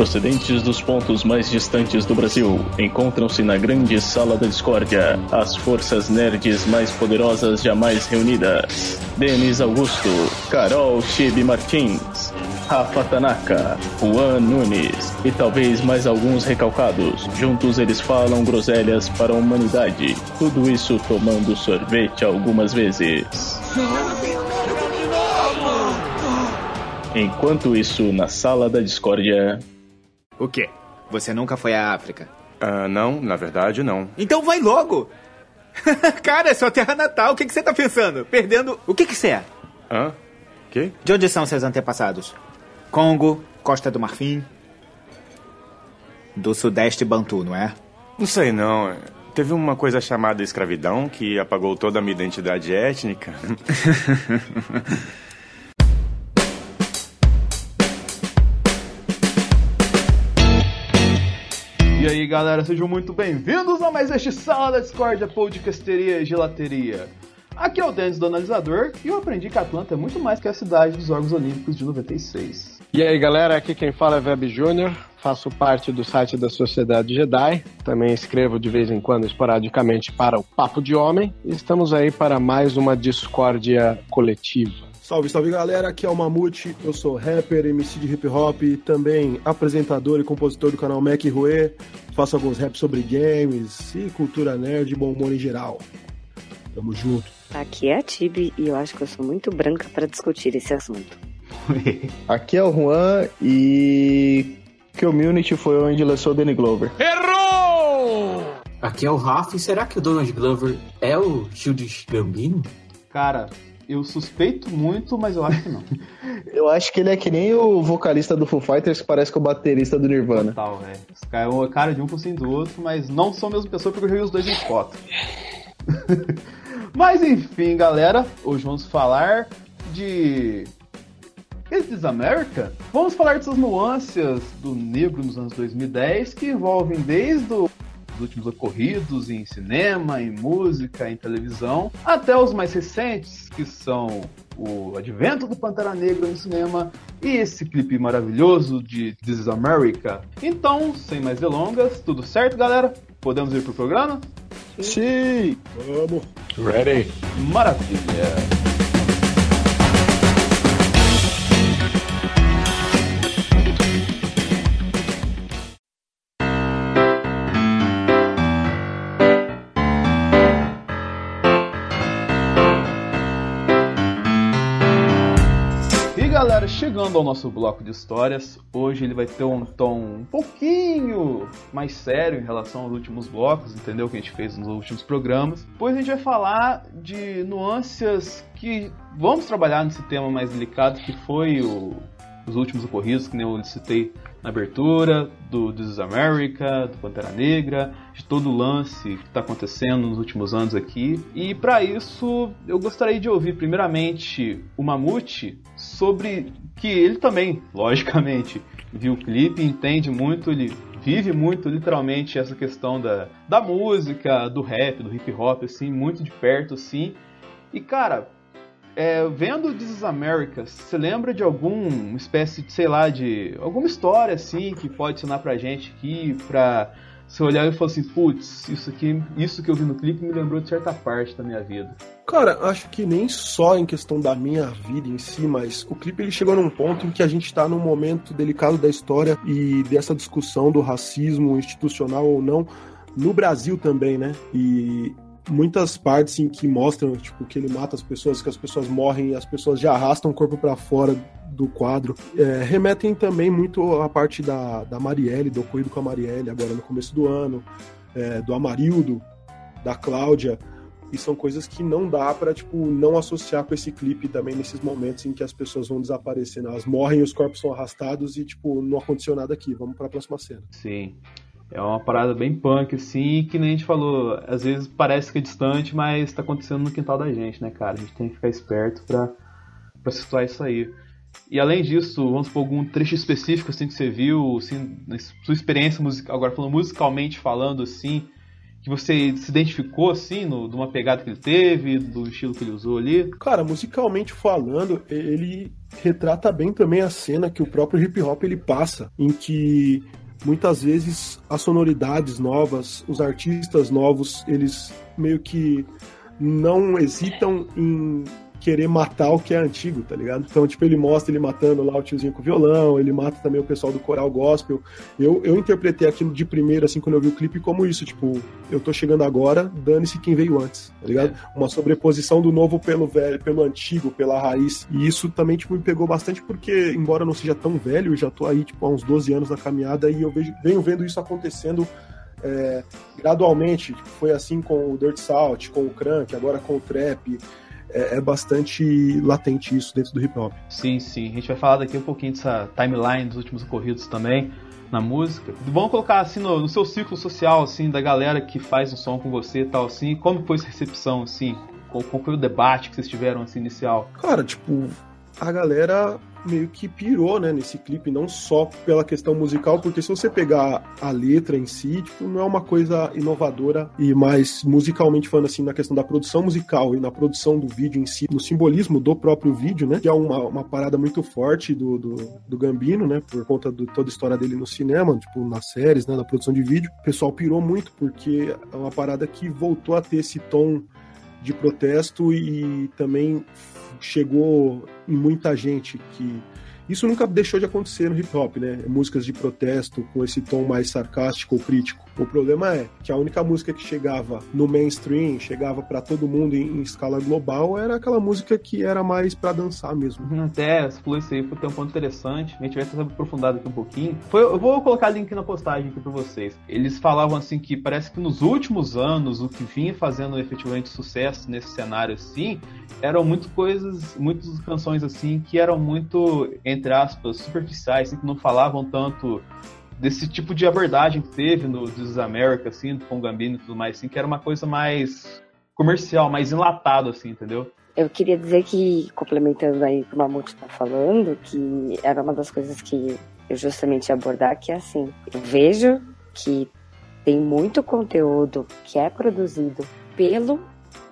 procedentes dos pontos mais distantes do Brasil, encontram-se na grande sala da discórdia as forças nerds mais poderosas jamais reunidas. Denis Augusto, Carol Chibi Martins, Rafa Tanaka, Juan Nunes e talvez mais alguns recalcados. Juntos eles falam groselhas para a humanidade. Tudo isso tomando sorvete algumas vezes. Enquanto isso, na sala da discórdia. O quê? Você nunca foi à África? Ah, não, na verdade não. Então vai logo! Cara, é sua terra natal, o que, que você tá pensando? Perdendo. O que, que você é? Hã? Que? De onde são seus antepassados? Congo, Costa do Marfim? Do Sudeste Bantu, não é? Não sei não. Teve uma coisa chamada escravidão que apagou toda a minha identidade étnica. E aí galera, sejam muito bem-vindos a mais este Sala da Discordia Podcasteria e Gelateria. Aqui é o Denis do Analisador e eu aprendi que Atlanta é muito mais que a cidade dos Jogos Olímpicos de 96. E aí galera, aqui quem fala é Web Júnior, faço parte do site da Sociedade Jedi, também escrevo de vez em quando esporadicamente para o Papo de Homem e estamos aí para mais uma discórdia coletiva. Salve, salve galera, aqui é o Mamute, eu sou rapper, MC de hip hop, também apresentador e compositor do canal Mac Rue, faço alguns raps sobre games e cultura nerd e bom humor em geral. Tamo junto. Aqui é a Tibi e eu acho que eu sou muito branca para discutir esse assunto. Aqui é o Juan e Community foi onde lançou o Danny Glover. Aqui é o Rafa e será que o Donald Glover é o Childish Gambino? Cara, eu suspeito muito, mas eu acho que não. Eu acho que ele é que nem o vocalista do Foo Fighters que parece com o baterista do Nirvana. Total, velho. Os caras é cara de um focinho do outro, mas não são a mesma pessoa porque eu vi os dois em foto. mas enfim, galera, hoje vamos falar de Is This America? Vamos falar dessas nuances do negro nos anos 2010 que envolvem desde o os últimos ocorridos em cinema, em música, em televisão, até os mais recentes, que são o advento do Pantera Negra no cinema e esse clipe maravilhoso de This is America. Então, sem mais delongas, tudo certo, galera? Podemos ir pro programa? Sim! Vamos! Ready? Maravilha! Chegando ao nosso bloco de histórias, hoje ele vai ter um tom um pouquinho mais sério em relação aos últimos blocos, entendeu? Que a gente fez nos últimos programas. Pois a gente vai falar de nuances que vamos trabalhar nesse tema mais delicado que foi o, os últimos ocorridos, que nem eu citei na abertura, do This is America, do Pantera Negra, de todo o lance que está acontecendo nos últimos anos aqui. E para isso, eu gostaria de ouvir primeiramente o Mamute sobre que ele também, logicamente, viu o clipe, entende muito, ele vive muito literalmente essa questão da, da música, do rap, do hip hop, assim, muito de perto, assim. E cara, é, vendo This is America, você lembra de alguma espécie de, sei lá, de alguma história assim que pode ensinar pra gente aqui, pra você olhar e falar assim, putz, isso aqui, isso que eu vi no clipe me lembrou de certa parte da minha vida. Cara, acho que nem só em questão da minha vida em si, mas o clipe ele chegou num ponto em que a gente tá num momento delicado da história e dessa discussão do racismo institucional ou não no Brasil também, né? E muitas partes em que mostram tipo que ele mata as pessoas, que as pessoas morrem e as pessoas já arrastam o corpo para fora do quadro, é, remetem também muito à parte da, da Marielle, do ocorrido com a Marielle agora no começo do ano, é, do Amarildo, da Cláudia, e são coisas que não dá para tipo não associar com esse clipe também nesses momentos em que as pessoas vão desaparecendo, elas morrem, os corpos são arrastados e tipo não aconteceu nada aqui. Vamos para a próxima cena. Sim. É uma parada bem punk, assim, que nem a gente falou, às vezes parece que é distante, mas tá acontecendo no quintal da gente, né, cara? A gente tem que ficar esperto pra, pra situar isso aí. E além disso, vamos por algum trecho específico, assim, que você viu, assim, na sua experiência musical, agora falando musicalmente falando, assim, que você se identificou, assim, no, de uma pegada que ele teve, do estilo que ele usou ali? Cara, musicalmente falando, ele retrata bem também a cena que o próprio hip hop ele passa, em que muitas vezes as sonoridades novas, os artistas novos, eles meio que não hesitam em querer matar o que é antigo, tá ligado? Então, tipo, ele mostra ele matando lá o tiozinho com o violão, ele mata também o pessoal do coral gospel. Eu, eu interpretei aquilo de primeira, assim, quando eu vi o clipe, como isso, tipo, eu tô chegando agora, dane-se quem veio antes, tá ligado? Uma sobreposição do novo pelo velho, pelo antigo, pela raiz. E isso também, tipo, me pegou bastante porque, embora eu não seja tão velho, eu já tô aí, tipo, há uns 12 anos na caminhada e eu vejo, venho vendo isso acontecendo é, gradualmente. Foi assim com o Dirt Salt, com o Crank, agora com o Trap é, é, bastante latente isso dentro do hip hop. Sim, sim. A gente vai falar daqui um pouquinho dessa timeline dos últimos ocorridos também na música. Vamos colocar assim no, no, seu ciclo social, assim, da galera que faz o som com você e tal, assim. Como foi essa recepção, assim? Qual, qual foi o debate que vocês tiveram, assim, inicial? Cara, tipo, a galera meio que pirou, né, nesse clipe, não só pela questão musical, porque se você pegar a letra em si, tipo, não é uma coisa inovadora e mais musicalmente falando assim, na questão da produção musical e na produção do vídeo em si, no simbolismo do próprio vídeo, né, que é uma, uma parada muito forte do, do, do Gambino, né, por conta de toda a história dele no cinema, tipo, nas séries, né, na produção de vídeo. O pessoal pirou muito porque é uma parada que voltou a ter esse tom de protesto e também chegou em muita gente que isso nunca deixou de acontecer no hip hop, né? Músicas de protesto com esse tom mais sarcástico ou crítico. O problema é que a única música que chegava no mainstream, chegava para todo mundo em, em, escala global, era aquela música que era mais para dançar mesmo. Uhum, até, você falou isso aí, foi um ponto interessante. A gente vai ser aprofundado aqui um pouquinho. Foi, eu vou colocar link na postagem aqui para vocês. Eles falavam assim que parece que nos últimos anos o que vinha fazendo efetivamente sucesso nesse cenário assim eram muitas coisas, muitas canções assim que eram muito entre aspas, superficiais, assim, que não falavam tanto desse tipo de abordagem que teve no This America, assim, com o Gambino e tudo mais, assim, que era uma coisa mais comercial, mais enlatado, assim, entendeu? Eu queria dizer que, complementando aí o que o Mamute está falando, que era uma das coisas que eu justamente ia abordar, que é assim, eu vejo que tem muito conteúdo que é produzido pelo,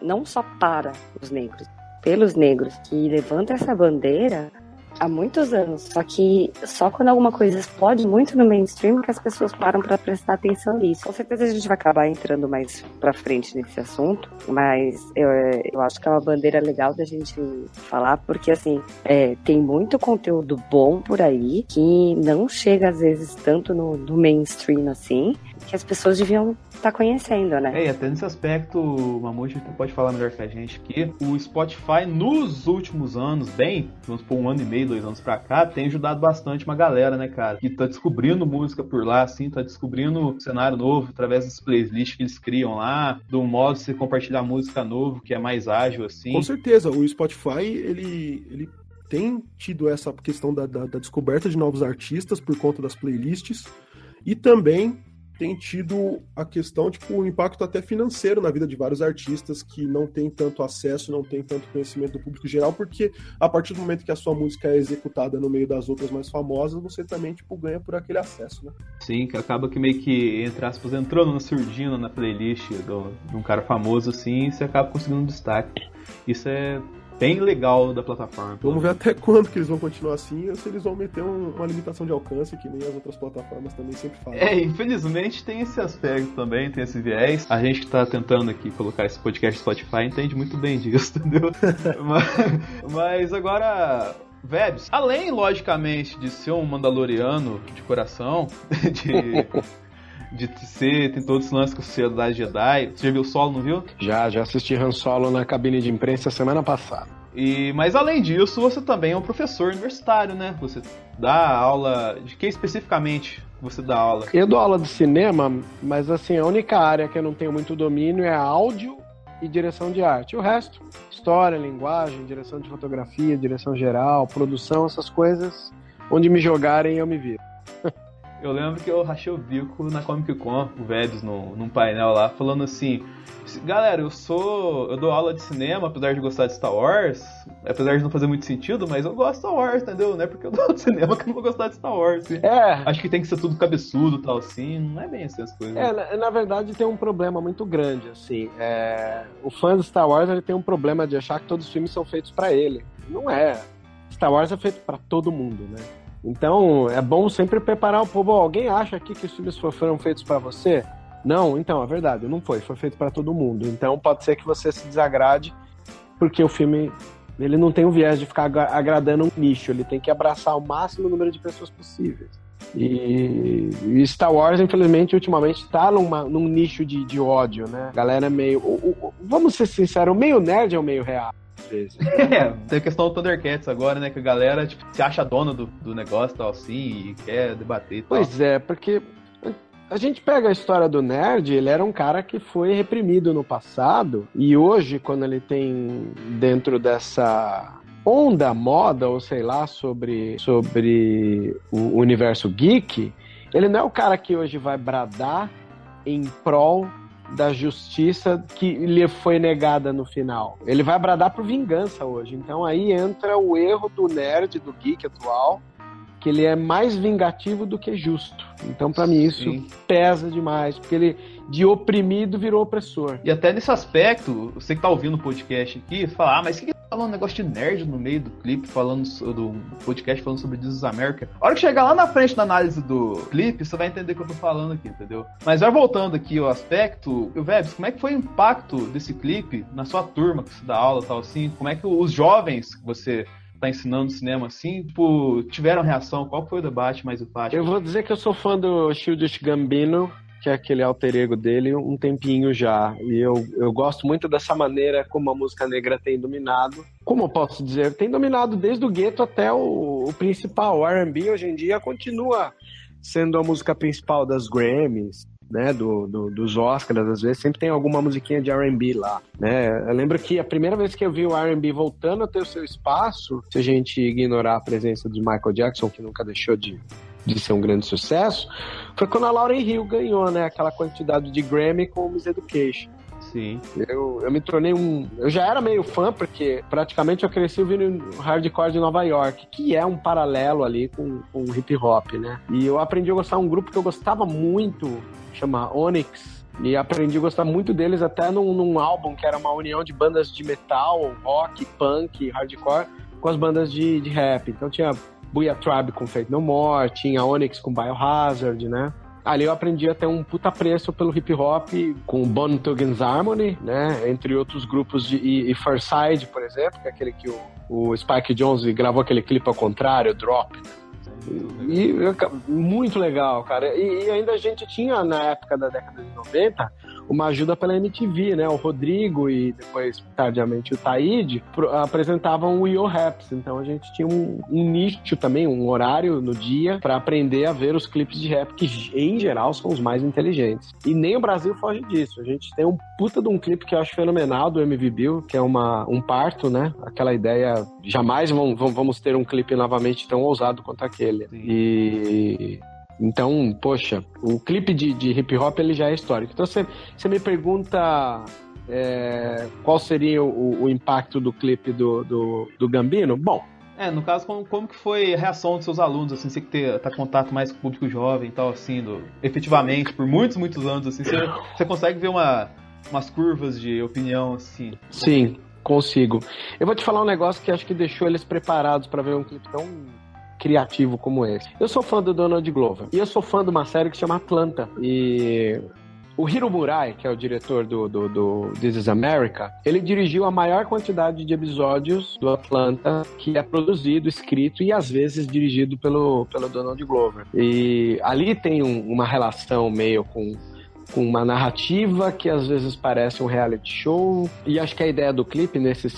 não só para os negros, pelos negros, que levanta essa bandeira há muitos anos. Só que só quando alguma coisa explode muito no mainstream que as pessoas param para prestar atenção nisso. Com certeza a gente vai acabar entrando mais para frente nesse assunto, mas eu, eu acho que é uma bandeira legal da gente falar, porque assim, é, tem muito conteúdo bom por aí que não chega às vezes tanto no, no mainstream assim, que as pessoas deviam tá conhecendo, né? É, e até nesse aspecto, Mamute pode falar melhor que a gente aqui. O Spotify, nos últimos anos, bem, vamos por um ano e meio, dois anos pra cá, tem ajudado bastante uma galera, né, cara? Que tá descobrindo música por lá, assim, tá descobrindo cenário novo através das playlists que eles criam lá, do modo de você compartilhar música novo, que é mais ágil, assim. Com certeza, o Spotify, ele, ele tem tido essa questão da, da, da descoberta de novos artistas por conta das playlists e também tem tido a questão, tipo, o um impacto até financeiro na vida de vários artistas que não tem tanto acesso, não tem tanto conhecimento do público geral, porque a partir do momento que a sua música é executada no meio das outras mais famosas, você também, tipo, ganha por aquele acesso, né? Sim, que acaba que meio que, entre aspas, entrando na surdina na playlist do, de um cara famoso, assim, e você acaba conseguindo um destaque. Isso é bem legal da plataforma. Vamos ver até quando que eles vão continuar assim, ou se eles vão meter um, uma limitação de alcance, que nem as outras plataformas também sempre fazem. É, infelizmente tem esse aspecto também, tem esse viés. A gente que tá tentando aqui colocar esse podcast no Spotify entende muito bem disso, entendeu? mas, mas agora Vebs, além, logicamente, de ser um Mandaloriano de coração, de de ser, tem todos os lances com a Sociedade Jedi. Você já viu o Solo, não viu? Já, já assisti Han Solo na cabine de imprensa semana passada. E, mas além disso, você também é um professor universitário, né? Você dá aula. De que especificamente você dá aula? Eu dou aula de cinema, mas assim, a única área que eu não tenho muito domínio é áudio e direção de arte. O resto, história, linguagem, direção de fotografia, direção geral, produção, essas coisas, onde me jogarem eu me viro. Eu lembro que eu rachei o bico na Comic Con, o Vebs, num, num painel lá, falando assim: Galera, eu sou. Eu dou aula de cinema, apesar de gostar de Star Wars. Apesar de não fazer muito sentido, mas eu gosto de Star Wars, entendeu? Não é porque eu dou de cinema que eu não vou gostar de Star Wars. Assim. É. Acho que tem que ser tudo cabeçudo e tal, assim. Não é bem assim as coisas. É, na, na verdade tem um problema muito grande, assim. É, o fã de Star Wars ele tem um problema de achar que todos os filmes são feitos para ele. Não é. Star Wars é feito para todo mundo, né? Então é bom sempre preparar o povo. Alguém acha aqui que os filmes foram feitos para você? Não, então, é verdade, não foi. Foi feito para todo mundo. Então pode ser que você se desagrade, porque o filme ele não tem o viés de ficar agradando um nicho, ele tem que abraçar o máximo número de pessoas possíveis. E, e Star Wars, infelizmente, ultimamente está num nicho de, de, ódio, né? Galera é meio. O, o, vamos ser sinceros, o meio nerd é o meio real. É, tem a questão do Thundercats agora, né? Que a galera tipo, se acha dona do, do negócio tal assim e quer debater. Tal. Pois é, porque a gente pega a história do nerd, ele era um cara que foi reprimido no passado e hoje, quando ele tem dentro dessa onda moda ou sei lá sobre sobre o universo geek, ele não é o cara que hoje vai bradar em prol da justiça que lhe foi negada no final. Ele vai bradar por vingança hoje. Então aí entra o erro do nerd, do geek atual, que ele é mais vingativo do que justo. Então, para mim, isso Sim. pesa demais, porque ele de oprimido virou opressor. E até nesse aspecto, você que tá ouvindo o podcast aqui, fala, ah, mas o que, que tá falando um negócio de nerd no meio do clipe, falando do podcast falando sobre Jesus America? A hora que chegar lá na frente da análise do clipe, você vai entender o que eu tô falando aqui, entendeu? Mas vai voltando aqui o aspecto, o Vebs, como é que foi o impacto desse clipe na sua turma que você dá aula e tal assim? Como é que os jovens que você tá ensinando cinema assim, tipo, tiveram reação? Qual foi o debate mais empático? Eu vou dizer que eu sou fã do Childish Gambino, que é aquele alter ego dele, um tempinho já. E eu, eu gosto muito dessa maneira como a música negra tem dominado. Como eu posso dizer? Tem dominado desde o gueto até o, o principal. O R&B hoje em dia continua sendo a música principal das Grammys né, do, do, dos Oscars, às vezes, sempre tem alguma musiquinha de R&B lá, né? Eu lembro que a primeira vez que eu vi o R&B voltando a ter o seu espaço, se a gente ignorar a presença de Michael Jackson, que nunca deixou de, de ser um grande sucesso, foi quando a Lauryn Hill ganhou, né, aquela quantidade de Grammy com o Miss Education. Sim. Eu, eu me tornei um. Eu já era meio fã, porque praticamente eu cresci ouvindo hardcore de Nova York, que é um paralelo ali com, com hip hop, né? E eu aprendi a gostar de um grupo que eu gostava muito chama Onyx. E aprendi a gostar muito deles até num, num álbum que era uma união de bandas de metal, rock, punk, hardcore, com as bandas de, de rap. Então tinha Booyah com Fate No More, tinha Onyx com Biohazard, né? Ali eu aprendi a ter um puta preço pelo hip hop com Bone Thugs Harmony, né? Entre outros grupos de. E, e Farside, por exemplo, que é aquele que o, o Spike Jones gravou aquele clipe ao contrário, Drop. Né? E, muito legal, cara. E, e, ainda a gente tinha, na época da década de 90, uma ajuda pela MTV, né? O Rodrigo e depois, tardiamente, o Taíde apresentavam o Yo Raps. Então a gente tinha um, um nicho também, um horário no dia para aprender a ver os clipes de rap, que em geral são os mais inteligentes. E nem o Brasil foge disso. A gente tem um puta de um clipe que eu acho fenomenal do MV Bill, que é uma, um parto, né? Aquela ideia, jamais vamos ter um clipe novamente tão ousado quanto aquele. Sim. E então, poxa, o clipe de, de hip hop ele já é histórico. Então você, você me pergunta é, qual seria o, o, impacto do clipe do, do, do Gambino? Bom, é, no caso, como, como que foi a reação dos seus alunos, assim, você que ter tá contato mais com o público jovem e tal, assim, do, efetivamente, por muitos, muitos anos, assim, você, você consegue ver uma, umas curvas de opinião, assim? Sim, consigo. Eu vou te falar um negócio que acho que deixou eles preparados para ver um clipe tão criativo como esse. Eu sou fã do Donald Glover e eu sou fã de uma série que se chama Atlanta e o Hiro Murai, que é o diretor do, do, do, This is America, ele dirigiu a maior quantidade de episódios do Atlanta que é produzido, escrito e às vezes dirigido pelo, pelo Donald Glover. E ali tem um, uma relação meio com com uma narrativa que às vezes parece um reality show. E acho que a ideia do clipe, nesses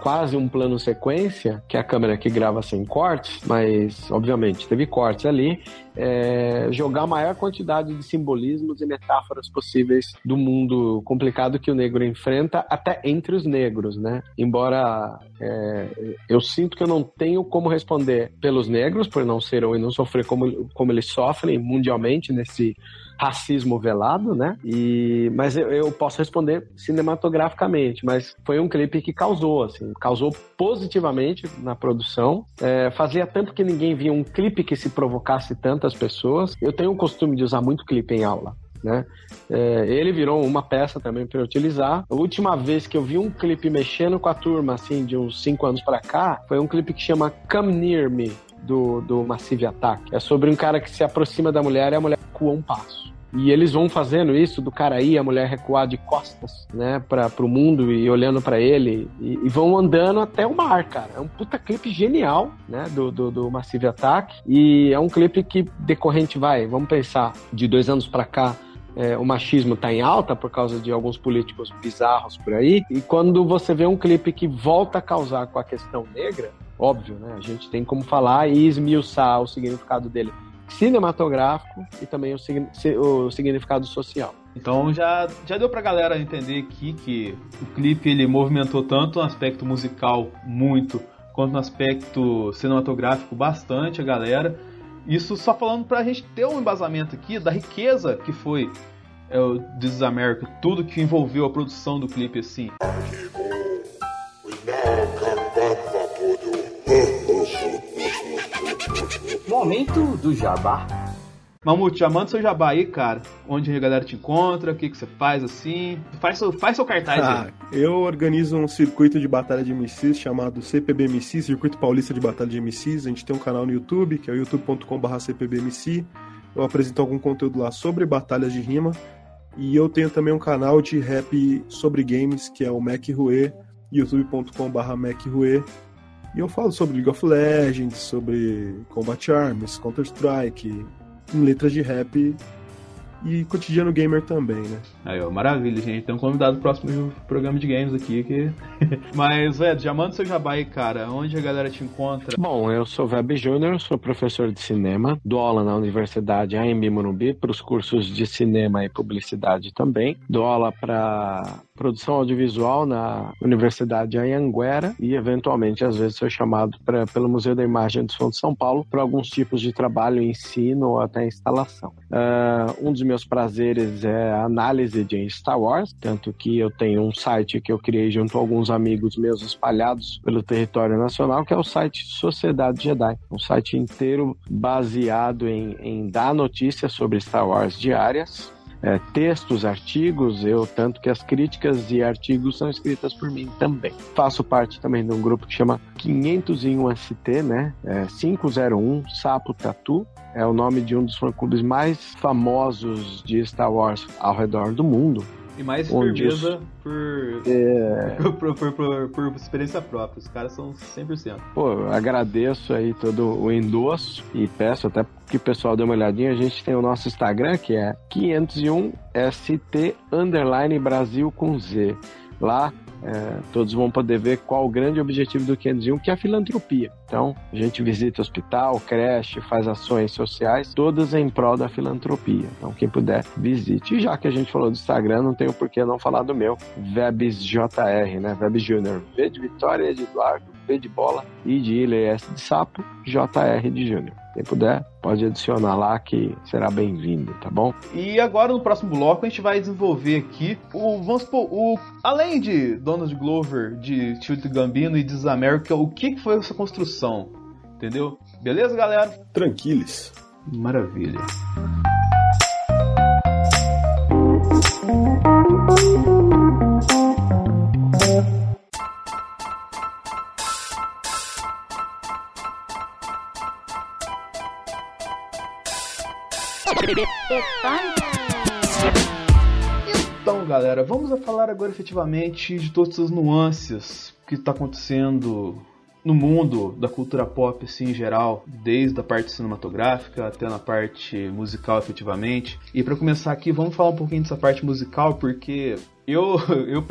quase um plano sequência, que é a câmera que grava sem cortes, mas obviamente teve cortes ali, é, jogar a maior quantidade de simbolismos e metáforas possíveis do mundo complicado que o negro enfrenta, até entre os negros, né? Embora é, eu sinto que eu não tenho como responder pelos negros, por não ser ou não sofrer como, como eles sofrem mundialmente nesse racismo velado, né? E, mas eu, eu, posso responder cinematograficamente, mas foi um clipe que causou, assim, causou positivamente na produção. É, fazia tempo que ninguém via um clipe que se provocasse tantas pessoas. Eu tenho o costume de usar muito clipe em aula. Né? É, ele virou uma peça também para utilizar. A última vez que eu vi um clipe mexendo com a turma, assim, de uns 5 anos para cá, foi um clipe que chama Come Near Me, do, do Massive Attack. É sobre um cara que se aproxima da mulher e a mulher recua um passo. E eles vão fazendo isso do cara aí, a mulher recuar de costas, né, para pro mundo e olhando para ele e, e, vão andando até o mar, cara. É um puta clipe genial, né, do, do, do Massive Attack. E é um clipe que decorrente vai, vamos pensar, de dois anos para cá, é, o machismo está em alta por causa de alguns políticos bizarros por aí. E quando você vê um clipe que volta a causar com a questão negra, óbvio, né? A gente tem como falar e esmiuçar o significado dele cinematográfico e também o, o significado social. Então já, já deu pra galera entender aqui que o clipe ele movimentou tanto no aspecto musical muito, quanto no aspecto cinematográfico bastante a galera. Isso só falando pra gente ter um embasamento aqui da riqueza que foi é, o This is America, tudo que envolveu a produção do clipe assim. Momento do jabá. Mamute, já manda seu jabá aí, cara. Onde a galera te encontra, o que, que você faz assim. Faz seu, faz seu cartaz ah, aí. Eu organizo um circuito de batalha de MCs chamado CPB MCs, Circuito Paulista de Batalha de MCs. A gente tem um canal no YouTube, que é youtube.com.br CPBMC. Eu apresento algum conteúdo lá sobre batalhas de rima. E eu tenho também um canal de rap sobre games, que é o Mac Rue, youtube.com.br Mac Rue. E eu falo sobre League of Legends, sobre Combat Arms, Counter-Strike, em letras de rap e cotidiano gamer também, né? Aí, ó, maravilha, gente. Tem um convidado próximo do programa de games aqui que. Mas, Ed, já manda seu jabá aí, cara. Onde a galera te encontra? Bom, eu sou Web Júnior, sou professor de cinema, dou aula na Universidade AMB Morumbi para os cursos de cinema e publicidade também. Dou aula para produção audiovisual na Universidade Anhanguera e, eventualmente, às vezes, sou chamado pra, pelo Museu da Imagem do Som de São Paulo para alguns tipos de trabalho, ensino ou até instalação. Uh, um dos meus prazeres é a análise de Star Wars, tanto que eu tenho um site que eu criei junto a alguns amigos meus espalhados pelo território nacional, que é o site Sociedade Jedi, um site inteiro baseado em, em dar notícias sobre Star Wars diárias, é, textos, artigos, eu tanto que as críticas e artigos são escritas por mim também. Faço parte também de um grupo que chama 501 ST, né? É 501 Sapo Tatu. É o nome de um dos fã-clubes mais famosos de Star Wars ao redor do mundo. E mais firmeza por, é... por, por, por, por, experiência própria. Os caras são 100%. Pô, agradeço aí todo o endosso e peço até que o pessoal dê uma olhadinha. A gente tem o nosso Instagram, que é 501ST Underline Brasil com Z. Lá é, todos vão poder ver qual o grande objetivo do 501, que é a filantropia. Então, a gente visita hospital, creche, faz ações sociais, todas em prol da filantropia. Então, quem puder, visite. E já que a gente falou do Instagram, não tenho por que não falar do meu, VebsJR, né? Veb Júnior. V de Vitória, de Eduardo, B de bola, I de ilha, S de sapo, JR de Júnior. Quem puder, pode adicionar lá que será bem-vindo, tá bom? E agora no próximo bloco a gente vai desenvolver aqui o, vamos supor, o, além de Donald Glover, de Tio Gambino e de America, o que foi essa construção? Entendeu? Beleza, galera? Tranquilos. Maravilha. Então, galera, vamos a falar agora efetivamente de todas as nuances que está acontecendo no mundo da cultura pop, assim, em geral, desde a parte cinematográfica até na parte musical, efetivamente. E para começar aqui, vamos falar um pouquinho dessa parte musical, porque eu, eu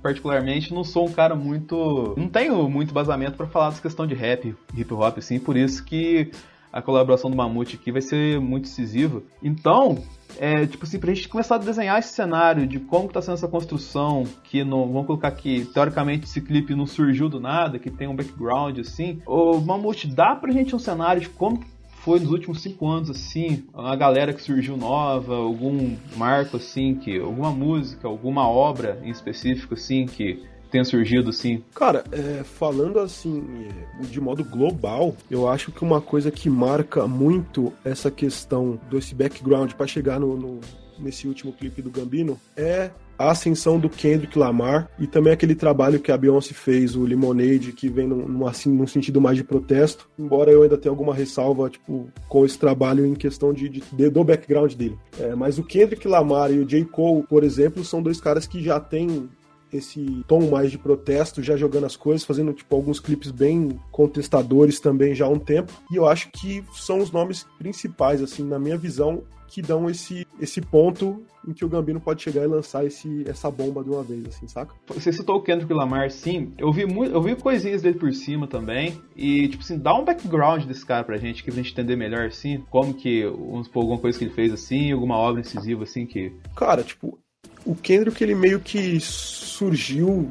particularmente não sou um cara muito. Não tenho muito basamento para falar dessa questão de rap, hip hop, assim, por isso que a colaboração do Mamute aqui vai ser muito decisiva. Então, é, tipo assim, pra gente começar a desenhar esse cenário de como que tá sendo essa construção, que não, vamos colocar que teoricamente esse clipe não surgiu do nada, que tem um background assim. Ô Mamute, dá pra gente um cenário de como foi nos últimos cinco anos, assim, a galera que surgiu nova, algum marco, assim, que alguma música, alguma obra em específico, assim, que tenha surgido, assim? Cara, é, falando assim, de modo global, eu acho que uma coisa que marca muito essa questão desse background para chegar no, no, nesse último clipe do Gambino é a ascensão do Kendrick Lamar e também aquele trabalho que a Beyoncé fez, o Lemonade, que vem num, num, assim, num sentido mais de protesto, embora eu ainda tenha alguma ressalva tipo, com esse trabalho em questão de, de, de do background dele. É, mas o Kendrick Lamar e o J. Cole, por exemplo, são dois caras que já têm esse tom mais de protesto, já jogando as coisas, fazendo tipo alguns clipes bem contestadores também já há um tempo. E eu acho que são os nomes principais assim, na minha visão, que dão esse, esse ponto em que o Gambino pode chegar e lançar esse, essa bomba de uma vez, assim, saca? Você citou o Kendrick Lamar, sim. Eu vi, muito, eu vi coisinhas dele por cima também. E, tipo assim, dá um background desse cara pra gente, que pra gente entender melhor, assim, como que, vamos supor, alguma coisa que ele fez, assim, alguma obra incisiva, assim, que... Cara, tipo, o Kendrick, ele meio que surgiu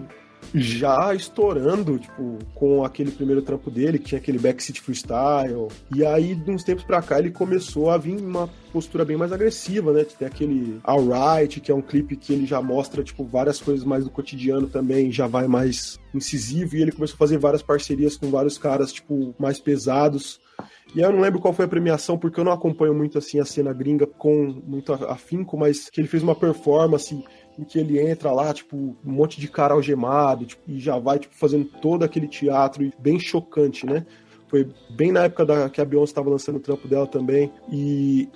já estourando, tipo, com aquele primeiro trampo dele, que tinha aquele backseat freestyle. E aí, de uns tempos pra cá, ele começou a vir uma postura bem mais agressiva, né? Tem aquele Alright, que é um clipe que ele já mostra, tipo, várias coisas mais do cotidiano também, já vai mais incisivo. E ele começou a fazer várias parcerias com vários caras, tipo, mais pesados. E eu não lembro qual foi a premiação, porque eu não acompanho muito assim a cena gringa com muito afinco, mas que ele fez uma performance em que ele entra lá, tipo, um monte de cara algemado, tipo, e já vai, tipo, fazendo todo aquele teatro bem chocante, né? Foi bem na época da, que a Beyoncé estava lançando o trampo dela também. E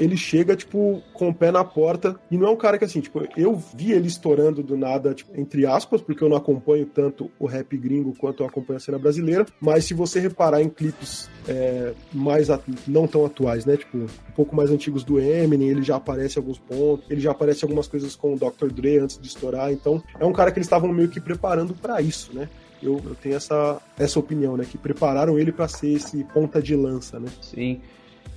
ele chega, tipo, com o pé na porta. E não é um cara que, assim, tipo, eu vi ele estourando do nada, tipo, entre aspas, porque eu não acompanho tanto o rap gringo quanto eu acompanho a cena brasileira. Mas se você reparar em clipes é, mais não tão atuais, né? Tipo, um pouco mais antigos do Eminem, ele já aparece em alguns pontos, ele já aparece algumas coisas com o Dr. Dre antes de estourar. Então, é um cara que eles estavam meio que preparando para isso, né? Eu, eu, tenho essa, essa opinião, né? Que prepararam ele para ser esse ponta de lança, né? Sim.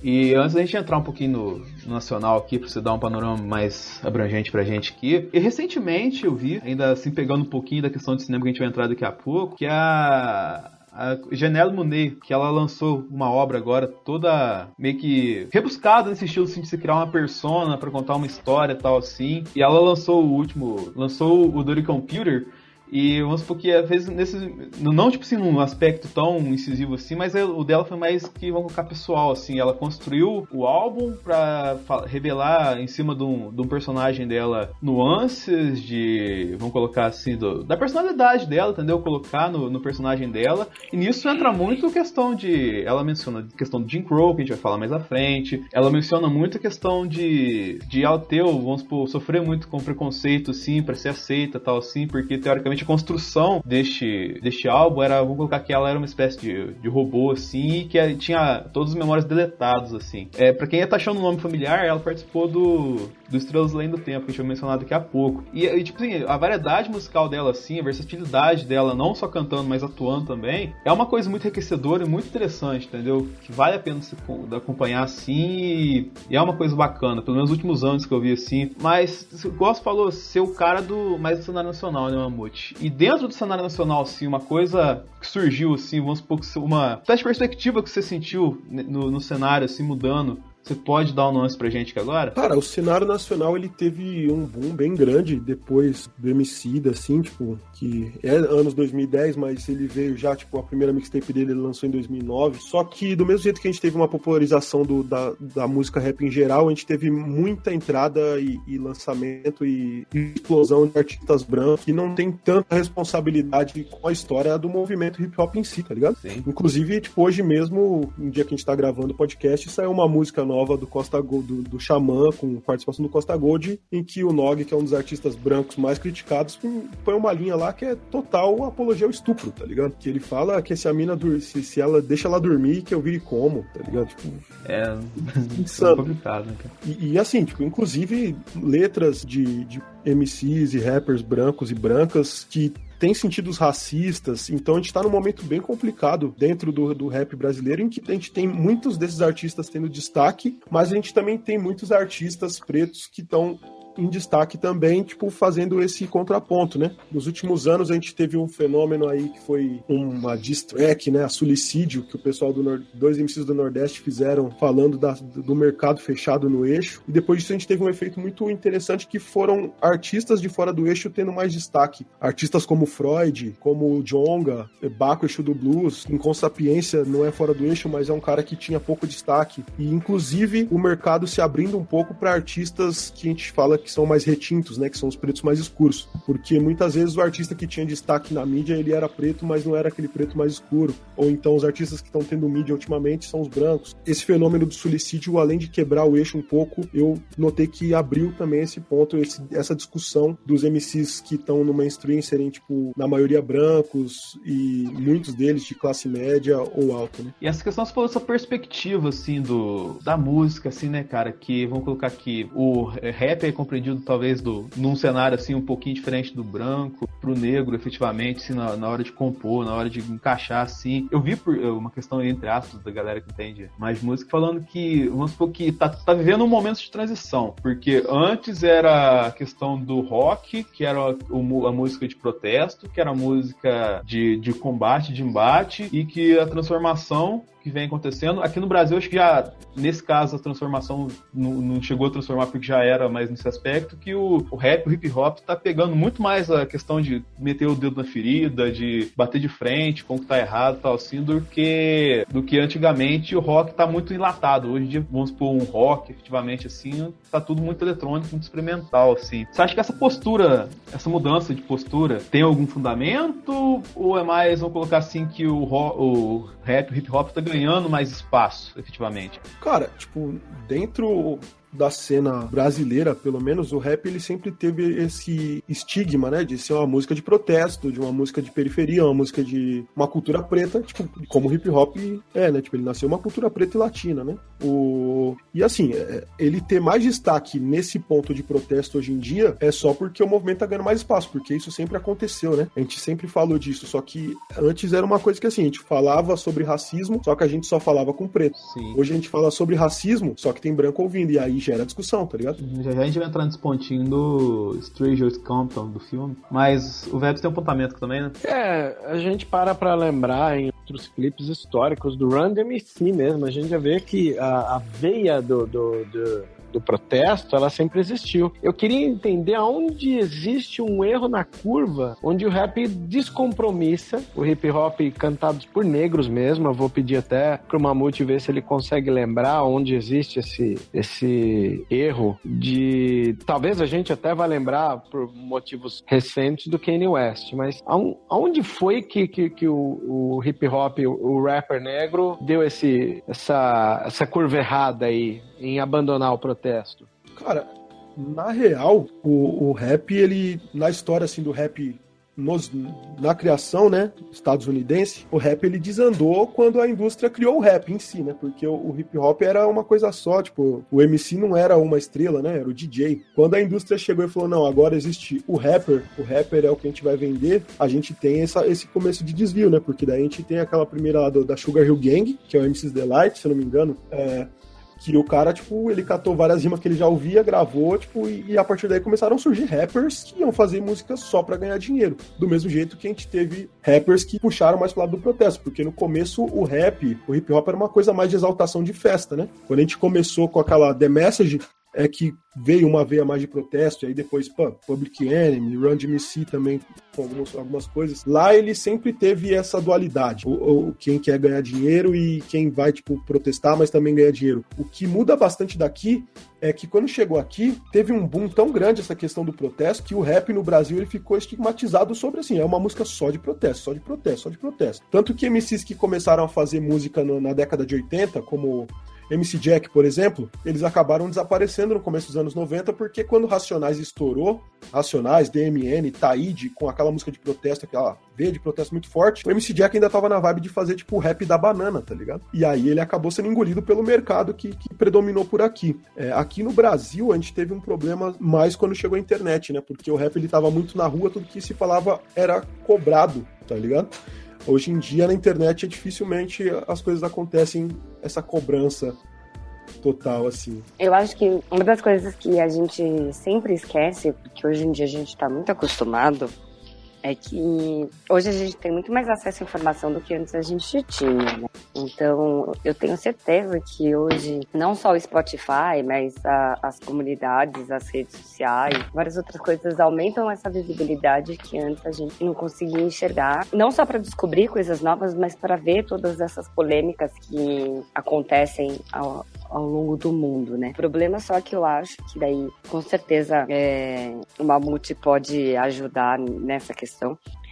E antes da gente entrar um pouquinho no, nacional aqui, para você dar um panorama mais abrangente pra gente aqui, e recentemente eu vi, ainda assim pegando um pouquinho da questão de cinema que a gente vai entrar daqui a pouco, que a a Janelle Monet, que ela lançou uma obra agora toda meio que rebuscada nesse estilo assim, de se criar uma persona para contar uma história tal assim. E ela lançou o último, lançou o Dirty Computer, e vamos supor que às vezes nesse. Não tipo assim, num aspecto tão incisivo assim, mas o dela foi mais que vamos colocar pessoal, assim. Ela construiu o álbum pra revelar em cima de um, de um personagem dela nuances de. Vamos colocar assim, do, da personalidade dela, entendeu? Colocar no, no personagem dela. E nisso entra muito questão de. Ela menciona a questão do Jim Crow, que a gente vai falar mais à frente. Ela menciona muito a questão de. de ela ter, vamos supor, sofrer muito com preconceito, assim, pra ser aceita tal, assim, porque teoricamente a construção deste, deste álbum era, vamos colocar que ela era uma espécie de, de robô, assim, que tinha todas as memórias deletadas, assim. É, pra quem tá achando o nome familiar, ela participou do, do Estrelas Além do Tempo, que a gente vai mencionar daqui a pouco. E, e, tipo assim, a variedade musical dela, assim, a versatilidade dela, não só cantando, mas atuando também, é uma coisa muito enriquecedora e muito interessante, entendeu? Que vale a pena se acompanhar, assim, e, é uma coisa bacana, pelo menos nos últimos anos que eu vi, assim. Mas, você falou, ser o cara do mais do cenário nacional, né, Mamute? E dentro do cenário nacional, assim, uma coisa que surgiu, assim, vamos supor uma perspectiva que você sentiu no, no cenário, assim, mudando você pode dar um nome pra gente aqui agora? Cara, o cenário nacional ele teve um boom bem grande depois do Emicida, assim, tipo, que é anos 2010, mas ele veio já, tipo, a primeira mixtape dele ele lançou em 2009. Só que do mesmo jeito que a gente teve uma popularização do, da, da música rap em geral, a gente teve muita entrada e, e lançamento e, e, explosão de artistas brancos que não tem tanta responsabilidade com a história do movimento hip hop em si, tá ligado? Sim. Inclusive, tipo, hoje mesmo, um dia que a gente tá gravando o podcast, saiu uma música nova nova do Costa Gold, do, do Xamã, com participação do Costa Gold, em que o Nog, que é um dos artistas brancos mais criticados, põe uma linha lá que é total apologia ao estupro, tá ligado? Que ele fala que se a mina se, se ela deixa ela dormir, que eu vire como, tá ligado? Tipo, é, insano. complicado, né, cara? E, e, assim, tipo, inclusive letras de, de MCs e rappers brancos e brancas que tem sentidos racistas, então a gente está num momento bem complicado dentro do, do rap brasileiro, em que a gente tem muitos desses artistas tendo destaque, mas a gente também tem muitos artistas pretos que estão em destaque também, tipo, fazendo esse contraponto, né? Nos últimos anos a gente teve um fenômeno aí que foi uma diss track, né? A Suicídio, que o pessoal do Nord... dois MCs do Nordeste fizeram falando da... do mercado fechado no eixo. E depois disso a gente teve um efeito muito interessante que foram artistas de fora do eixo tendo mais destaque. Artistas como Freud, como Jonga, Baco Eixo do Blues, com Sapiência não é fora do eixo, mas é um cara que tinha pouco destaque. E inclusive o mercado se abrindo um pouco para artistas que a gente fala que são mais retintos, né, que são os pretos mais escuros, porque muitas vezes o artista que tinha destaque na mídia, ele era preto, mas não era aquele preto mais escuro, ou então os artistas que estão tendo mídia ultimamente são os brancos. Esse fenômeno do suicídio, além de quebrar o eixo um pouco, eu notei que abriu também esse ponto, esse, essa discussão dos MCs que estão no mainstream serem, tipo, na maioria brancos e muitos deles de classe média ou alta, né? E essa questão, você falou essa perspectiva, assim, do, da música, assim, né, cara, que, vamos colocar aqui, o rap é compreendido talvez do, num cenário assim um pouquinho diferente do branco pro negro, efetivamente, assim, na, na hora de compor, na hora de encaixar assim. Eu vi por uma questão entre aspas da galera que entende mais música falando que, vamos supor que tá, tá vivendo um momento de transição, porque antes era a questão do rock, que era a, a música de protesto, que era a música de, de combate, de embate, e que a transformação que vem acontecendo. Aqui no Brasil, acho que já, nesse caso, a transformação não, não chegou a transformar porque já era mais nesse aspecto, que o, o rap, o hip hop tá pegando muito mais a questão de meter o dedo na ferida, de bater de frente com o que tá errado tal assim, do que, do que antigamente o rock tá muito enlatado. Hoje em dia, vamos supor, um rock, efetivamente, assim, tá tudo muito eletrônico, muito experimental, assim. Você acha que essa postura, essa mudança de postura, tem algum fundamento? Ou é mais, vamos colocar assim, que o, o rap, o hip hop tá ganhando mais espaço, efetivamente? Cara, tipo, dentro da cena brasileira, pelo menos, o rap ele sempre teve esse estigma, né, de ser uma música de protesto, de uma música de periferia, uma música de uma cultura preta, tipo, como o hip hop é, né, tipo, ele nasceu uma cultura preta e latina, né? O e assim, é, ele ter mais destaque nesse ponto de protesto hoje em dia é só porque o movimento tá ganhando mais espaço, porque isso sempre aconteceu, né? A gente sempre falou disso, só que antes era uma coisa que assim, a gente falava sobre racismo, só que a gente só falava com preto. Sim. Hoje a gente fala sobre racismo, só que tem branco ouvindo e aí gera discussão, tá ligado? Já, já a gente vai entrar nesse pontinho do Strangers Compton do filme, mas o Vebs tem um apontamento também, né? É, a gente para pra lembrar em outros clipes históricos do Run DMC mesmo, a gente já vê que a, a veia do, do, do do protesto, ela sempre existiu. Eu queria entender aonde existe um erro na curva, onde o rap descompromissa, o hip hop cantado por negros mesmo. Eu vou pedir até pro Mamute ver se ele consegue lembrar onde existe esse, esse erro de. Talvez a gente até vá lembrar por motivos recentes do Kanye West, mas aonde foi que, que, que o, o hip hop, o, o rapper negro, deu esse, essa, essa curva errada aí? Em abandonar o protesto? Cara, na real, o, o rap, ele, na história assim do rap nos, na criação, né, estadunidense, o rap ele desandou quando a indústria criou o rap em si, né? Porque o, o, hip hop era uma coisa só, tipo, o MC não era uma estrela, né? Era o DJ. Quando a indústria chegou e falou: "Não, agora existe o rapper, o rapper é o que a gente vai vender", a gente tem essa, esse começo de desvio, né? Porque daí a gente tem aquela primeira lá do, da Sugar Hill Gang, que é o MC's Delight, se não me engano, é, que o cara, tipo, ele catou várias rimas que ele já ouvia, gravou, tipo, e, e, a partir daí começaram a surgir rappers que iam fazer música só para ganhar dinheiro. Do mesmo jeito que a gente teve rappers que puxaram mais pro lado do protesto, porque no começo o rap, o hip hop era uma coisa mais de exaltação de festa, né? Quando a gente começou com aquela The Message, é que veio uma veia mais de protesto, e aí depois pô, Public Enemy, Run DMC também com algumas, algumas coisas. Lá ele sempre teve essa dualidade, o, o, quem quer ganhar dinheiro e quem vai tipo protestar, mas também ganhar dinheiro. O que muda bastante daqui é que quando chegou aqui, teve um boom tão grande essa questão do protesto que o rap no Brasil ele ficou estigmatizado sobre assim, é uma música só de protesto, só de protesto, só de protesto. Tanto que MCs que começaram a fazer música no, na década de 80, como MC Jack, por exemplo, eles acabaram desaparecendo no começo dos anos 90, porque quando Racionais estourou, Racionais, DMN, Taíde, com aquela música de protesto, aquela veia de protesto muito forte, o MC Jack ainda tava na vibe de fazer, tipo, o rap da banana, tá ligado? E aí ele acabou sendo engolido pelo mercado que, que predominou por aqui. É, aqui no Brasil, a gente teve um problema mais quando chegou a internet, né? Porque o rap ele tava muito na rua, tudo que se falava era cobrado, tá ligado? Hoje em dia, na internet, é dificilmente as coisas acontecem, essa cobrança total, assim. Eu acho que uma das coisas que a gente sempre esquece, porque hoje em dia a gente está muito acostumado, é que hoje a gente tem muito mais acesso à informação do que antes a gente tinha, né? Então, eu tenho certeza que hoje, não só o Spotify, mas a, as comunidades, as redes sociais, várias outras coisas aumentam essa visibilidade que antes a gente não conseguia enxergar. Não só para descobrir coisas novas, mas para ver todas essas polêmicas que acontecem ao, ao longo do mundo, né? O problema só que eu acho que daí, com certeza, é, o Mamute pode ajudar nessa questão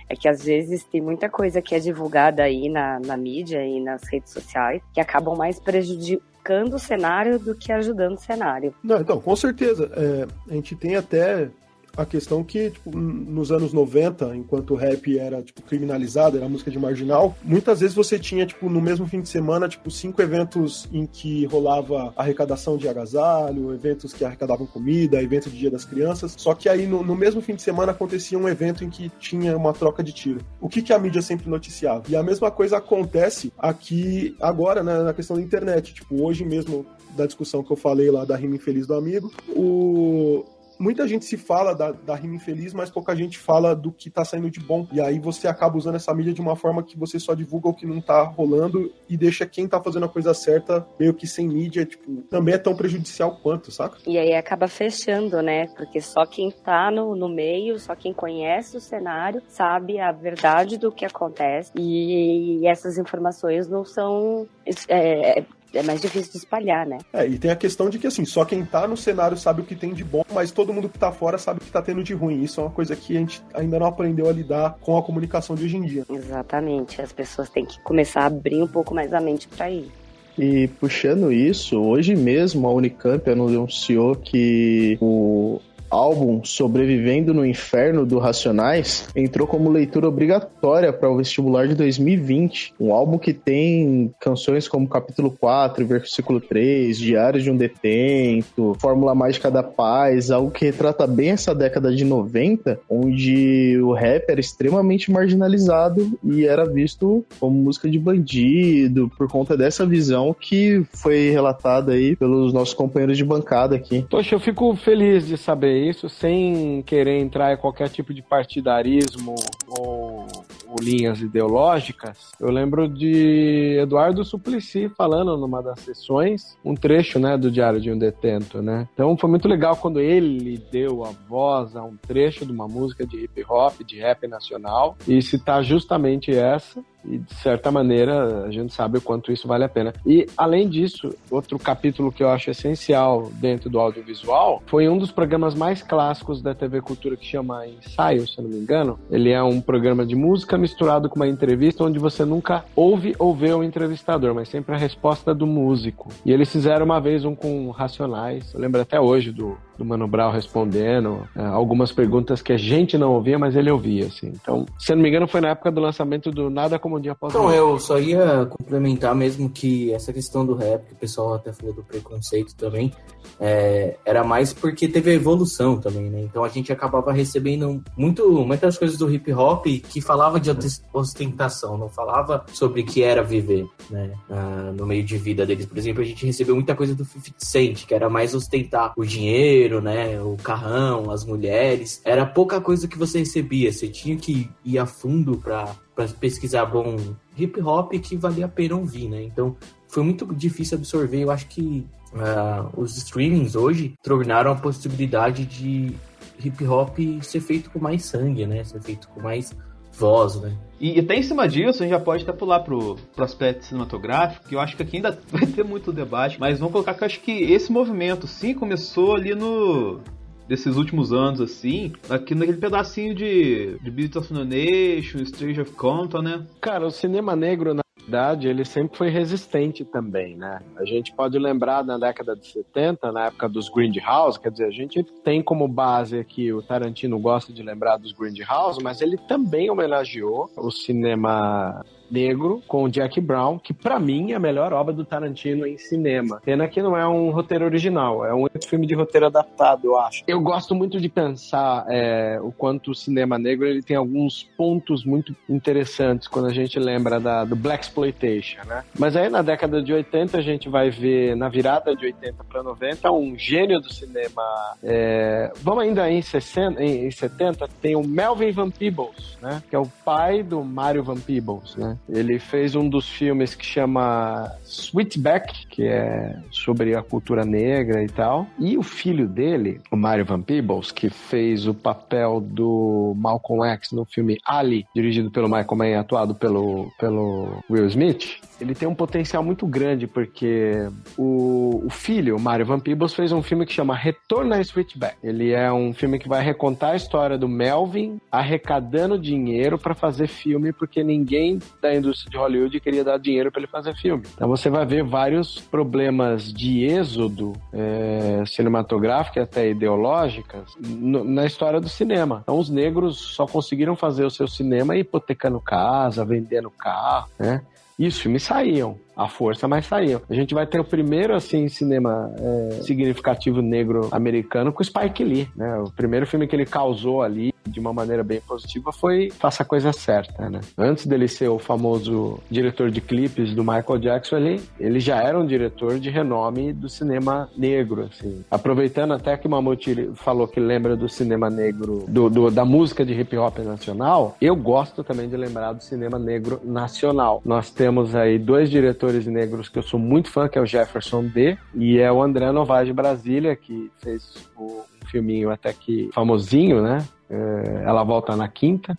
é que às vezes tem muita coisa que é divulgada aí na, na mídia e nas redes sociais que acabam mais prejudicando o cenário do que ajudando o cenário. Não, então, com certeza. É, a gente tem até a questão que, tipo, nos anos 90, enquanto o rap era, tipo, criminalizado, era música de marginal, muitas vezes você tinha, tipo, no mesmo fim de semana, tipo, cinco eventos em que rolava arrecadação de agasalho, eventos que arrecadavam comida, evento de Dia das Crianças, só que aí no, no mesmo fim de semana acontecia um evento em que tinha uma troca de tiro. O que, que a mídia sempre noticiava? E a mesma coisa acontece aqui agora, né, na questão da internet. Tipo, hoje mesmo, da discussão que eu falei lá da rima infeliz do amigo, o, muita gente se fala da, da rima infeliz, mas pouca gente fala do que tá saindo de bom. E aí você acaba usando essa mídia de uma forma que você só divulga o que não tá rolando e deixa quem tá fazendo a coisa certa meio que sem mídia, tipo, também é tão prejudicial quanto, saca? E aí acaba fechando, né? Porque só quem tá no, no meio, só quem conhece o cenário, sabe a verdade do que acontece. E, e essas informações não são é, é mais difícil de espalhar, né? É, e tem a questão de que, assim, só quem tá no cenário sabe o que tem de bom, mas todo mundo que tá fora sabe o que tá tendo de ruim. Isso é uma coisa que a gente ainda não aprendeu a lidar com a comunicação de hoje em dia. Exatamente. As pessoas têm que começar a abrir um pouco mais a mente para ir. E puxando isso, hoje mesmo a Unicamp anunciou que o álbum Sobrevivendo no Inferno do Racionais entrou como leitura obrigatória para o vestibular de 2020. Um álbum que tem canções como Capítulo 4, Versículo 3, Diário de um Detento, Fórmula Mágica da Paz, algo que retrata bem essa década de 90, onde o rap era extremamente marginalizado e era visto como música de bandido, por conta dessa visão que foi relatada aí pelos nossos companheiros de bancada aqui. Poxa, eu fico feliz de saber isso sem querer entrar em qualquer tipo de partidarismo ou, ou, linhas ideológicas. Eu lembro de Eduardo Suplicy falando numa das sessões um trecho, né, do Diário de um Detento, né? Então foi muito legal quando ele deu a voz a um trecho de uma música de hip hop, de rap nacional e citar justamente essa e de certa maneira a gente sabe o quanto isso vale a pena. E além disso, outro capítulo que eu acho essencial dentro do audiovisual foi um dos programas mais clássicos da TV Cultura que chama Ensaio, se eu não me engano. Ele é um programa de música misturado com uma entrevista onde você nunca ouve ou vê o entrevistador, mas sempre a resposta do músico. E eles fizeram uma vez um com Racionais, eu lembro até hoje do do Mano Brown respondendo é, algumas perguntas que a gente não ouvia, mas ele ouvia, assim. Então, se não me engano, foi na época do lançamento do Nada Como um Dia Após Não, eu só ia complementar mesmo que essa questão do rap, que o pessoal até falou do preconceito também, é, era mais porque teve a evolução também, né? Então a gente acabava recebendo muito, muitas coisas do hip hop que falava de ostentação, não falava sobre o que era viver, né? Ah, no meio de vida deles. Por exemplo, a gente recebeu muita coisa do 50 Cent, que era mais ostentar o dinheiro, dinheiro, né? O carrão, as mulheres. Era pouca coisa que você recebia. Você tinha que ir a fundo para pesquisar bom hip hop que valia a pena ouvir, né? Então foi muito difícil absorver. Eu acho que uh, os streamings hoje tornaram a possibilidade de hip hop ser feito com mais sangue, né? Ser feito com mais voz, né? E, até em cima disso, a gente já pode até pular pro, pro aspecto cinematográfico, que eu acho que aqui ainda vai ter muito debate, mas vamos colocar que eu acho que esse movimento, sim, começou ali no, desses últimos anos, assim, aqui naquele pedacinho de, de Beatles of the Nation, Strange of Compton, né? Cara, o cinema negro na verdade, ele sempre foi resistente também, né? A gente pode lembrar na década de 70, na época dos Grindhouse, quer dizer, a gente tem como base aqui o Tarantino gosta de lembrar dos Grindhouse, mas ele também homenageou o cinema negro com o Jack Brown, que para mim é a melhor obra do Tarantino em cinema. Pena que não é um roteiro original, é um filme de roteiro adaptado, eu acho. Eu gosto muito de pensar é, o quanto o cinema negro ele tem alguns pontos muito interessantes quando a gente lembra da, do Black Exploitation, né? Mas aí na década de 80 a gente vai ver, na virada de 80 para 90, um gênio do cinema. É, vamos ainda em, 60, em, em 70, tem o Melvin Van Peebles, né? Que é o pai do Mario Van Peebles, né? Ele fez um dos filmes que chama Sweetback, que é sobre a cultura negra e tal. E o filho dele, o Mario Van Peebles, que fez o papel do Malcolm X no filme Ali, dirigido pelo Michael Mann e atuado pelo, pelo Will Smith, ele tem um potencial muito grande, porque o, o filho, Mario Van Peebles, fez um filme que chama Retorno a Switchback. Ele é um filme que vai recontar a história do Melvin arrecadando dinheiro para fazer filme, porque ninguém da indústria de Hollywood queria dar dinheiro para ele fazer filme. Então você vai ver vários problemas de êxodo é, cinematográfico e até ideológicas no, na história do cinema. Então os negros só conseguiram fazer o seu cinema hipotecando casa, vendendo carro, né? E os filmes saíam a força, mas saíam. A gente vai ter o primeiro, assim, cinema é, significativo negro americano com Spike Lee, né? O primeiro filme que ele causou ali de uma maneira bem positiva foi Faça a Coisa Certa, né? Antes dele ser o famoso diretor de clipes do Michael Jackson, ele, ele já era um diretor de renome do cinema negro, assim. Aproveitando até que Mamute falou que lembra do cinema negro, do, do, da música de hip hop nacional, eu gosto também de lembrar do cinema negro nacional. Nós temos aí dois diretores negros que eu sou muito fã, que é o Jefferson D e é o André Novaes de Brasília, que fez o, um filminho até que famosinho, né? É, ela volta na quinta.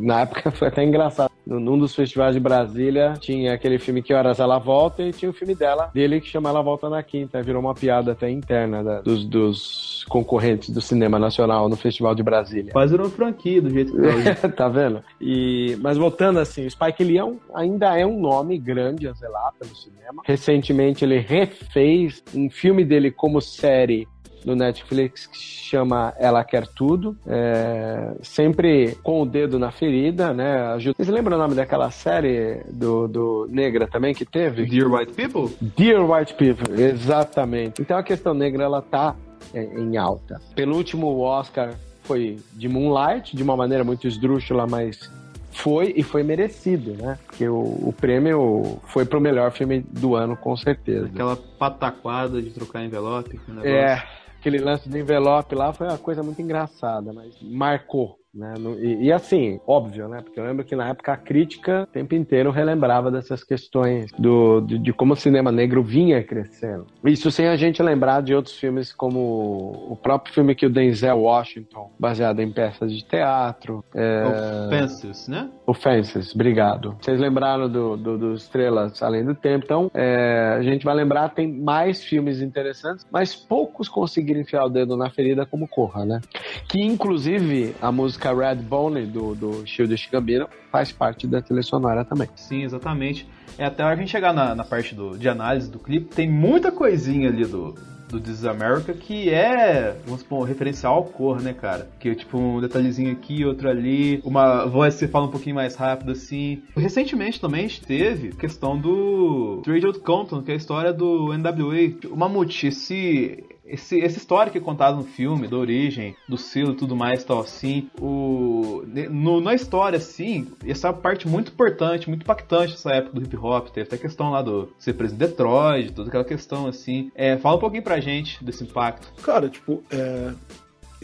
Na época foi até engraçado. Num dos festivais de Brasília tinha aquele filme Que Horas Ela Volta e tinha o filme dela, dele que chama Ela Volta na Quinta. Virou uma piada até interna da, dos, dos, concorrentes do cinema nacional no Festival de Brasília. Quase uma franquia do jeito que tá. tá vendo? E, mas voltando assim, o Spike Lee é um, ainda é um nome grande a zelar pelo cinema. Recentemente ele refez um filme dele como série no Netflix que chama Ela Quer Tudo, é, sempre com o dedo na ferida, né? Vocês lembram o nome daquela série do, do Negra também que teve? Dear White People? Dear White People, exatamente. Então a questão negra ela tá é, em alta. Penúltimo Oscar foi de Moonlight, de uma maneira muito esdrúxula, mas foi e foi merecido, né? Porque o, o prêmio foi pro melhor filme do ano, com certeza. Aquela pataquada de trocar envelope. É, aquele lance do envelope lá foi uma coisa muito engraçada, mas marcou. Né? E, e, assim, óbvio, né? Porque eu lembro que na época a crítica o tempo inteiro relembrava dessas questões do, de, de, como o cinema negro vinha crescendo. Isso sem a gente lembrar de outros filmes como o próprio filme que o Denzel Washington, baseado em peças de teatro. É... Fences, né? O Fences, obrigado. Vocês lembraram do, do, do Estrelas Além do Tempo, então é, a gente vai lembrar, tem mais filmes interessantes, mas poucos conseguiram enfiar o dedo na ferida como Corra, né? Que inclusive a música música Red Bone do, do Shield Gambino faz parte da trilha sonora também. Sim, exatamente. É até a gente chegar na, na parte do, de análise do clipe, tem muita coisinha ali do, do This is America que é, vamos supor, referencial ao cor, né, cara? Que tipo um detalhezinho aqui, outro ali, uma voz que fala um pouquinho mais rápido assim. Recentemente também a gente teve questão do Trade Out Compton, que é a história do NWA. O Mamute, esse esse, essa história que é contada no filme, da origem, do selo e tudo mais, tal assim, o, no, na história, assim, essa parte muito importante, muito impactante dessa época do hip hop, teve até a questão lá do ser preso em Detroit, toda aquela questão, assim. É, fala um pouquinho pra gente desse impacto. Cara, tipo, é,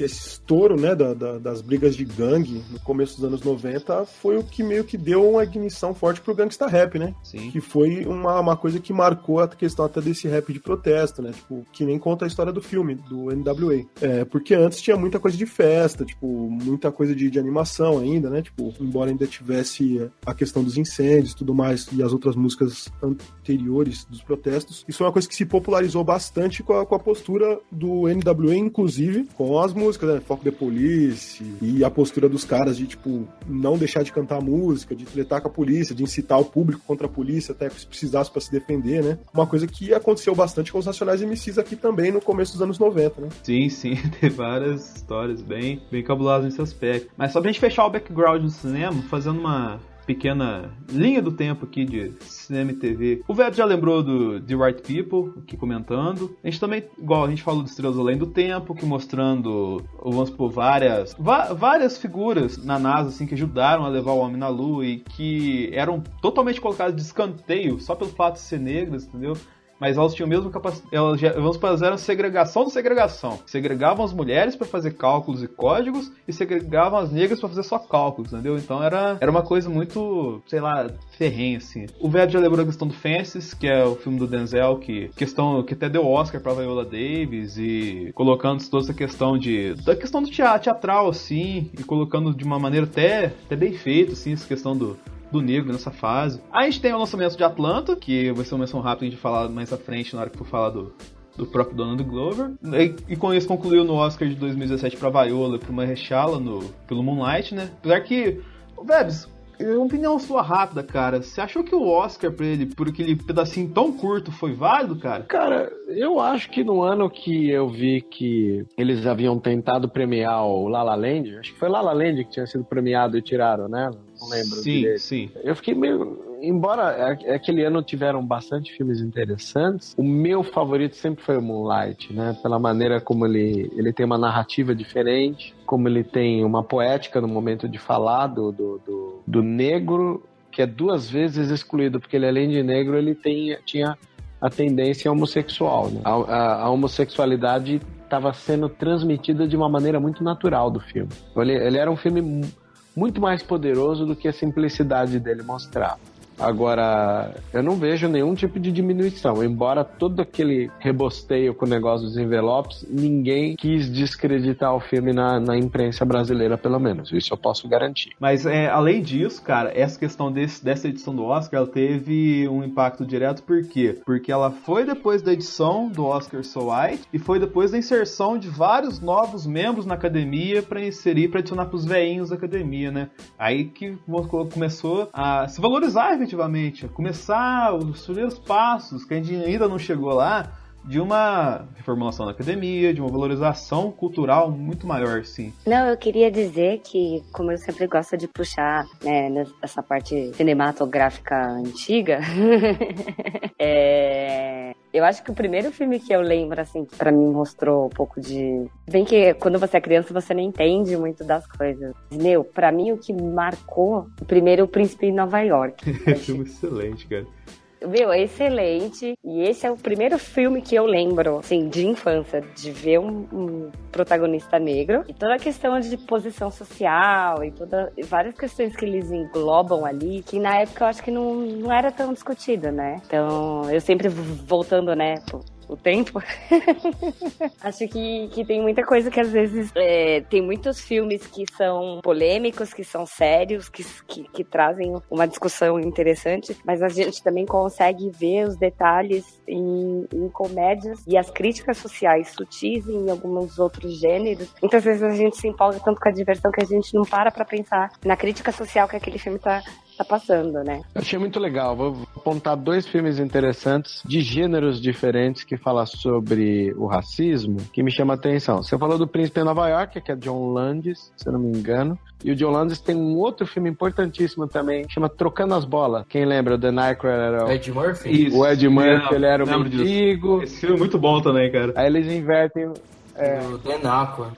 esse estouro né, da, da, das brigas de gangue no começo dos anos 90 foi o que meio que deu uma ignição forte pro gangsta rap, né? Sim. Que foi uma, uma coisa que marcou a questão até desse rap de protesto, né? Tipo, que nem conta a história do filme, do NWA. É, porque antes tinha muita coisa de festa, tipo, muita coisa de, de animação ainda, né? Tipo, embora ainda tivesse a questão dos incêndios e tudo mais, e as outras músicas anteriores dos protestos, isso é uma coisa que se popularizou bastante com a, com a postura do NWA, inclusive, com as músicas músicas, né? Foco the Police e a postura dos caras de, tipo, não deixar de cantar música, de tretar com a polícia, de incitar o público contra a polícia, até se precisasse para se defender, né? Uma coisa que aconteceu bastante com os Nacionais MCs aqui também no começo dos anos 90, né? Sim, sim, tem várias histórias bem, bem cabulosas nesse aspecto. Mas só pra gente fechar o background do cinema, fazendo uma pequena linha do tempo aqui de cinema e TV. O Veto já lembrou do The Right People, aqui comentando. A gente também, igual a gente falou do Estrelas Além do Tempo, que mostrando, vamos por várias, várias figuras na NASA, assim, que ajudaram a levar o homem na Lua e que eram totalmente colocadas de escanteio só pelo fato de ser negras, entendeu? Mas elas tinham a mesma capacidade. Elas vamos fazer segregação da segregação. Segregavam as mulheres para fazer cálculos e códigos e segregavam as negras para fazer só cálculos, entendeu? Então era, era uma coisa muito, sei lá, ferrenha, assim. O Velho já lembrou a questão do Fences, que é o filme do Denzel, que questão que até deu Oscar pra Viola Davis e colocando toda essa questão de. da questão do teatral, assim, e colocando de uma maneira até, até bem feita, assim, essa questão do do negro nessa fase. Aí a gente tem o lançamento de Atlanta, que vai ser uma menção rápida a gente falar mais à frente na hora que for falar do, do próprio Donald Glover. E, e, com isso concluiu no Oscar de 2017 para Viola e para uma Rechala no pelo Moonlight, né? Apesar que, Vebs, uma opinião sua rápida, cara. Você achou que o Oscar pra ele, por aquele pedacinho tão curto, foi válido, cara? Cara, eu acho que no ano que eu vi que eles haviam tentado premiar o La La Land, acho que foi La La Land que tinha sido premiado e tiraram, né? Não lembro. Sim, direito. sim. Eu fiquei meio embora aquele ano tiveram bastante filmes interessantes, o meu favorito sempre foi o Moonlight, né? Pela maneira como ele, ele tem uma narrativa diferente, como ele tem uma poética no momento de falar do, do, do, do negro, que é duas vezes excluído, porque ele além de negro, ele tem, tinha a tendência homossexual. Né? A, a, a homossexualidade estava sendo transmitida de uma maneira muito natural do filme. Ele, ele era um filme muito mais poderoso do que a simplicidade dele mostrava. Agora, eu não vejo nenhum tipo de diminuição. Embora todo aquele rebosteio com o negócio dos envelopes, ninguém quis descreditar o filme na, na imprensa brasileira, pelo menos. Isso eu posso garantir. Mas, é, além disso, cara, essa questão desse, dessa edição do Oscar, ela teve um impacto direto, por quê? Porque ela foi depois da edição do Oscar So White e foi depois da inserção de vários novos membros na academia para inserir, para adicionar pros veinhos da academia, né? Aí que começou a se valorizar efetivamente, começar os primeiros passos, que a gente ainda não chegou lá, de uma reformulação da academia, de uma valorização cultural muito maior, sim. Não, eu queria dizer que, como eu sempre gosto de puxar né, essa parte cinematográfica antiga, é... eu acho que o primeiro filme que eu lembro, assim, que pra mim mostrou um pouco de. Bem que quando você é criança você não entende muito das coisas. Meu, pra mim o que marcou, o primeiro, o Príncipe em Nova York. É filme excelente, cara. Meu, é excelente. E esse é o primeiro filme que eu lembro, assim, de infância, de ver um, um protagonista negro. E toda a questão de posição social e toda, várias questões que eles englobam ali, que na época eu acho que não, não era tão discutida, né? Então, eu sempre voltando, né, o tempo. Acho que, que tem muita coisa que às vezes é, tem muitos filmes que são polêmicos, que são sérios, que, que, que, trazem uma discussão interessante, mas a gente também consegue ver os detalhes em, em comédias e as críticas sociais sutis em alguns outros gêneros. Muitas vezes a gente se empolga tanto com a diversão que a gente não para pra pensar na crítica social que aquele filme tá, tá passando, né? Eu achei muito legal. Vou apontar dois filmes interessantes de gêneros diferentes que falam sobre o racismo que me chama a atenção. Você falou do Príncipe de Nova York, que é John Landis, se eu não me engano. E o John Landis tem um outro filme importantíssimo também, chama Trocando as Bolas. Quem lembra? O Dan Aykroyd era o... Ed Murphy? Isso. O Ed Murphy, ele era o mendigo. Esse filme é muito bom também, cara. Aí eles invertem é, do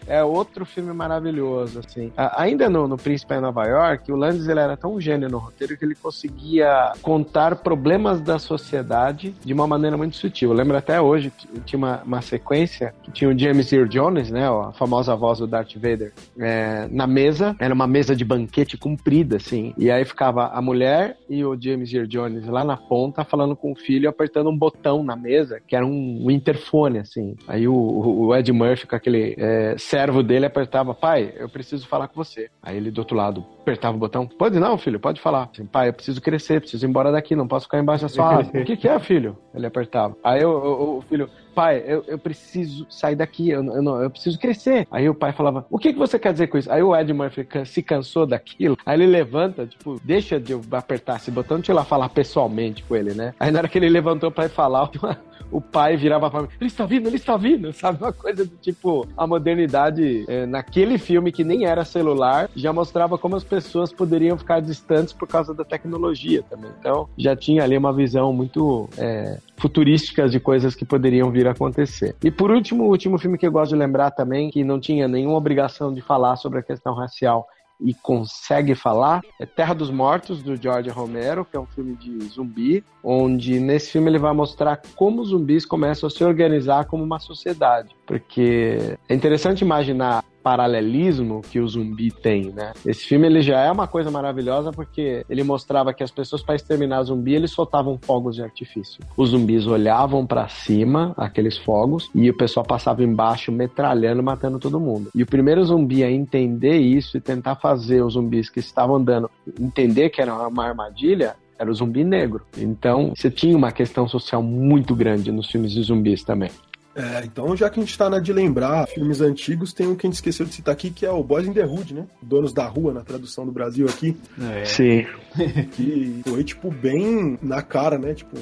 É outro filme maravilhoso, assim. ainda no, no Príncipe em Nova York, o Landis ele era tão gênio no roteiro que ele conseguia contar problemas da sociedade de uma maneira muito sutil. Eu lembro até hoje que tinha uma, uma sequência que tinha o James Earl Jones, né, a famosa voz do Darth Vader, é, na mesa. Era uma mesa de banquete comprida, assim. E aí ficava a mulher e o James Earl Jones lá na ponta falando com o filho, apertando um botão na mesa, que era um, um interfone, assim. Aí o, o Ed Murphy com aquele é, servo dele apertava, pai, eu preciso falar com você. Aí ele do outro lado apertava o botão, pode não, filho, pode falar. Assim, pai, eu preciso crescer, preciso ir embora daqui, não posso ficar embaixo da sua asa. o que, que é, filho? Ele apertava. Aí o, o filho, pai, eu, eu preciso sair daqui, eu, eu, não, eu preciso crescer. Aí o pai falava, o que, que você quer dizer com isso? Aí o Ed Murphy se cansou daquilo, aí ele levanta, tipo, deixa de eu apertar esse botão, deixa eu lá falar pessoalmente com ele, né? Aí na hora que ele levantou pra falar, o pai virava pra mim, ele está vindo, ele está vindo, sabe? Uma coisa do tipo, a modernidade é, naquele filme que nem era celular, já mostrava como as pessoas poderiam ficar distantes por causa da tecnologia também. Então, já tinha ali uma visão muito é, futurística de coisas que poderiam vir a acontecer. E por último, o último filme que eu gosto de lembrar também, que não tinha nenhuma obrigação de falar sobre a questão racial e consegue falar é Terra dos Mortos, do George Romero, que é um filme de zumbi, onde nesse filme ele vai mostrar como os zumbis começam a se organizar como uma sociedade. Porque é interessante imaginar paralelismo que o zumbi tem, né? Esse filme ele já é uma coisa maravilhosa porque ele mostrava que as pessoas para exterminar zumbi eles soltavam fogos de artifício. Os zumbis olhavam para cima aqueles fogos e o pessoal passava embaixo metralhando, matando todo mundo. E o primeiro zumbi a entender isso e tentar fazer os zumbis que estavam andando entender que era uma armadilha era o zumbi negro. Então, você tinha uma questão social muito grande nos filmes de zumbis também. É, então já que a gente tá na de lembrar filmes antigos, tem um que a gente esqueceu de citar aqui, que é o Boys in the Hood, né? Donos da Rua, na tradução do Brasil aqui. É. Sim. que foi, tipo, bem na cara, né? Tipo,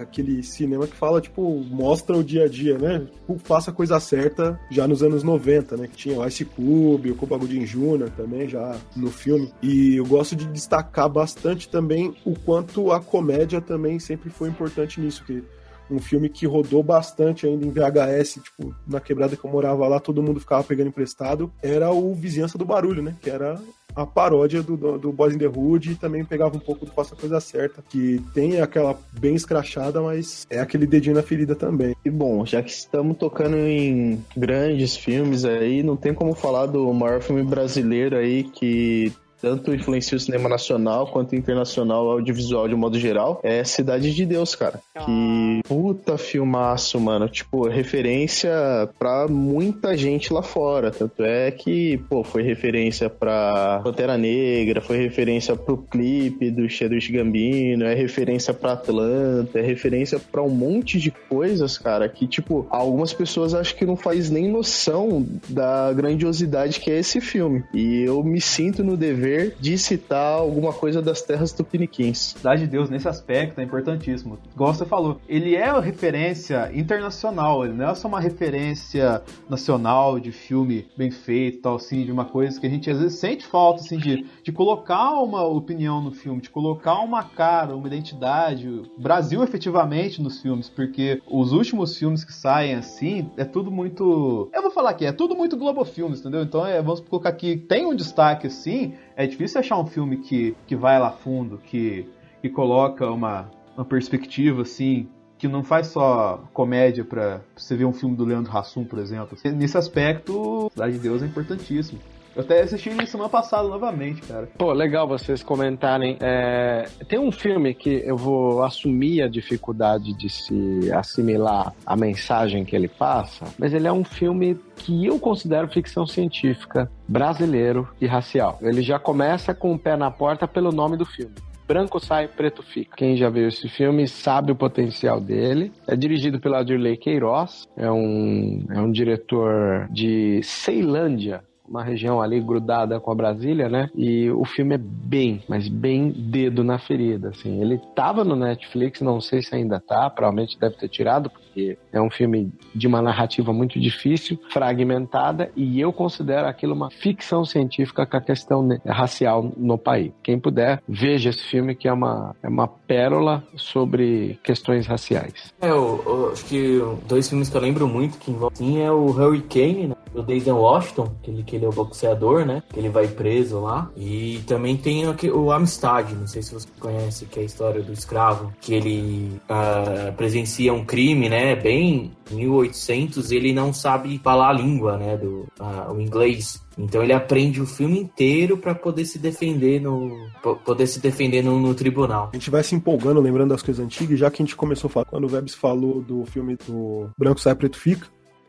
aquele cinema que fala, tipo, mostra o dia a dia, né? Tipo, faça a coisa certa já nos anos 90, né? Que tinha o Ice Cube, o Cuba Gooding Jr. também já no filme. E eu gosto de destacar bastante também o quanto a comédia também sempre foi importante nisso, que um filme que rodou bastante ainda em VHS, tipo, na quebrada que eu morava lá, todo mundo ficava pegando emprestado, era o Vizinhança do Barulho, né? Que era a paródia do, do, do Boys in the Hood e também pegava um pouco do Faça a Coisa Certa, que tem aquela bem escrachada, mas é aquele dedinho na ferida também. E bom, já que estamos tocando em grandes filmes aí, não tem como falar do maior filme brasileiro aí que tanto influencia o cinema nacional quanto internacional audiovisual de um modo geral, é Cidade de Deus, cara. Que puta filmaço, mano. Tipo, referência pra muita gente lá fora. Tanto é que, pô, foi referência pra Pantera Negra, foi referência pro clipe do Chadwick Gambino, é referência pra Atlanta, é referência pra um monte de coisas, cara, que, tipo, algumas pessoas acho que não faz nem noção da grandiosidade que é esse filme. E eu me sinto no dever dever de citar alguma coisa das terras tupiniquins. Cidade de Deus, nesse aspecto, é importantíssimo. Igual você falou, ele é uma referência internacional, ele não é só uma referência nacional de filme bem feito, tal, assim, de uma coisa que a gente às vezes sente falta, assim, de, de colocar uma opinião no filme, de colocar uma cara, uma identidade, Brasil efetivamente nos filmes, porque os últimos filmes que saem assim, é tudo muito. Eu vou falar aqui, é tudo muito Globo Filmes, entendeu? Então é, vamos colocar aqui, tem um destaque assim, é difícil achar um filme que, que vai lá fundo, que, que coloca uma, uma perspectiva assim, que não faz só comédia para você ver um filme do Leandro Hassum, por exemplo. Nesse aspecto, Cidade de Deus é importantíssimo. Eu até assisti na semana passada novamente, cara. Pô, legal vocês comentarem. É... Tem um filme que eu vou assumir a dificuldade de se assimilar a mensagem que ele passa, mas ele é um filme que eu considero ficção científica, brasileiro e racial. Ele já começa com o pé na porta pelo nome do filme branco sai, preto fica. Quem já viu esse filme sabe o potencial dele. É dirigido pelo Adirley Queiroz, é um, é um diretor de Ceilândia, uma região ali grudada com a Brasília, né? E o filme é bem, mas bem dedo na ferida, assim. Ele tava no Netflix, não sei se ainda tá, provavelmente deve ter tirado, porque é um filme de uma narrativa muito difícil, fragmentada, e eu considero aquilo uma ficção científica com a questão racial no país. Quem puder, veja esse filme que é uma, é uma pérola sobre questões raciais. É, eu, eu acho que dois filmes que eu lembro muito que envolvem é o Hurricane, né? do Denzel Washington, que ele, que ele é o boxeador, né? Que ele vai preso lá. E também tem o, o Amistad, não sei se você conhece, que é a história do escravo, que ele uh, presencia um crime, né? Bem 1800, ele não sabe falar a língua, né? Do, uh, o inglês. Então ele aprende o filme inteiro para poder se defender no poder se defender no, no, tribunal. A gente vai se empolgando, lembrando das coisas antigas, já que a gente começou a falar quando o Vebs falou do filme do Branco Sai Preto Fica,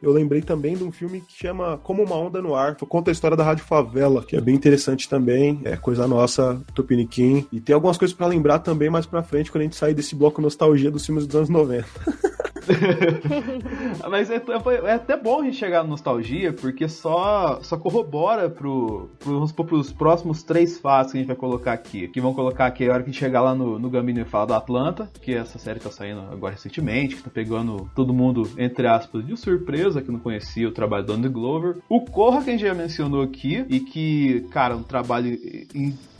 eu lembrei também de um filme que chama Como uma Onda no Ar. Conta a história da Rádio Favela, que é bem interessante também. É coisa nossa, Tupiniquim. E tem algumas coisas para lembrar também mais pra frente, quando a gente sair desse bloco nostalgia dos filmes dos anos 90. Mas é, é, até bom a gente chegar na nostalgia, porque só, só corrobora pro, pro, pros próximos três fatos que a gente vai colocar aqui. Que vão colocar aqui a hora que a gente chegar lá no, no Gambino e falar do Atlanta, que essa série tá saindo agora recentemente, que tá pegando todo mundo, entre aspas, de surpresa, que não conhecia o trabalho do Andy Glover. O Corra, que a gente já mencionou aqui, e que, cara, um trabalho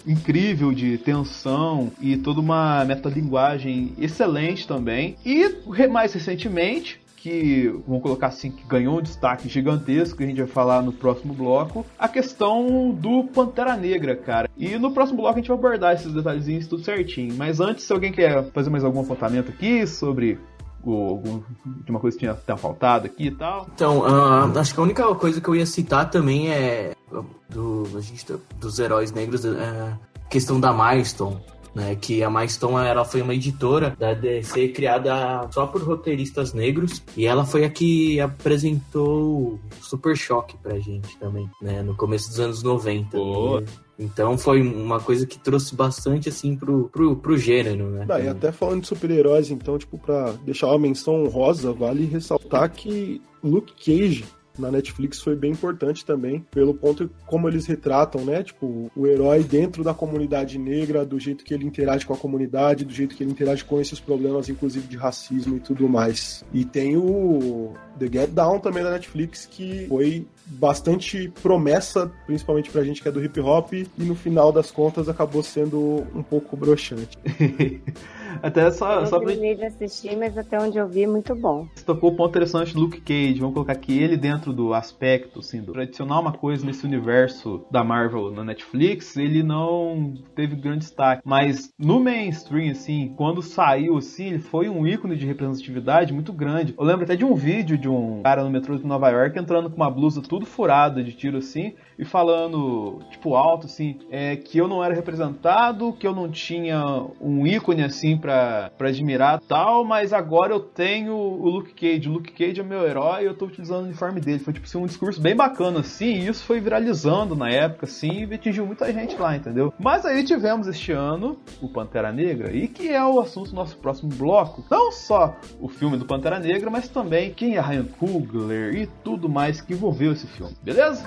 incrível de tensão e toda uma metalinguagem excelente também. E mais recentemente, que, vamos colocar assim, que ganhou um destaque gigantesco, que a gente vai falar no próximo bloco, a questão do Pantera Negra, cara. E no próximo bloco a gente vai abordar esses detalhezinhos tudo certinho. Mas antes, se alguém quer fazer mais algum apontamento aqui sobre algum, de uma coisa que tinha, tinha faltado aqui e tal? Então, uh, acho que a única coisa que eu ia citar também é do, a gente, tá, dos heróis negros, é, questão da Milestone. Né, que a Milestone ela foi uma editora da DC criada só por roteiristas negros e ela foi a que apresentou Super Choque pra gente também, né, no começo dos anos 90. Né? Então foi uma coisa que trouxe bastante assim pro, pro, pro gênero, né? Ah, e até falando de super-heróis, então, tipo, pra deixar uma menção honrosa, vale ressaltar que Luke Cage na Netflix foi bem importante também, pelo ponto como eles retratam, né? Tipo, o herói dentro da comunidade negra, do jeito que ele interage com a comunidade, do jeito que ele interage com esses problemas, inclusive de racismo e tudo mais. E tem o The Get Down também da Netflix, que foi bastante promessa, principalmente pra gente que é do hip hop, e no final das contas acabou sendo um pouco broxante. Até só. Eu só pra... de assistir, mas até onde eu vi, muito bom. Você tocou o ponto interessante do Luke Cage. Vamos colocar aqui ele dentro do aspecto, assim, do adicionar uma coisa nesse universo da Marvel na Netflix, ele não teve grande destaque. Mas no mainstream, assim, quando saiu, assim, ele foi um ícone de representatividade muito grande. Eu lembro até de um vídeo de um cara no metrô de Nova York entrando com uma blusa tudo furada de tiro, assim, e falando, tipo, alto, assim, é, que eu não era representado, que eu não tinha um ícone, assim, pra, pra admirar tal, mas agora eu tenho o Luke Cage. O Luke Cage é meu herói e eu tô utilizando o uniforme dele. Foi, tipo, assim, um discurso bem bacana, assim, e isso foi viralizando na época, assim, e atingiu muita gente lá, entendeu? Mas aí tivemos este ano o Pantera Negra, e que é o assunto do nosso próximo bloco. Não só o filme do Pantera Negra, mas também quem é Ryan Coogler e tudo mais que envolveu esse filme, beleza?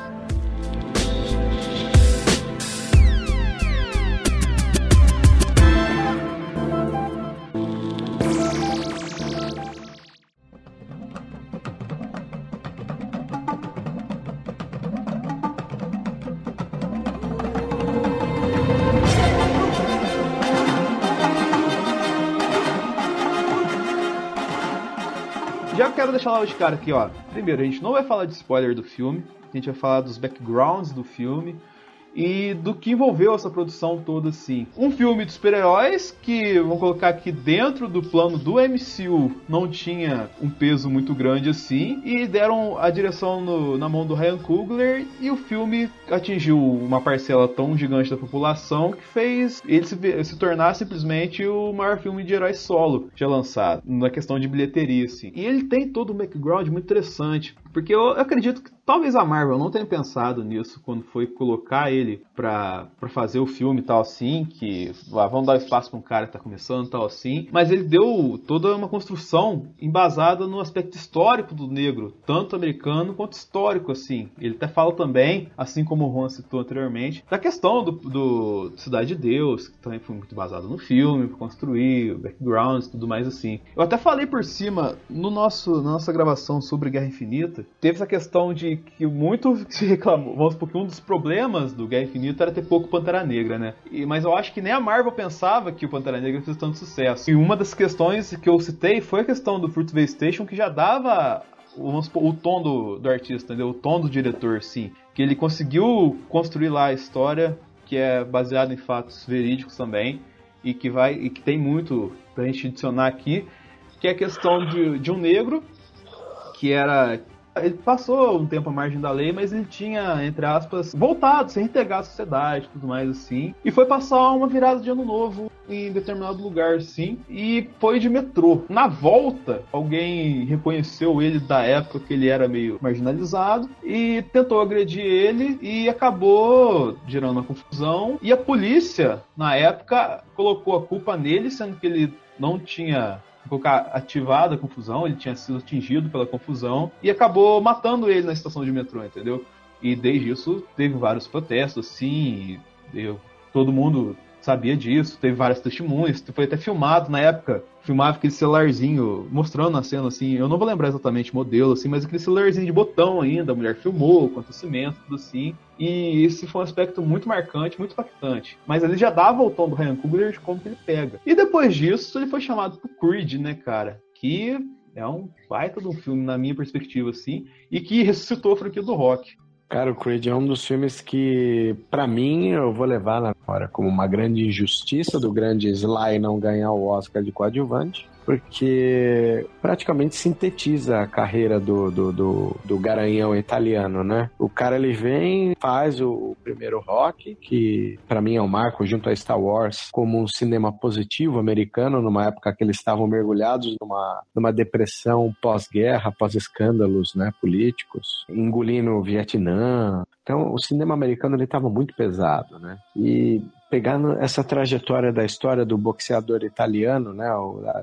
Quero deixar lá de cara aqui, ó. Primeiro, a gente não vai falar de spoiler do filme, a gente vai falar dos backgrounds do filme, e do que envolveu essa produção toda assim. Um filme de super-heróis que, vamos colocar aqui dentro do plano do MCU, não tinha um peso muito grande assim, e deram a direção no, na mão do Ryan Coogler, e o filme atingiu uma parcela tão gigante da população que fez ele se, se tornar simplesmente o maior filme de heróis solo já lançado, na questão de bilheteria assim. E ele tem todo um background muito interessante, porque eu acredito que talvez a Marvel não tenha pensado nisso quando foi colocar ele pra, pra fazer o filme tal assim, que ah, vamos dar espaço pra um cara que tá começando tal assim, mas ele deu toda uma construção embasada no aspecto histórico do negro, tanto americano quanto histórico assim. Ele até fala também, assim como o Juan citou anteriormente, da questão do, do Cidade de Deus, que também foi muito basado no filme, pra construir, o background e tudo mais assim. Eu até falei por cima no nosso, na nossa gravação sobre Guerra Infinita, teve essa questão de que muito se reclamou. Vamos supor que um dos problemas do Guerra Infinita era ter pouco Pantera Negra, né? E, mas eu acho que nem a Marvel pensava que o Pantera Negra fez tanto sucesso. E uma das questões que eu citei foi a questão do Fruitvale Station, que já dava supor, o tom do, do artista, entendeu? O tom do diretor, sim. Que ele conseguiu construir lá a história, que é baseada em fatos verídicos também, e que vai e que tem muito pra gente adicionar aqui, que é a questão de, de um negro que era Ele passou um tempo à margem da lei, mas ele tinha, entre aspas, voltado, se reintegrar à sociedade tudo mais assim. E foi passar uma virada de ano novo em determinado lugar, sim. E foi de metrô. Na volta, alguém reconheceu ele da época que ele era meio marginalizado e tentou agredir ele e acabou gerando uma confusão. E a polícia, na época, colocou a culpa nele, sendo que ele não tinha colocar ativada a confusão, ele tinha sido atingido pela confusão e acabou matando ele na estação de metrô, entendeu? E desde isso teve vários protestos, sim, eu, todo mundo sabia disso, teve várias testemunhas, foi até filmado na época, filmava aquele celularzinho, mostrando a cena assim, eu não vou lembrar exatamente o modelo, assim, mas aquele celularzinho de botão ainda, a mulher filmou, acontecimento, tudo assim, e esse foi um aspecto muito marcante, muito impactante. Mas ele já dava o tom do Ryan Coogler de como que ele pega. E depois disso, ele foi chamado pro Creed, né, cara? Que é um baita de um filme, na minha perspectiva, assim, e que ressuscitou a franquia do rock. Cara, o Creed é um dos filmes que, para mim, eu vou levar na hora como uma grande injustiça do grande Sly não ganhar o Oscar de coadjuvante porque praticamente sintetiza a carreira do, do, do, do, garanhão italiano, né? O cara ele vem, faz o primeiro rock, que para mim é um marco junto a Star Wars, como um cinema positivo americano, numa época que eles estavam mergulhados numa, numa depressão pós-guerra, pós-escândalos né, políticos, engolindo o Vietnã. Então, o cinema americano ele estava muito pesado, né? E pegando essa trajetória da história do boxeador italiano, né,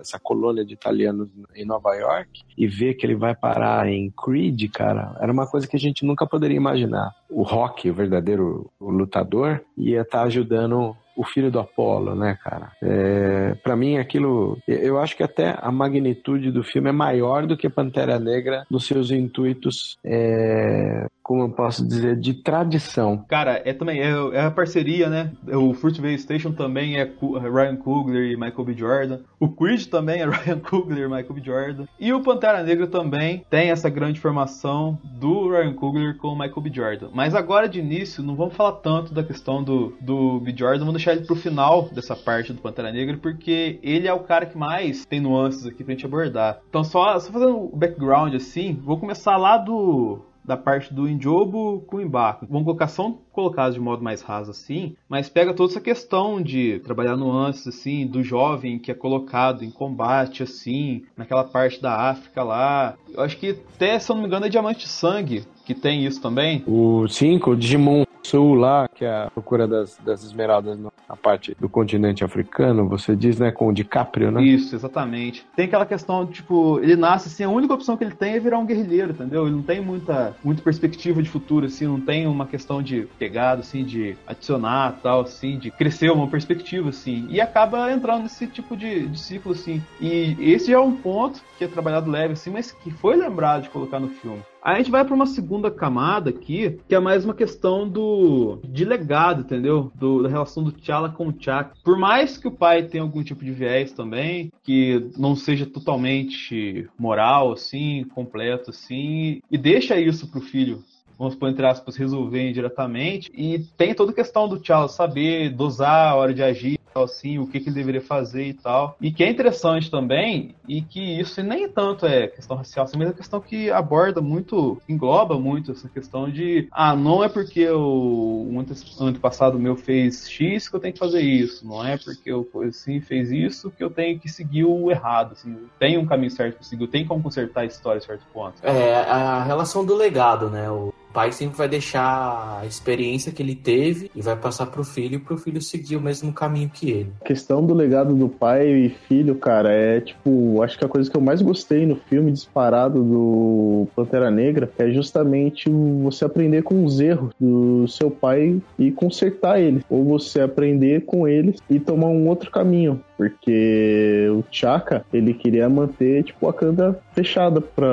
essa colônia de italianos em Nova York, e ver que ele vai parar em Creed, cara, era uma coisa que a gente nunca poderia imaginar. O Rock, o verdadeiro lutador, ia estar tá ajudando o filho do Apolo, né, cara? É, para mim, aquilo. Eu acho que até a magnitude do filme é maior do que Pantera Negra nos seus intuitos é, como eu posso dizer, de tradição. Cara, é também é, é a parceria, né? O Fruitvale Station também é, é Ryan Coogler e Michael B. Jordan. O Creed também é Ryan Coogler e Michael B. Jordan. E o Pantera Negra também tem essa grande formação do Ryan Coogler com o Michael B. Jordan. Mas agora de início, não vamos falar tanto da questão do, do B. Jordan, vamos deixar ele pro final dessa parte do Pantera Negra, porque ele é o cara que mais tem nuances aqui pra gente abordar. Então, só, só fazendo o background assim, vou começar lá do da parte do Injobo com o Embarco. Vão colocar, são colocados de modo mais raso assim, mas pega toda essa questão de trabalhar nuances assim, do jovem que é colocado em combate assim, naquela parte da África lá. Eu acho que até, se eu não me engano, é Diamante de Sangue, que tem isso também. O 5, o Digimon Sul lá, que é a procura das, das esmeraldas na parte do continente africano, você diz, né, com o DiCaprio, né? Isso, exatamente. Tem aquela questão, tipo, ele nasce assim, a única opção que ele tem é virar um guerrilheiro, entendeu? Ele não tem muita, muita perspectiva de futuro, assim, não tem uma questão de pegada, assim, de adicionar tal, assim, de crescer uma perspectiva, assim. E acaba entrando nesse tipo de, de ciclo, assim. E esse é um ponto que é trabalhado leve, assim, mas que foi lembrado de colocar no filme. Aí a gente vai para uma segunda camada aqui, que é mais uma questão do de legado, entendeu? Do, da relação do T'Challa com o T'Chaka. Por mais que o pai tenha algum tipo de viés também, que não seja totalmente moral, assim, completo, assim, e deixa isso pro filho vamos pôr entre aspas, resolver indiretamente. E tem toda a questão do T'Challa saber dosar a hora de agir, assim, o que, que ele deveria fazer e tal. E que é interessante também, e que isso nem tanto é questão racial, assim, mas é questão que aborda muito, engloba muito essa questão de, ah, não é porque o antepassado meu fez X que eu tenho que fazer isso, não é porque eu assim fez isso que eu tenho que seguir o errado, assim, tem um caminho certo para seguir, tem como consertar a história a certo ponto. É, a relação do legado, né? O pai sempre vai deixar a experiência que ele teve e vai passar pro filho pro filho seguir o mesmo caminho que ele. A questão do legado do pai e filho, cara, é tipo, acho que a coisa que eu mais gostei no filme disparado do Pantera Negra é justamente você aprender com os erros do seu pai e consertar eles, ou você aprender com eles e tomar um outro caminho porque o Chaka, ele queria manter, tipo, a Kanda fechada para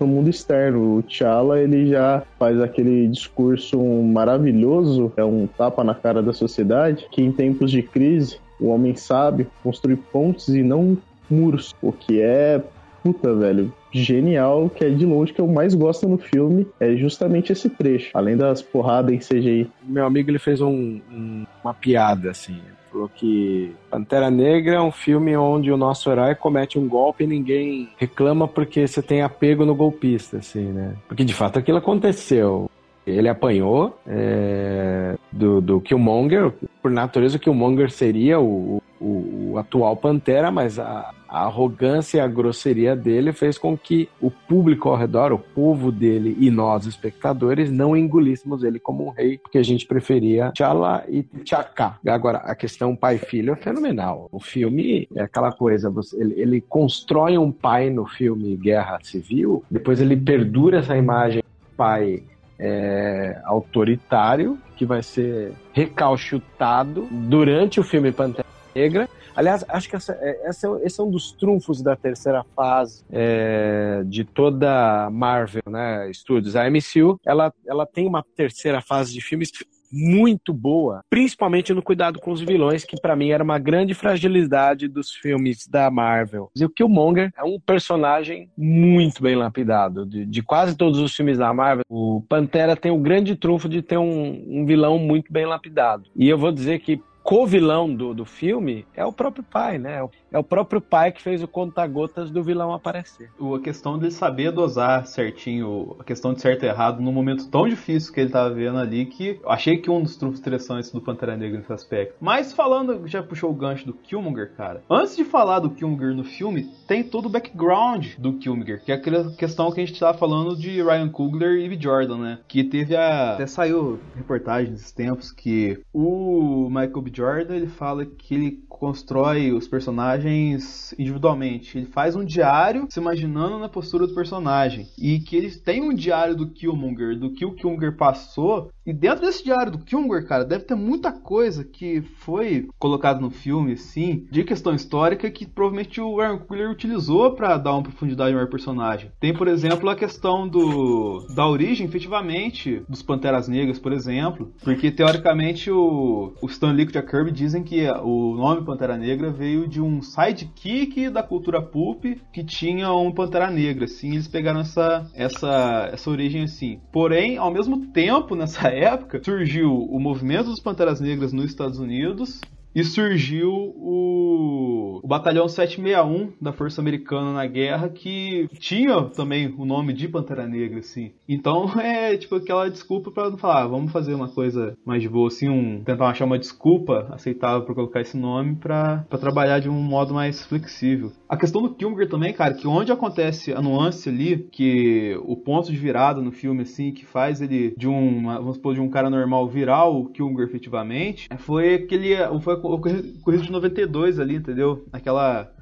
o mundo externo. O T'Challa, ele já faz aquele discurso maravilhoso, é um tapa na cara da sociedade, que em tempos de crise, o homem sabe construir pontes e não muros, o que é puta, velho, genial, que é de longe que eu mais gosto no filme, é justamente esse trecho, além das porradas em CGI. Meu amigo, ele fez um, um, uma piada, assim, falou que Pantera Negra é um filme onde o nosso herói comete um golpe e ninguém reclama porque você tem apego no golpista, assim, né? Porque de fato aquilo aconteceu. Ele apanhou é, do, do Killmonger. Por natureza, o Killmonger seria o, o, o atual Pantera, mas a, a arrogância e a grosseria dele fez com que o público ao redor, o povo dele e nós, espectadores, não engolíssemos ele como um rei, porque a gente preferia T'Challa e T'Chaka. Agora, a questão pai-filho é fenomenal. O filme é aquela coisa, você, ele, ele constrói um pai no filme Guerra Civil, depois ele perdura essa imagem pai é, autoritário que vai ser recalchutado durante o filme Pantera Negra. Aliás, acho que essa, é, essa, esse é um dos trunfos da terceira fase é, de toda Marvel, né, Studios. A MCU, ela, ela tem uma terceira fase de filmes muito boa, principalmente no cuidado com os vilões, que para mim era uma grande fragilidade dos filmes da Marvel. E o Killmonger é um personagem muito bem lapidado. De, de quase todos os filmes da Marvel, o Pantera tem o grande trunfo de ter um, um vilão muito bem lapidado. E eu vou dizer que co-vilão do, do filme é o próprio pai, né? É o próprio pai que fez o conta-gotas do vilão aparecer. A questão de saber dosar certinho, a questão de certo e errado, num momento tão difícil que ele tava vendo ali, que eu achei que um dos trunfos interessantes do Pantera Negra nesse aspecto. Mas falando, já puxou o gancho do Killmonger, cara. Antes de falar do Killmonger no filme, tem todo o background do Killmonger, que é aquela questão que a gente tava falando de Ryan Coogler e Jordan, né? Que teve a. Até saiu reportagem nesses tempos que o Michael B. Jordan ele fala que ele constrói os personagens individualmente. Ele faz um diário se imaginando na postura do personagem. E que ele tem um diário do Killmonger, do que o Killmonger passou. E dentro desse diário do Killmonger, cara, deve ter muita coisa que foi colocado no filme, assim, de questão histórica que provavelmente o Aaron Coogler utilizou para dar uma profundidade maior ao personagem. Tem, por exemplo, a questão do da origem, efetivamente, dos Panteras Negras, por exemplo. Porque, teoricamente, o, o Stan Lee e o Kirby dizem que o nome Pantera Negra veio de um sidekick da cultura pulp que tinha um Pantera Negra, assim, eles pegaram essa, essa, essa origem assim. Porém, ao mesmo tempo, nessa época, surgiu o movimento dos Panteras Negras nos Estados Unidos, e surgiu o, o Batalhão 761 da Força Americana na guerra, que tinha também o nome de Pantera Negra, assim. Então é tipo aquela desculpa para não falar, ah, vamos fazer uma coisa mais boa, assim, um, tentar achar uma desculpa aceitável para colocar esse nome para trabalhar de um modo mais flexível. A questão do Killmonger também, cara, que onde acontece a nuance ali, que o ponto de virada no filme, assim, que faz ele de um, vamos supor, de um cara normal virar o Killmonger efetivamente, foi aquele, foi ocorrido de 92 ali, entendeu? Aquela.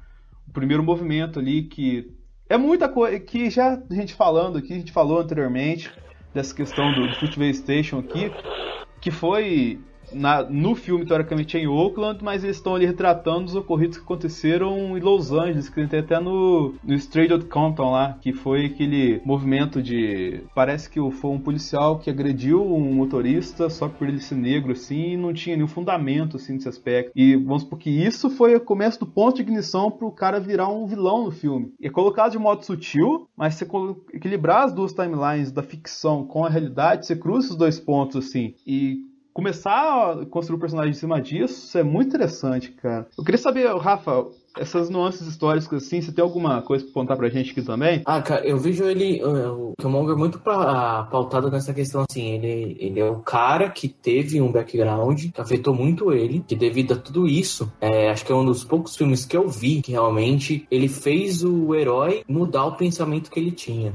O primeiro movimento ali que. É muita coisa que já a gente falando aqui, a gente falou anteriormente dessa questão do, do Football Station aqui, que foi na, no filme, teoricamente, é em Oakland, mas eles estão ali retratando os ocorridos que aconteceram em Los Angeles, que tem até no, no Straight Outta Compton lá, que foi aquele movimento de... Parece que foi um policial que agrediu um motorista só por ele ser negro, assim, e não tinha nenhum fundamento, assim, nesse aspecto. E vamos porque isso foi o começo do ponto de ignição pro cara virar um vilão no filme. E é colocado de modo sutil, mas você equilibrar as duas timelines da ficção com a realidade, você cruza esses dois pontos, assim, e começar a construir o personagem em cima disso é muito interessante, cara. Eu queria saber, Rafa, essas nuances históricas, assim, você tem alguma coisa pra contar pra gente aqui também? Ah, cara, eu vejo ele, o Killmonger, muito pra, pautado nessa questão, assim, ele, ele é o cara que teve um background que afetou muito ele, que devido a tudo isso, é, acho que é um dos poucos filmes que eu vi que realmente ele fez o herói mudar o pensamento que ele tinha.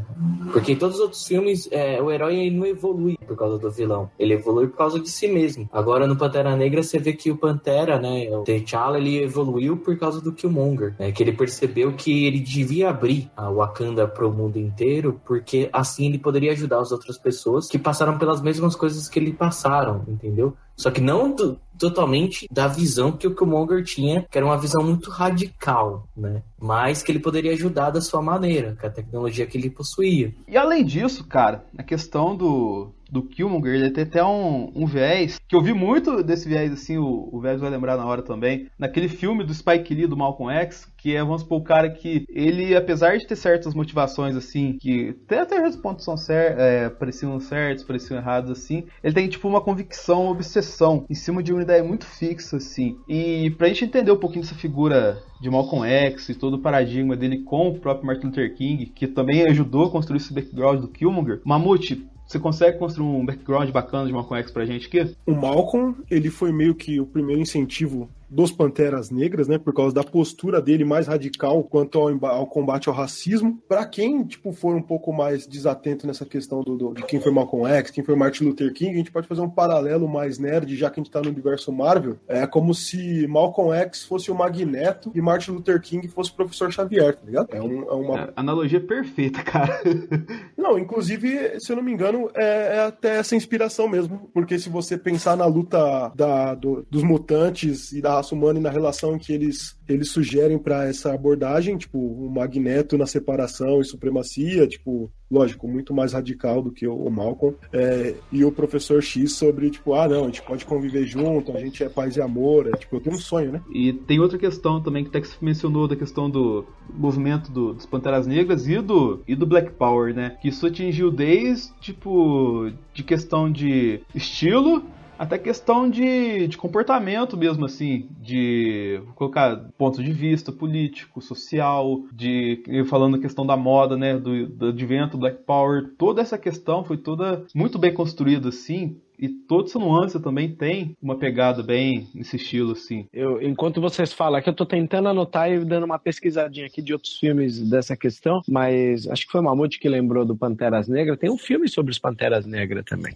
Porque em todos os outros filmes, é, o herói não evolui por causa do vilão, ele evolui por causa de si mesmo. Agora no Pantera Negra, você vê que o Pantera, né, o T'Challa, ele evoluiu por causa do que Killmonger, né, que ele percebeu que ele devia abrir a Wakanda para o mundo inteiro, porque assim ele poderia ajudar as outras pessoas que passaram pelas mesmas coisas que ele passaram, entendeu? Só que não do, totalmente da visão que o Killmonger tinha, que era uma visão muito radical, né? Mas que ele poderia ajudar da sua maneira, com a tecnologia que ele possuía. E além disso, cara, a questão do, do Killmonger, ele tem até um, um viés, que eu vi muito desse viés, assim, o, o viés vai lembrar na hora também, naquele filme do Spike Lee, do Malcolm X, que é, vamos supor, o cara que ele, apesar de ter certas motivações, assim, que até, até os pontos são cer é, pareciam certos, pareciam errados, assim, ele tem, tipo, uma convicção, uma obsessão em cima de uma ideia muito fixa, assim. E pra gente entender um pouquinho dessa figura de Malcolm X e todo o paradigma dele com o próprio Martin Luther King, que também ajudou a construir esse background do Killmonger, Mamute, você consegue construir um background bacana de Malcolm X pra gente aqui? O Malcolm, ele foi meio que o primeiro incentivo dos Panteras Negras, né, por causa da postura dele mais radical quanto ao, ao combate ao racismo. Para quem, tipo, for um pouco mais desatento nessa questão do, do, de quem foi Malcolm X, quem foi Martin Luther King, a gente pode fazer um paralelo mais nerd, já que a gente tá no universo Marvel. É como se Malcolm X fosse o Magneto e Martin Luther King fosse o Professor Xavier, tá ligado? É, um, é uma... É, analogia perfeita, cara. não, inclusive, se eu não me engano, é, é, até essa inspiração mesmo, porque se você pensar na luta da, do, dos mutantes e da raça humana e na relação que eles, eles sugerem para essa abordagem, tipo, o Magneto na separação e supremacia, tipo, lógico, muito mais radical do que o Malcolm, é, e o professor X sobre, tipo, ah, não, a gente pode conviver junto, a gente é paz e amor, é, tipo, eu tenho um sonho, né? E tem outra questão também que Tex mencionou, da questão do movimento do, dos Panteras Negras e do, e do Black Power, né? Que isso atingiu desde, tipo, de questão de estilo até questão de, de comportamento mesmo, assim, de colocar ponto de vista político, social, de falando a questão da moda, né, do, do advento Black Power, toda essa questão foi toda muito bem construída, assim, e toda essa nuance também tem uma pegada bem nesse estilo, assim. Eu, enquanto vocês falam aqui, eu tô tentando anotar e dando uma pesquisadinha aqui de outros filmes dessa questão, mas acho que foi o Mamute que lembrou do Panteras Negras. Tem um filme sobre os Panteras Negras também.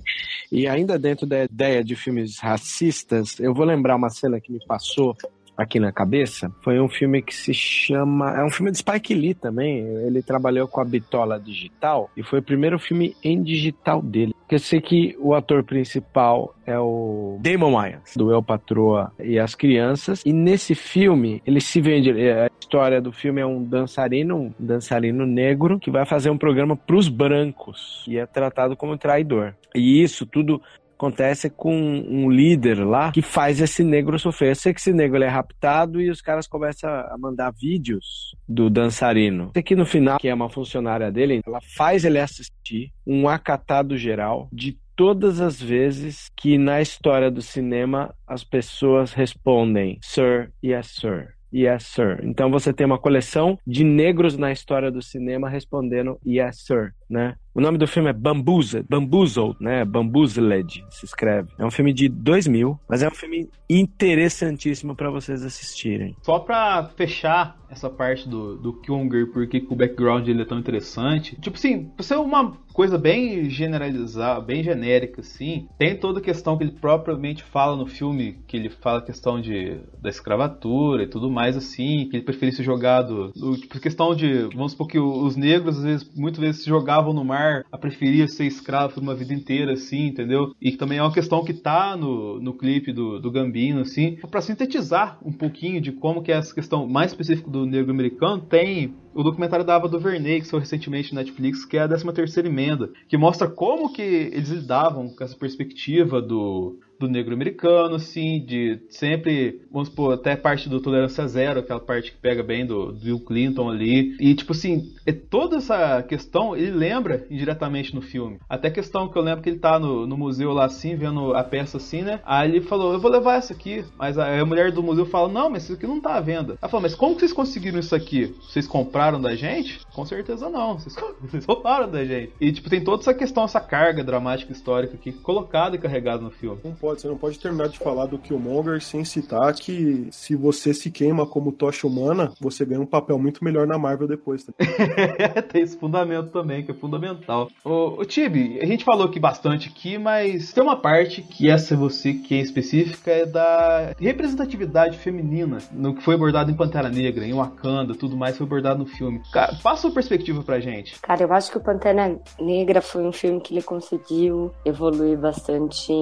E ainda dentro da ideia de filmes racistas, eu vou lembrar uma cena que me passou aqui na cabeça foi um filme que se chama. É um filme de Spike Lee também. Ele trabalhou com a Bitola Digital e foi o primeiro filme em digital dele. Eu sei que o ator principal é o Damon Wayans, do El Patroa e as Crianças. E nesse filme, ele se vende. É, a história do filme é um dançarino, um dançarino negro, que vai fazer um programa para os brancos e é tratado como traidor. E isso tudo acontece com um líder lá que faz esse negro sofrer. Eu sei que esse negro é raptado e os caras começam a mandar vídeos do dançarino. Aqui no final, que é uma funcionária dele, ela faz ele assistir um acatado geral de todas as vezes que na história do cinema as pessoas respondem Sir, yes, sir. Yes, sir. Então você tem uma coleção de negros na história do cinema respondendo Yes, sir, né? O nome do filme é Bamboozled, Bamboozled, né? Bamboozled se escreve. É um filme de 2000, mas é um filme interessantíssimo para vocês assistirem. Só para fechar essa parte do, do Kyunger, porque o background dele é tão interessante. Tipo assim, pra ser uma coisa bem generalizada, bem genérica, assim, tem toda a questão que ele propriamente fala no filme, que ele fala a questão de, da escravatura e tudo mais, assim, que ele preferia ser jogado. Tipo, questão de, vamos supor que os negros, às vezes, muitas vezes se jogavam no mar a preferir ser escravo por uma vida inteira, assim, entendeu? E também é uma questão que tá no, no clipe do, do Gambino, assim, para sintetizar um pouquinho de como que é essa questão mais específica do negro americano, tem o documentário da Ava DuVernay, que saiu recentemente na Netflix, que é a 13 terceira emenda, que mostra como que eles lidavam com essa perspectiva do, do negro americano, assim, de sempre, vamos supor, até parte do Tolerância Zero, aquela parte que pega bem do, do Bill Clinton ali. E, tipo assim, é toda essa questão ele lembra indiretamente no filme. Até questão que eu lembro que ele tá no, no museu lá assim, vendo a peça assim, né? Aí ele falou, eu vou levar essa aqui. Mas a, a mulher do museu fala, não, mas isso aqui não tá à venda. Ela falou, mas como que vocês conseguiram isso aqui? Vocês compraram da gente? Com certeza não. Vocês, vocês roubaram da gente. E, tipo, tem toda essa questão, essa carga dramática histórica aqui, colocada e carregada no filme. Não pode, você não pode terminar de falar do Killmonger sem citar que se você se queima como tocha humana, você ganha um papel muito melhor na Marvel depois. Tá? tem esse fundamento também, que é fundamental. Ô, ô Tibi, a gente falou aqui bastante aqui, mas tem uma parte que essa você que é específica é da representatividade feminina no que foi abordado em Pantera Negra, em Wakanda, tudo mais foi abordado no filme. Cara, passa uma perspectiva pra gente. Cara, eu acho que o Pantera Negra foi um filme que ele conseguiu evoluir bastante,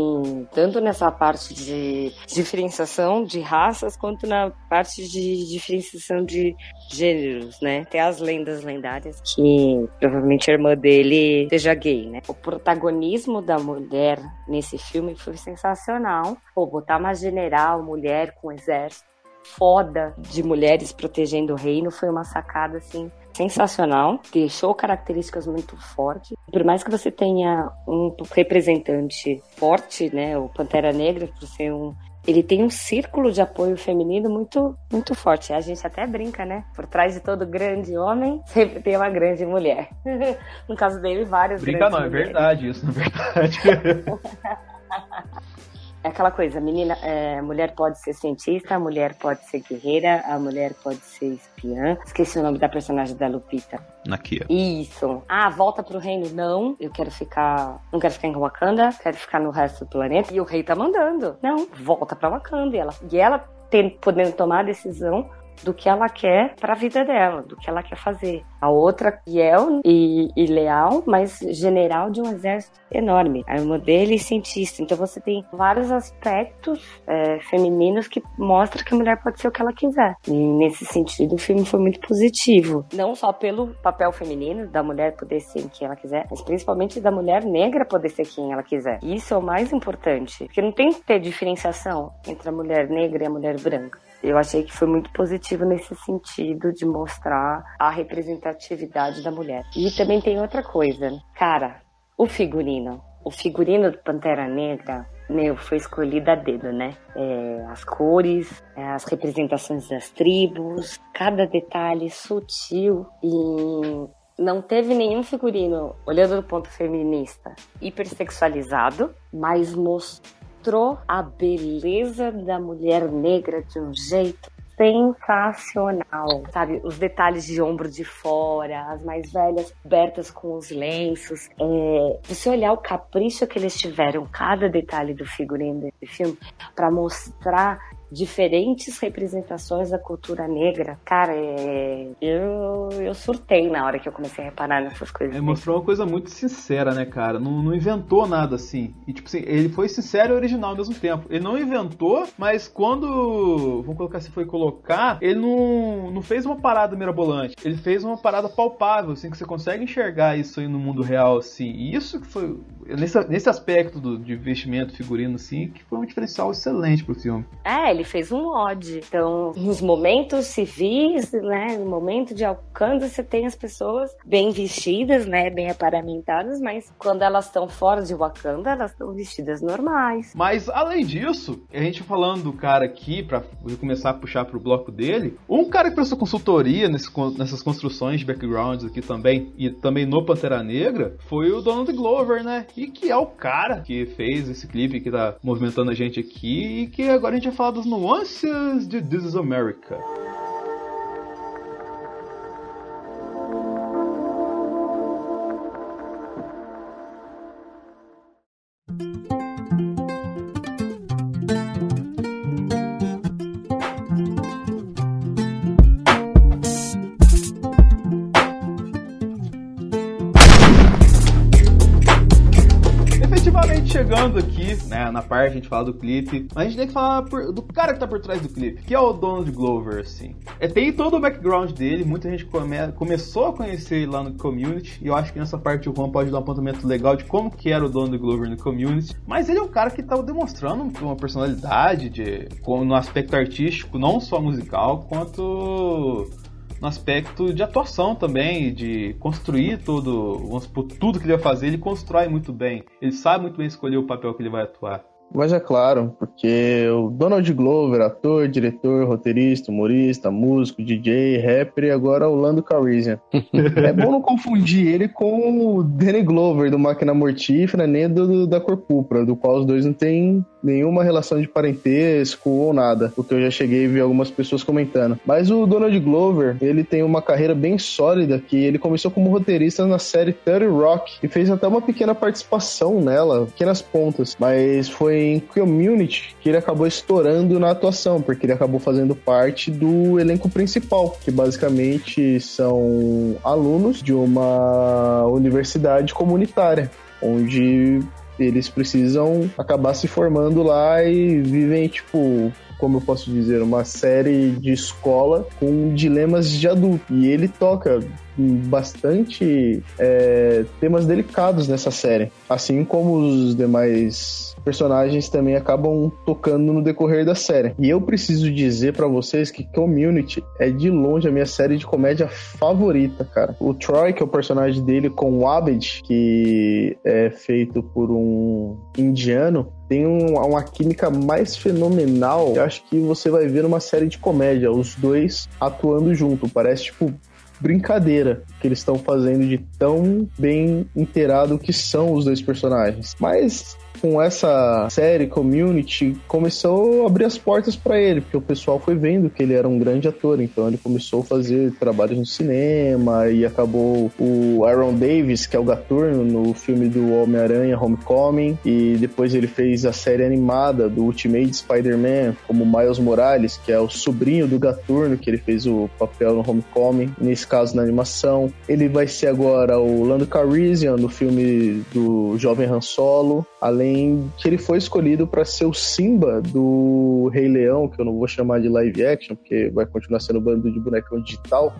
tanto nessa parte de diferenciação de raças, quanto na parte de diferenciação de gêneros, né? Tem as lendas lendárias que provavelmente a irmã dele seja gay, né? O protagonismo da mulher nesse filme foi sensacional. Pô, botar uma general, mulher com exército foda de mulheres protegendo o reino foi uma sacada assim sensacional, deixou características muito fortes. Por mais que você tenha um representante forte, né, o Pantera Negra, por ser um ele tem um círculo de apoio feminino muito, muito forte. A gente até brinca, né? Por trás de todo grande homem, sempre tem uma grande mulher. no caso dele, várias Brinca não, mulheres. é verdade isso, na verdade. É aquela coisa, menina, é, mulher pode ser cientista, a mulher pode ser guerreira, a mulher pode ser espiã. Esqueci o nome da personagem da Lupita. Nakia. Isso. Ah, volta pro reino. Não, eu quero ficar. Não quero ficar em Wakanda, quero ficar no resto do planeta. E o rei tá mandando. Não, volta pra Wakanda. E ela, e ela tem, podendo tomar a decisão do que ela quer para a vida dela, do que ela quer fazer. A outra, fiel e, e leal, mas general de um exército enorme. A irmã dele, cientista. Então você tem vários aspectos é, femininos que mostram que a mulher pode ser o que ela quiser. E nesse sentido, o filme foi muito positivo. Não só pelo papel feminino, da mulher poder ser quem ela quiser, mas principalmente da mulher negra poder ser quem ela quiser. Isso é o mais importante. Porque não tem que ter diferenciação entre a mulher negra e a mulher branca. Eu achei que foi muito positivo nesse sentido de mostrar a representatividade da mulher. E também tem outra coisa, cara, o figurino. O figurino do Pantera Negra, meu, foi escolhido a dedo, né? É, as cores, é, as representações das tribos, cada detalhe sutil e não teve nenhum figurino, olhando do ponto feminista, hipersexualizado, mas mostrou a beleza da mulher negra de um jeito sensacional, sabe? Os detalhes de ombro de fora, as mais velhas cobertas com os lenços. É, você olhar o capricho que eles tiveram, cada detalhe do figurino desse filme, para mostrar diferentes representações da cultura negra. Cara, é... eu, eu surtei na hora que eu comecei a reparar nessas coisas. Ele mostrou uma coisa muito sincera, né, cara? Não, não inventou nada assim. E, tipo assim, ele foi sincero e original ao mesmo tempo. Ele não inventou, mas quando, vamos colocar se foi colocar, ele não, não fez uma parada mirabolante. Ele fez uma parada palpável, assim, que você consegue enxergar isso aí no mundo real, assim. E isso que foi, nesse, nesse aspecto do, de investimento figurino, assim, que foi um diferencial excelente pro filme. É, ele fez um ode. Então, nos momentos civis, né, no momento de Wakanda, você tem as pessoas bem vestidas, né, bem aparamentadas, mas quando elas estão fora de Wakanda, elas estão vestidas normais. Mas, além disso, a gente falando do cara aqui, pra começar a puxar pro bloco dele, um cara que prestou consultoria nesse, nessas construções de backgrounds aqui também, e também no Pantera Negra, foi o Donald Glover, né, e que é o cara que fez esse clipe que tá movimentando a gente aqui, e que agora a gente vai falar dos nuances de This is America. Na parte a gente fala do clipe, mas a gente tem que falar por, do cara que tá por trás do clipe, que é o Donald Glover, assim. É, tem todo o background dele, muita gente come, começou a conhecer ele lá no community, e eu acho que nessa parte o Juan pode dar um apontamento legal de como que era o Donald Glover no community, mas ele é um cara que tá demonstrando uma personalidade de, no aspecto artístico, não só musical, quanto no aspecto de atuação também, de construir todo, vamos supor, tudo que ele vai fazer, ele constrói muito bem. Ele sabe muito bem escolher o papel que ele vai atuar. Mas é claro, porque o Donald Glover, ator, diretor, roteirista, humorista, músico, DJ, rapper e agora o Lando Calrissian. é bom não confundir ele com o Danny Glover do Máquina Mortífera, nem do, do, da Cor Púrpura, do qual os dois não têm nenhuma relação de parentesco ou nada, o que eu já cheguei a ver algumas pessoas comentando. Mas o Donald Glover, ele tem uma carreira bem sólida, que ele começou como roteirista na série 30 Rock e fez até uma pequena participação nela, pequenas pontas, mas foi em Community que ele acabou estourando na atuação, porque ele acabou fazendo parte do elenco principal, que basicamente são alunos de uma universidade comunitária, onde eles precisam acabar se formando lá e vivem, tipo, como eu posso dizer, uma série de escola com dilemas de adulto. E ele toca bastante é, temas delicados nessa série, assim como os demais personagens também acabam tocando no decorrer da série. E eu preciso dizer para vocês que Community é de longe a minha série de comédia favorita, cara. O Troy, que é o personagem dele, com o Abed, que é feito por um indiano, tem um, uma química mais fenomenal. Eu acho que você vai ver numa série de comédia, os dois atuando junto. Parece tipo brincadeira que eles estão fazendo de tão bem inteirado que são os dois personagens. Mas com essa série Community começou a abrir as portas para ele, porque o pessoal foi vendo que ele era um grande ator, então ele começou a fazer trabalhos no cinema e acabou o Aaron Davis, que é o Gaturno no filme do Homem-Aranha Homecoming, e depois ele fez a série animada do Ultimate Spider-Man como Miles Morales, que é o sobrinho do Gaturno, que ele fez o papel no Homecoming, nesse caso na animação. Ele vai ser agora o Lando Calrissian no filme do Jovem Han Solo, além também que ele foi escolhido para ser o Simba do Rei Leão, que eu não vou chamar de live action, porque vai continuar sendo bando de bonecão digital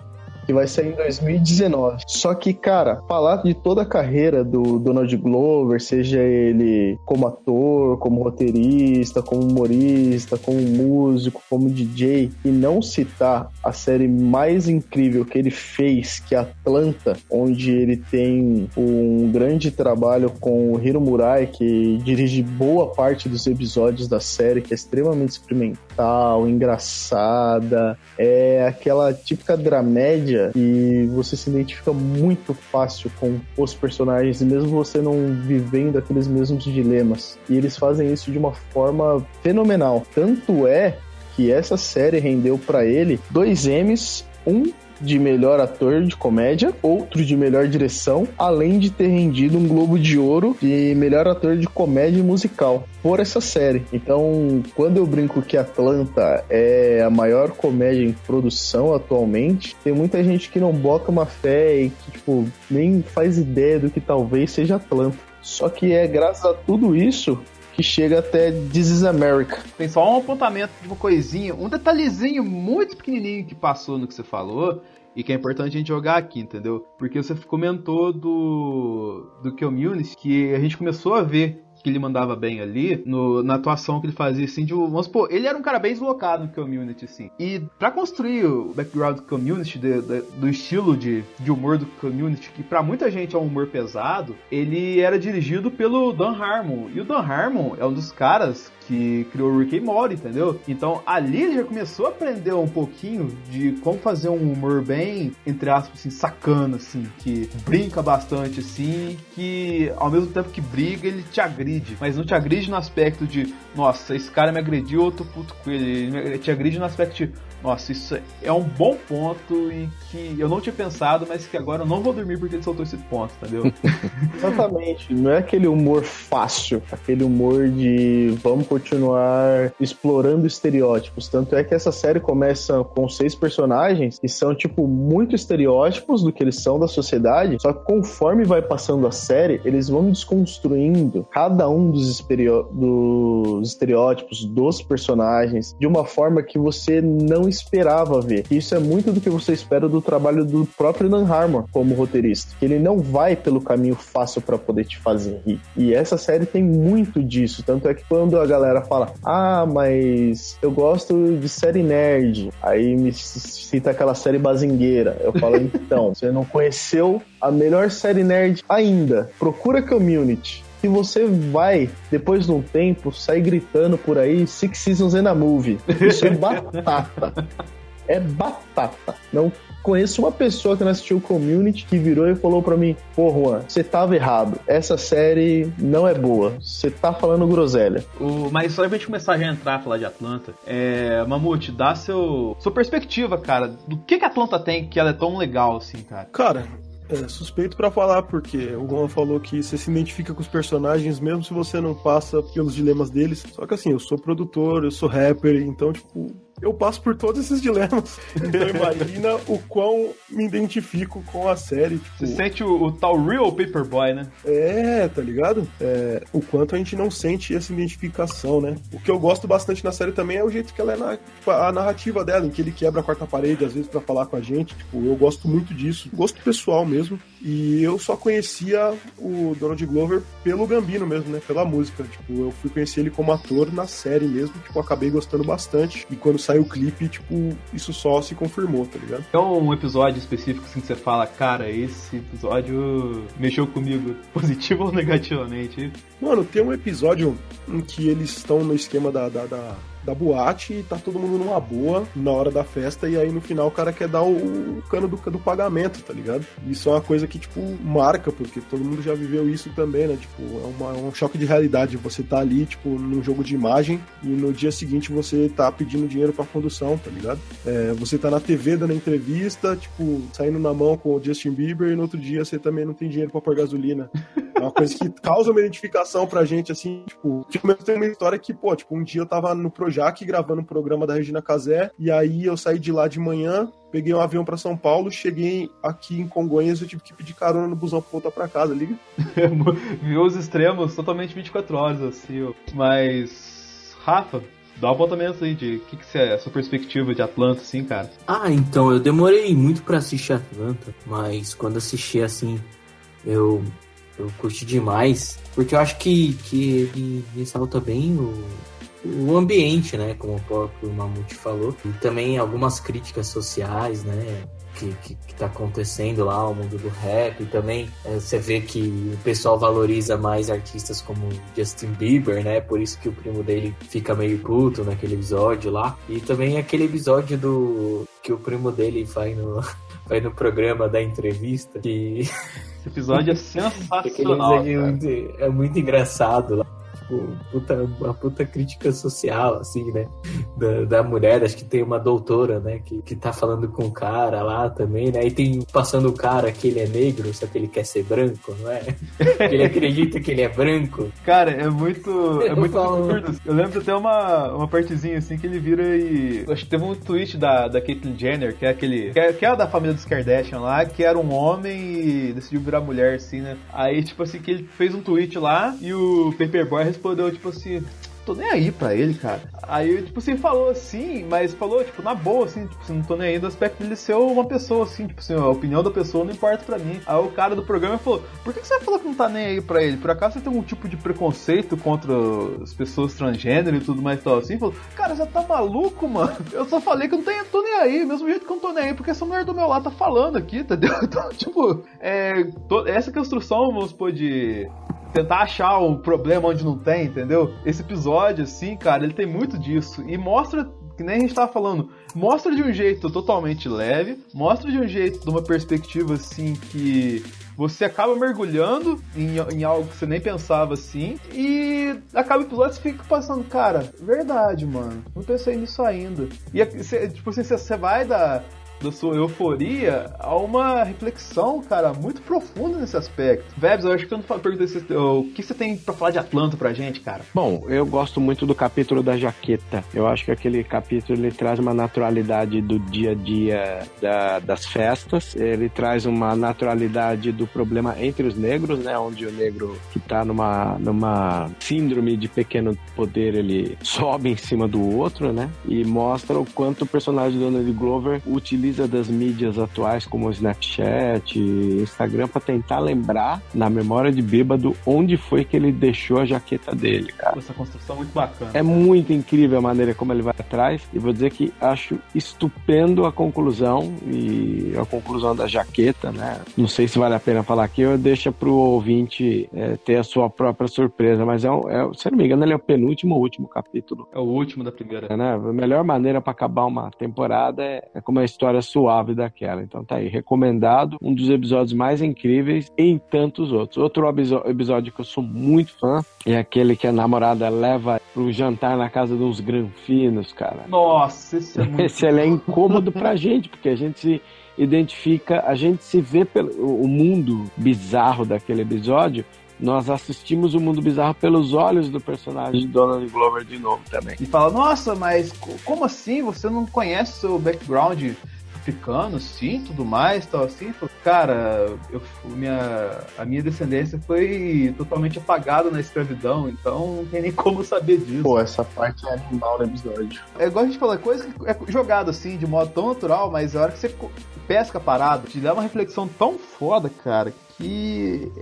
que vai sair em 2019. Só que, cara, falar de toda a carreira do Donald Glover, seja ele como ator, como roteirista, como humorista, como músico, como DJ, e não citar a série mais incrível que ele fez, que é Atlanta, onde ele tem um grande trabalho com o Hiro Murai, que dirige boa parte dos episódios da série, que é extremamente experimental, engraçada, é aquela típica dramédia e você se identifica muito fácil com os personagens, mesmo você não vivendo aqueles mesmos dilemas. E eles fazem isso de uma forma fenomenal. Tanto é que essa série rendeu para ele dois M's, um de melhor ator de comédia, outro de melhor direção, além de ter rendido um Globo de Ouro de melhor ator de comédia musical por essa série. Então, quando eu brinco que Atlanta é a maior comédia em produção atualmente, tem muita gente que não bota uma fé e que, tipo, nem faz ideia do que talvez seja Atlanta. Só que é graças a tudo isso chega até This is America. Tem só um apontamento de uma coisinha, um detalhezinho muito pequenininho que passou no que você falou e que é importante a gente jogar aqui, entendeu? Porque você comentou do do Community que a gente começou a ver que ele mandava bem ali, no, na atuação que ele fazia, assim, de, vamos supor, ele era um cara bem deslocado no community, assim. E para construir o background do community, de, de, do estilo de, de humor do community, que para muita gente é um humor pesado, ele era dirigido pelo Dan Harmon. E o Dan Harmon é um dos caras que criou o Rick and Morty, entendeu? Então ali ele já começou a aprender um pouquinho de como fazer um humor bem, entre aspas, assim, sacana, assim, que brinca bastante, assim, que ao mesmo tempo que briga, ele te agride, mas não te agride no aspecto de, nossa, esse cara me agrediu, tô puto com ele, ele te agride no aspecto de, nossa, isso é um bom ponto e que eu não tinha pensado, mas que agora eu não vou dormir porque ele soltou esse ponto, entendeu? Exatamente. Não é aquele humor fácil, aquele humor de vamos continuar explorando estereótipos. Tanto é que essa série começa com seis personagens que são, tipo, muito estereótipos do que eles são da sociedade, só que conforme vai passando a série, eles vão desconstruindo cada um dos, dos estereótipos dos personagens de uma forma que você não esperava ver. Isso é muito do que você espera do trabalho do próprio Dan Harmon como roteirista. Que ele não vai pelo caminho fácil para poder te fazer rir. E essa série tem muito disso. Tanto é que quando a galera fala, ah, mas eu gosto de série nerd, aí me cita aquela série bazingueira. Eu falo, então, você não conheceu a melhor série nerd ainda. Procura Community que você vai, depois de um tempo, sair gritando por aí Six Seasons in a Movie. Isso é batata. é batata. Não conheço uma pessoa que não assistiu o Community que virou e falou para mim: Pô, Juan, você tava errado. Essa série não é boa. Você tá falando groselha. O, mas só pra gente começar a já entrar a falar de Atlanta, é, Mamute, dá seu, sua perspectiva, cara. Do que, que Atlanta tem que ela é tão legal assim, cara? Cara, é suspeito para falar, porque o Juan falou que você se identifica com os personagens mesmo se você não passa pelos dilemas deles. Só que assim, eu sou produtor, eu sou rapper, então, tipo, eu passo por todos esses dilemas. Então imagina o quão me identifico com a série. Tipo... Você sente o, o, tal real Paperboy, né? É, tá ligado? É, o quanto a gente não sente essa identificação, né? O que eu gosto bastante na série também é o jeito que ela é na, tipo, a narrativa dela, em que ele quebra a quarta parede, às vezes, para falar com a gente. Tipo, eu gosto muito disso. Gosto pessoal mesmo. E eu só conhecia o Donald Glover pelo Gambino mesmo, né? Pela música. Tipo, eu fui conhecer ele como ator na série mesmo. Tipo, acabei gostando bastante. E quando saiu o clipe, tipo, isso só se confirmou, tá ligado? É um episódio específico assim que você fala, cara, esse episódio mexeu comigo, positivo ou negativamente? Mano, tem um episódio em que eles estão no esquema da, da, da da boate e tá todo mundo numa boa na hora da festa e aí no final o cara quer dar o, cano do, do pagamento, tá ligado? Isso é uma coisa que, tipo, marca, porque todo mundo já viveu isso também, né? Tipo, é, uma, é um choque de realidade. Você tá ali, tipo, num jogo de imagem e no dia seguinte você tá pedindo dinheiro pra condução, tá ligado? É, você tá na TV dando entrevista, tipo, saindo na mão com o Justin Bieber e no outro dia você também não tem dinheiro pra pôr gasolina. É uma coisa que causa uma identificação pra gente, assim, tipo, tipo, tem uma história que, pô, tipo, um dia eu tava no Projac gravando um programa da Regina Casé, e aí eu saí de lá de manhã, peguei um avião para São Paulo, cheguei aqui em Congonhas, eu tive que pedir carona no busão pra voltar pra casa, liga? Viu os extremos totalmente 24 horas, assim, mas. Rafa, Dá um apontamento aí de o que, que é a sua perspectiva de Atlanta, assim, cara. Ah, então, eu demorei muito para assistir Atlanta, mas quando assisti, assim, eu eu curti demais, porque eu acho que, que ele ressalta bem o, o ambiente, né? Como o próprio Mamute falou. E também algumas críticas sociais, né? Que, que, que tá acontecendo lá, o mundo do rap. E também é, você vê que o pessoal valoriza mais artistas como Justin Bieber, né? Por isso que o primo dele fica meio puto naquele episódio lá. E também aquele episódio do que o primo dele vai no, vai no programa da entrevista. Que esse episódio é sensacional. É muito, é muito engraçado lá tipo, puta, uma puta crítica social, assim, né? Da, da mulher, acho que tem uma doutora, né? Que, que tá falando com o cara lá também, né? E tem passando o cara que ele é negro, só que ele quer ser branco, não é? ele acredita que ele é branco. Cara, é muito. É muito absurdo. Eu lembro até uma, uma partezinha assim que ele vira e. Acho que teve um tweet da, da Caitlyn Jenner, que é aquele. Que é, que é da família dos Kardashian lá, que era um homem e decidiu virar mulher, assim, né? Aí, tipo assim, que ele fez um tweet lá e o Paperboy respondeu, tipo assim, tô nem aí pra ele, cara. Aí, tipo assim, falou assim, mas falou, tipo, na boa, assim, tipo assim, não tô nem aí do aspecto dele ser uma pessoa, assim, tipo assim, a opinião da pessoa não importa pra mim. Aí o cara do programa falou, por que, você falou que não tá nem aí pra ele? Por acaso você tem algum tipo de preconceito contra as pessoas transgênero e tudo mais e tal assim? Falou, cara, você tá maluco, mano? Eu só falei que eu não tenho, tô nem aí, mesmo jeito que eu não tô nem aí, porque essa mulher do meu lado tá falando aqui, entendeu? Então, tipo, é, essa construção, vamos supor, de tentar achar o problema onde não tem, entendeu? Esse episódio, assim, cara, ele tem muito disso. E mostra, que nem a gente tava falando, mostra de um jeito totalmente leve, mostra de um jeito, de uma perspectiva, assim, que você acaba mergulhando em, em, algo que você nem pensava assim, e acaba o episódio você fica passando, cara, verdade, mano, não pensei nisso ainda. E tipo assim, você vai da, da sua euforia a uma reflexão, cara, muito profunda nesse aspecto. Vebs, eu acho que eu não perguntei se, o que você tem pra falar de Atlanta pra gente, cara. Bom, eu gosto muito do capítulo da jaqueta. Eu acho que aquele capítulo ele traz uma naturalidade do dia a dia da, das festas. Ele traz uma naturalidade do problema entre os negros, né? Onde o negro que tá numa, numa síndrome de pequeno poder, ele sobe em cima do outro, né? E mostra o quanto o personagem do Donald Glover utiliza utiliza das mídias atuais como o Snapchat, Instagram para tentar lembrar na memória de bêbado onde foi que ele deixou a jaqueta dele, cara. Essa construção é muito bacana. É muito incrível a maneira como ele vai atrás e vou dizer que acho estupendo a conclusão e a conclusão da jaqueta, né? Não sei se vale a pena falar aqui, eu deixo pro ouvinte é, ter a sua própria surpresa, mas é, um, é, se não me engano, ele é o penúltimo ou último capítulo. É o último da primeira. É, né? A melhor maneira para acabar uma temporada é, é como a história suave daquela. Então tá aí, recomendado, um dos episódios mais incríveis em tantos outros. Outro episódio que eu sou muito fã é aquele que a namorada leva pro jantar na casa de uns granfinos, cara. Nossa, esse é muito... Esse é incômodo pra gente, porque a gente se identifica, a gente se vê pelo o mundo bizarro daquele episódio nós assistimos o mundo bizarro pelos olhos do personagem de Donald Glover de novo também. E fala, nossa, mas como assim? Você não conhece o seu background africano, sim, tudo mais, tal assim. Cara, eu, minha, a minha descendência foi totalmente apagada na escravidão, então não tem nem como saber disso. Pô, essa parte é animal no episódio. É igual a gente falou, é coisa que é jogada assim, de modo tão natural, mas a hora que você pesca a parada, te dá uma reflexão tão foda, cara, que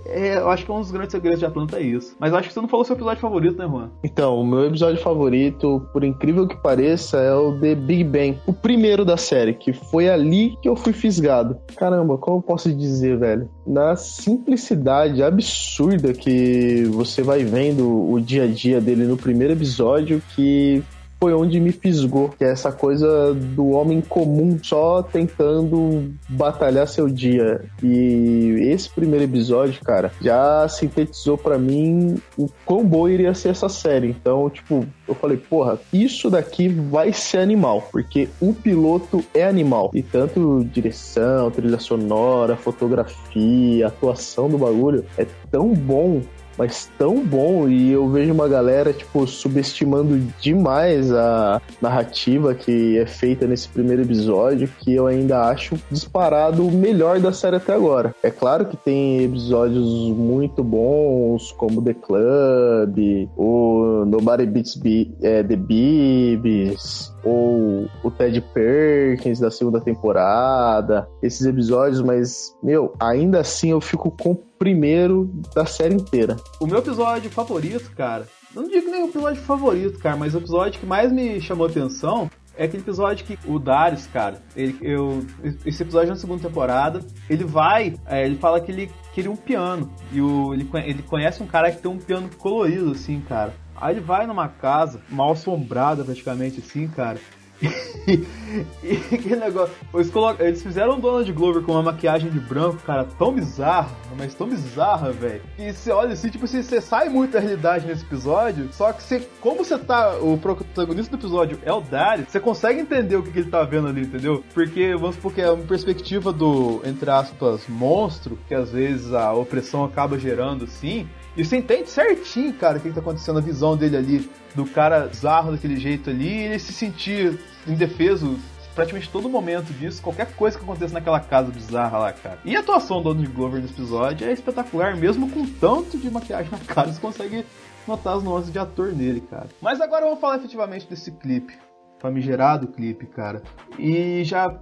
é, eu acho que é um dos grandes segredos de Atlanta é isso. Mas acho que você não falou seu episódio favorito, né, Juan? Então, o meu episódio favorito, por incrível que pareça, é o The Big Bang. O primeiro da série, que foi ali que eu fui fisgado. Caramba, como eu posso dizer, velho? Na simplicidade absurda que você vai vendo o dia a dia dele no primeiro episódio, que foi onde me fisgou, que é essa coisa do homem comum só tentando batalhar seu dia. E esse primeiro episódio, cara, já sintetizou para mim o quão boa iria ser essa série. Então, tipo, eu falei, porra, isso daqui vai ser animal, porque o piloto é animal. E tanto direção, trilha sonora, fotografia, atuação do bagulho é tão bom mas tão bom e eu vejo uma galera, tipo, subestimando demais a narrativa que é feita nesse primeiro episódio, que eu ainda acho disparado o melhor da série até agora. É claro que tem episódios muito bons, como The Club, o Nobody Beats Be é, The Bibs, ou o Ted Perkins da segunda temporada, esses episódios, mas, meu, ainda assim eu fico com o primeiro da série inteira. O meu episódio favorito, cara, não digo nem o episódio favorito, cara, mas o episódio que mais me chamou atenção é aquele episódio que o Darius, cara, ele, eu, esse episódio na segunda temporada, ele vai, é, ele fala que ele queria um piano. E o, ele, ele conhece um cara que tem um piano colorido, assim, cara. Aí ele vai numa casa, mal assombrada praticamente assim, cara. E, e aquele negócio. Eles, eles fizeram o Donald Glover com uma maquiagem de branco, cara, tão bizarra, mas tão bizarra, velho. E você olha assim, tipo assim, você sai muito da realidade nesse episódio, só que você, como você tá. O protagonista do episódio é o Darius, você consegue entender o que, que, ele tá vendo ali, entendeu? Porque, vamos supor que é uma perspectiva do, entre aspas, monstro, que às vezes a opressão acaba gerando assim. E você entende certinho, cara, o que, que tá acontecendo, a visão dele ali, do cara zarro daquele jeito ali, e ele se sentir indefeso praticamente todo momento disso, qualquer coisa que aconteça naquela casa bizarra lá, cara. E a atuação do Donald Glover nesse episódio é espetacular, mesmo com tanto de maquiagem na cara, você consegue notar as nuances de ator nele, cara. Mas agora vamos falar efetivamente desse clipe famigerado clipe, cara. E já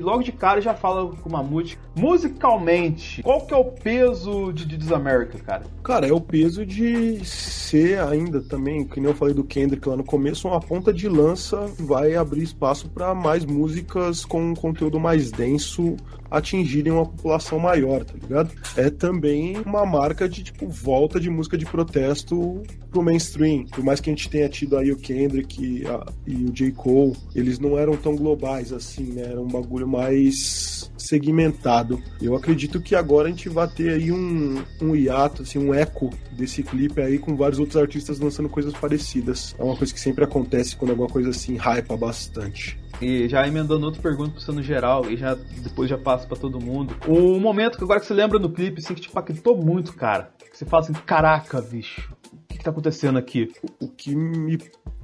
logo de cara já fala com o Mamute. Musicalmente, qual que é o peso de This America, cara? Cara, é o peso de ser ainda também, que nem eu falei do Kendrick lá no começo, uma ponta de lança vai abrir espaço para mais músicas com um conteúdo mais denso atingirem uma população maior, tá ligado? É também uma marca de, tipo, volta de música de protesto pro mainstream. Por mais que a gente tenha tido aí o Kendrick e, a, e o J. Cole, eles não eram tão globais assim, né? Era um bagulho mais segmentado. Eu acredito que agora a gente vai ter aí um, um hiato, assim, um eco desse clipe aí com vários outros artistas lançando coisas parecidas. É uma coisa que sempre acontece quando alguma coisa assim hypa bastante. E já emendando outra pergunta pra você no geral, e já depois já passo para todo mundo. Um momento que agora que você lembra no clipe, assim, que te impactou muito, cara. Que você fala assim, caraca, bicho, o que, que tá acontecendo aqui? O que me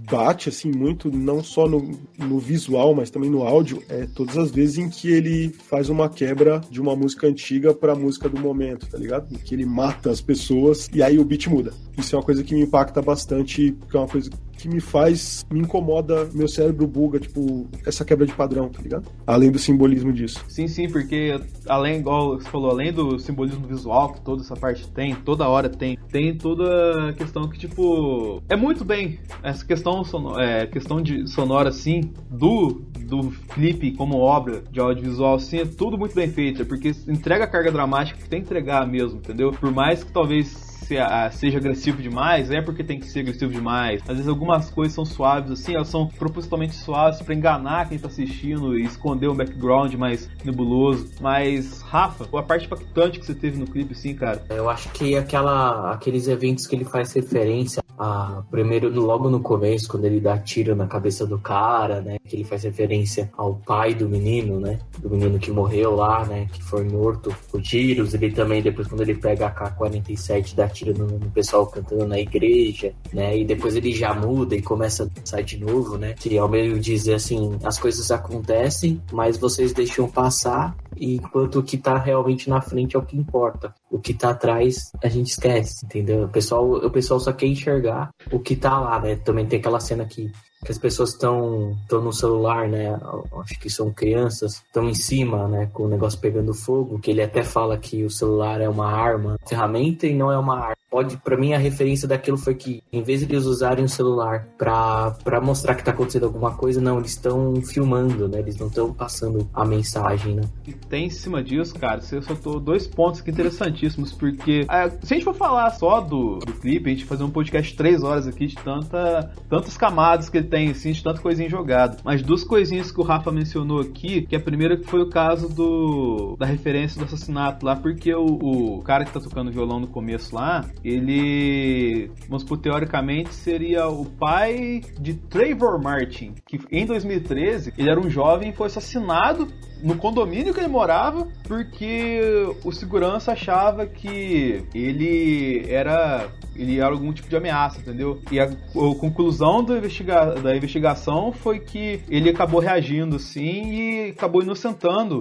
bate assim muito, não só no, no visual, mas também no áudio, é todas as vezes em que ele faz uma quebra de uma música antiga pra música do momento, tá ligado? Em que ele mata as pessoas e aí o beat muda. Isso é uma coisa que me impacta bastante, porque é uma coisa que me faz, me incomoda, meu cérebro buga, tipo, essa quebra de padrão, tá ligado? Além do simbolismo disso. Sim, sim, porque além, igual você falou, além do simbolismo visual que toda essa parte tem, toda hora tem, tem toda a questão que, tipo, é muito bem essa questão, sonora, é, questão de sonora, assim, do, do clipe como obra de audiovisual, assim, é tudo muito bem feito, porque entrega a carga dramática que tem que entregar mesmo, entendeu? Por mais que talvez seja agressivo demais, é porque tem que ser agressivo demais. Às vezes algumas coisas são suaves assim, elas são propositalmente suaves para enganar quem tá assistindo e esconder um background mais nebuloso. Mas, Rafa, a parte impactante que você teve no clipe, assim, cara. Eu acho que aquela, aqueles eventos que ele faz referência a, primeiro, logo no começo, quando ele dá tiro na cabeça do cara, né? Que ele faz referência ao pai do menino, né? Do menino que morreu lá, né? Que foi morto por tiros. Ele também, depois, quando ele pega a K-47, dá tiro sátira no, no, pessoal cantando na igreja, né? E depois ele já muda e começa a sair de novo, né? Que ao meio dizer assim, as coisas acontecem, mas vocês deixam passar enquanto o que tá realmente na frente é o que importa. O que tá atrás a gente esquece, entendeu? O pessoal, o pessoal só quer enxergar o que tá lá, né? Também tem aquela cena que que as pessoas estão estão no celular, né? Acho que são crianças, estão em cima, né? Com o negócio pegando fogo, que ele até fala que o celular é uma arma, ferramenta e não é uma arma pode para mim a referência daquilo foi que em vez de eles usarem o celular para mostrar que tá acontecendo alguma coisa, não, eles estão filmando, né? Eles não estão passando a mensagem, né? E tem em cima disso, cara, você soltou dois pontos aqui interessantíssimos, porque é, se a gente for falar só do, do clipe, a gente fazer um podcast de três horas aqui de tanta, tantas camadas que ele tem, assim, de tanta coisinha jogada. Mas duas coisinhas que o Rafa mencionou aqui, que a primeira que foi o caso do da referência do assassinato lá, porque o, o cara que tá tocando violão no começo lá, ele, vamos supor, teoricamente seria o pai de Trevor Martin, que em 2013 ele era um jovem e foi assassinado no condomínio que ele morava porque o segurança achava que ele era ele era algum tipo de ameaça, entendeu? E a, a conclusão da, investiga da investigação foi que ele acabou reagindo assim e acabou inocentando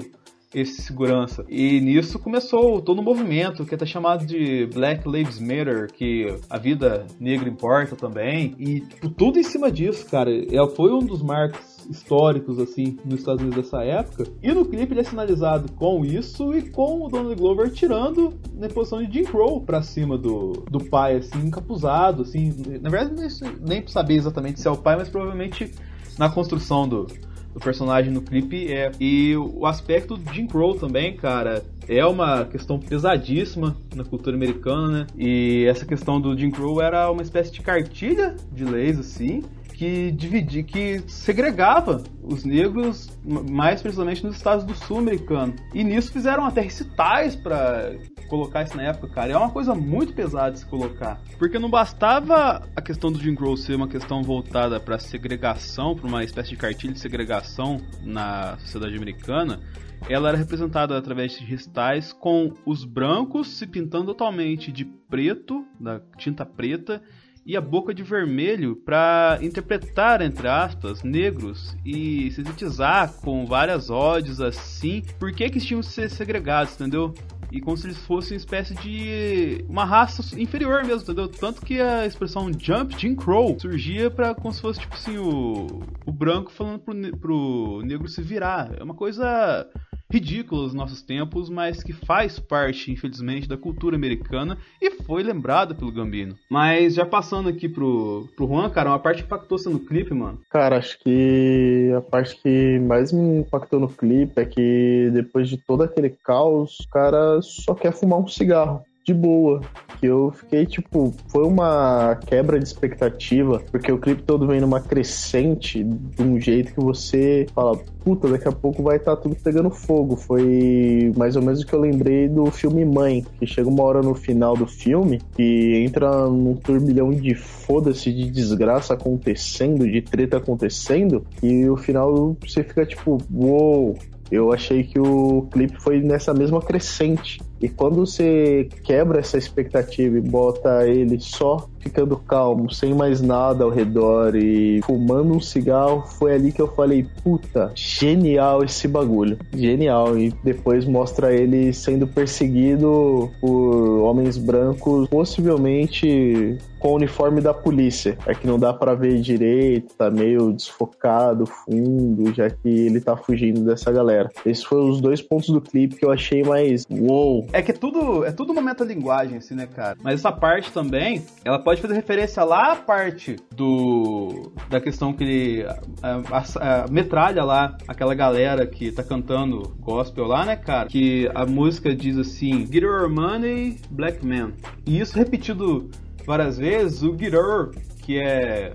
esse segurança. E nisso começou todo um movimento que é até chamado de Black Lives Matter, que a vida negra importa também. E tipo, tudo em cima disso, cara. Ela foi um dos marcos históricos assim nos Estados Unidos dessa época. E no clipe ele é sinalizado com isso e com o Donald Glover tirando na posição de Jim Crow pra cima do, do pai, assim, encapuzado, assim. Na verdade, nem saber exatamente se é o pai, mas provavelmente na construção do, do personagem no clipe é. E o aspecto do Jim Crow também, cara, é uma questão pesadíssima na cultura americana, né? E essa questão do Jim Crow era uma espécie de cartilha de leis, assim, que dividia, que segregava os negros, mais precisamente nos estados do sul americano. E nisso fizeram até recitais para colocar isso na época, cara. É uma coisa muito pesada de se colocar. Porque não bastava a questão do Jim Crow ser uma questão voltada para segregação, para uma espécie de cartilha de segregação na sociedade americana ela era representada através de recitais com os brancos se pintando totalmente de preto, da tinta preta, e a boca de vermelho para interpretar, entre aspas, negros e sintetizar com várias ódios assim, por que, que eles tinham que ser segregados, entendeu? E como se eles fossem uma espécie de uma raça inferior mesmo, entendeu? Tanto que a expressão Jump Jim Crow surgia para como se fosse tipo assim o, o branco falando pro, pro negro se virar. É uma coisa ridículo nos nossos tempos, mas que faz parte, infelizmente, da cultura americana e foi lembrada pelo Gambino. Mas já passando aqui pro, pro Juan, cara, uma parte que impactou você no clipe, mano? Cara, acho que a parte que mais me impactou no clipe é que depois de todo aquele caos, o cara só quer fumar um cigarro de boa. Que eu fiquei, tipo, foi uma quebra de expectativa, porque o clipe todo vem numa crescente de um jeito que você fala, puta, daqui a pouco vai estar tá tudo pegando fogo. Foi mais ou menos o que eu lembrei do filme Mãe, que chega uma hora no final do filme e entra num turbilhão de foda-se, de desgraça acontecendo, de treta acontecendo, e o final você fica tipo, uou, wow, eu achei que o clipe foi nessa mesma crescente. E quando você quebra essa expectativa e bota ele só ficando calmo, sem mais nada ao redor e fumando um cigarro, foi ali que eu falei: puta, genial esse bagulho. Genial. E depois mostra ele sendo perseguido por homens brancos, possivelmente com o uniforme da polícia. É que não dá para ver direito, tá meio desfocado, fundo, já que ele tá fugindo dessa galera. Esses foram os dois pontos do clipe que eu achei mais uou. É que é tudo, é tudo uma metalinguagem, assim, né, cara? Mas essa parte também, ela pode fazer referência lá à parte do da questão que ele a, a, a, metralha lá aquela galera que tá cantando gospel lá, né, cara? Que a música diz assim: Get your money, black man. E isso repetido várias vezes, o Get your, que é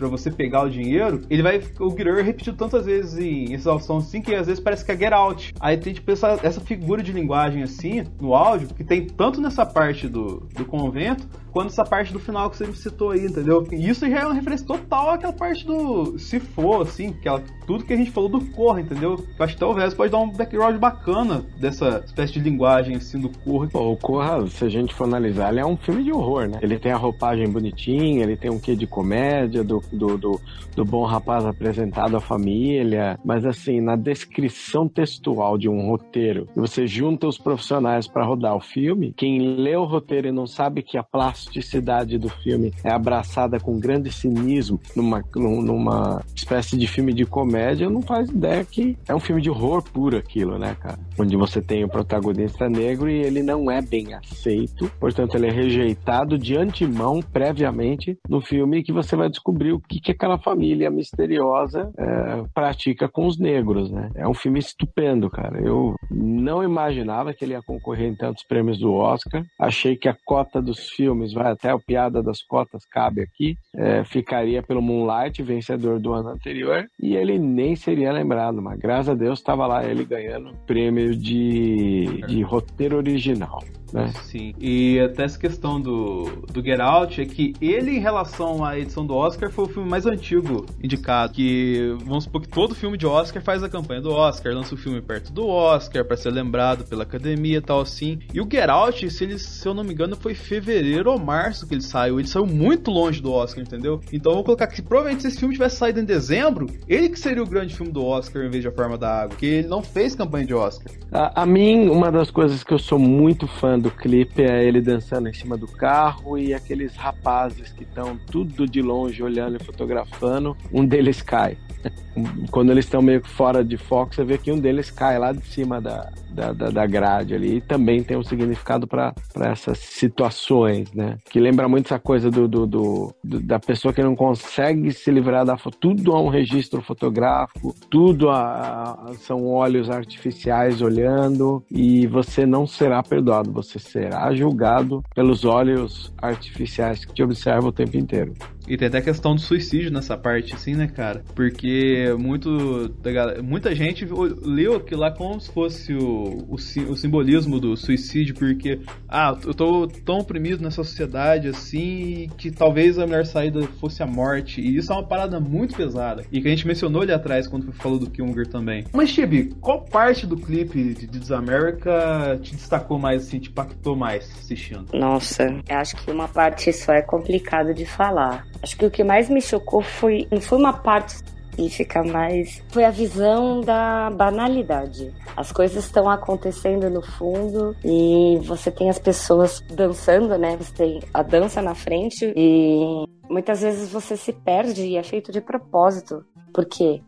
para você pegar o dinheiro, ele vai. O Guerrero repetiu tantas vezes em exaustão assim que às vezes parece que é get out. Aí tem tipo essa, essa figura de linguagem assim no áudio, que tem tanto nessa parte do, do convento quanto essa parte do final que você citou aí, entendeu? Isso já é uma referência total àquela parte do se for, assim, aquela, tudo que a gente falou do Corra, entendeu? Eu acho que talvez pode dar um background bacana dessa espécie de linguagem, assim, do Corra. Pô, o Corra, se a gente for analisar, ele é um filme de horror, né? Ele tem a roupagem bonitinha, ele tem um quê de comédia, do, do, do, do bom rapaz apresentado à família, mas assim, na descrição textual de um roteiro, você junta os profissionais para rodar o filme, quem lê o roteiro e não sabe que a plasticidade do filme é abraçada com grande cinismo numa, numa espécie de filme de comédia, não faz ideia que é um filme de horror puro aquilo, né, cara? Onde você tem o protagonista negro e ele não é bem aceito, portanto ele é rejeitado de antemão, previamente, no filme que você vai descobrir o que, que aquela família misteriosa é, pratica com os negros, né? É um filme estupendo, cara. Eu não imaginava que ele ia concorrer em tantos prêmios do Oscar. Achei que a cota dos filmes, vai até a piada das cotas cabe aqui, é, ficaria pelo Moonlight, vencedor do ano anterior, e ele nem seria lembrado, mas graças a Deus estava lá ele ganhando prêmio de, de roteiro original. Né? Sim, e até essa questão do, do Get Out é que ele, em relação à edição do Oscar, foi o filme mais antigo indicado. Que vamos supor que todo filme de Oscar faz a campanha do Oscar, lança o filme perto do Oscar para ser lembrado pela academia e tal assim. E o Get Out, se, ele, se eu não me engano, foi fevereiro ou março que ele saiu. Ele saiu muito longe do Oscar, entendeu? Então eu vou colocar que provavelmente se esse filme tivesse saído em dezembro, ele que seria o grande filme do Oscar em vez de A Forma da Água, porque ele não fez campanha de Oscar. A, a mim, uma das coisas que eu sou muito fã do clipe é ele dançando em cima do carro e aqueles rapazes que estão tudo de longe olhando e fotografando. Um deles cai. Quando eles estão meio fora de foco, você vê que um deles cai lá de cima da, da, da, da grade ali. E também tem um significado para essas situações, né? Que lembra muito essa coisa do, do, do, do, da pessoa que não consegue se livrar da foto. Tudo é um registro fotográfico, tudo a, a, são olhos artificiais olhando e você não será perdoado, você será julgado pelos olhos artificiais que te observam o tempo inteiro. E tem até a questão do suicídio nessa parte, assim, né, cara? Porque muito da muita gente leu aquilo lá como se fosse o, o, o, simbolismo do suicídio, porque, ah, eu tô tão oprimido nessa sociedade, assim, que talvez a melhor saída fosse a morte. E isso é uma parada muito pesada. E que a gente mencionou ali atrás quando falou do Kilmer também. Mas, Chibi, qual parte do clipe de This America te destacou mais, assim, te impactou mais assistindo? Nossa, eu acho que uma parte só é complicado de falar. Acho que o que mais me chocou foi não foi uma parte específica, mas foi a visão da banalidade. As coisas estão acontecendo no fundo e você tem as pessoas dançando, né? Você tem a dança na frente e muitas vezes você se perde e é feito de propósito. Por quê?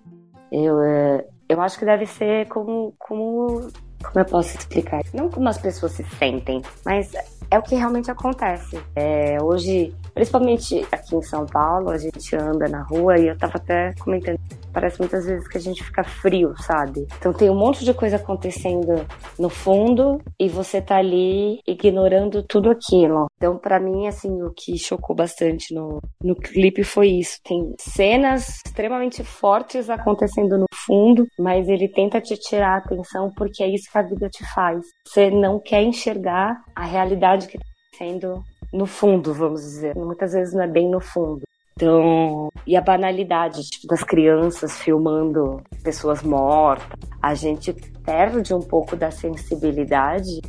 Eu, eh, eu acho que deve ser como, como como eu posso explicar? Não como as pessoas se sentem, mas é o que realmente acontece. É, hoje, principalmente aqui em São Paulo, a gente anda na rua e eu tava até comentando parece muitas vezes que a gente fica frio, sabe? Então tem um monte de coisa acontecendo no fundo e você tá ali ignorando tudo aquilo. Então, para mim, assim, o que chocou bastante no, no clipe foi isso. Tem cenas extremamente fortes acontecendo no fundo, mas ele tenta te tirar a atenção porque é isso que a vida te faz. Você não quer enxergar a realidade que tá sendo no fundo, vamos dizer. Muitas vezes não é bem no fundo. Então, e a banalidade tipo, das crianças filmando pessoas mortas, a gente perde um pouco da sensibilidade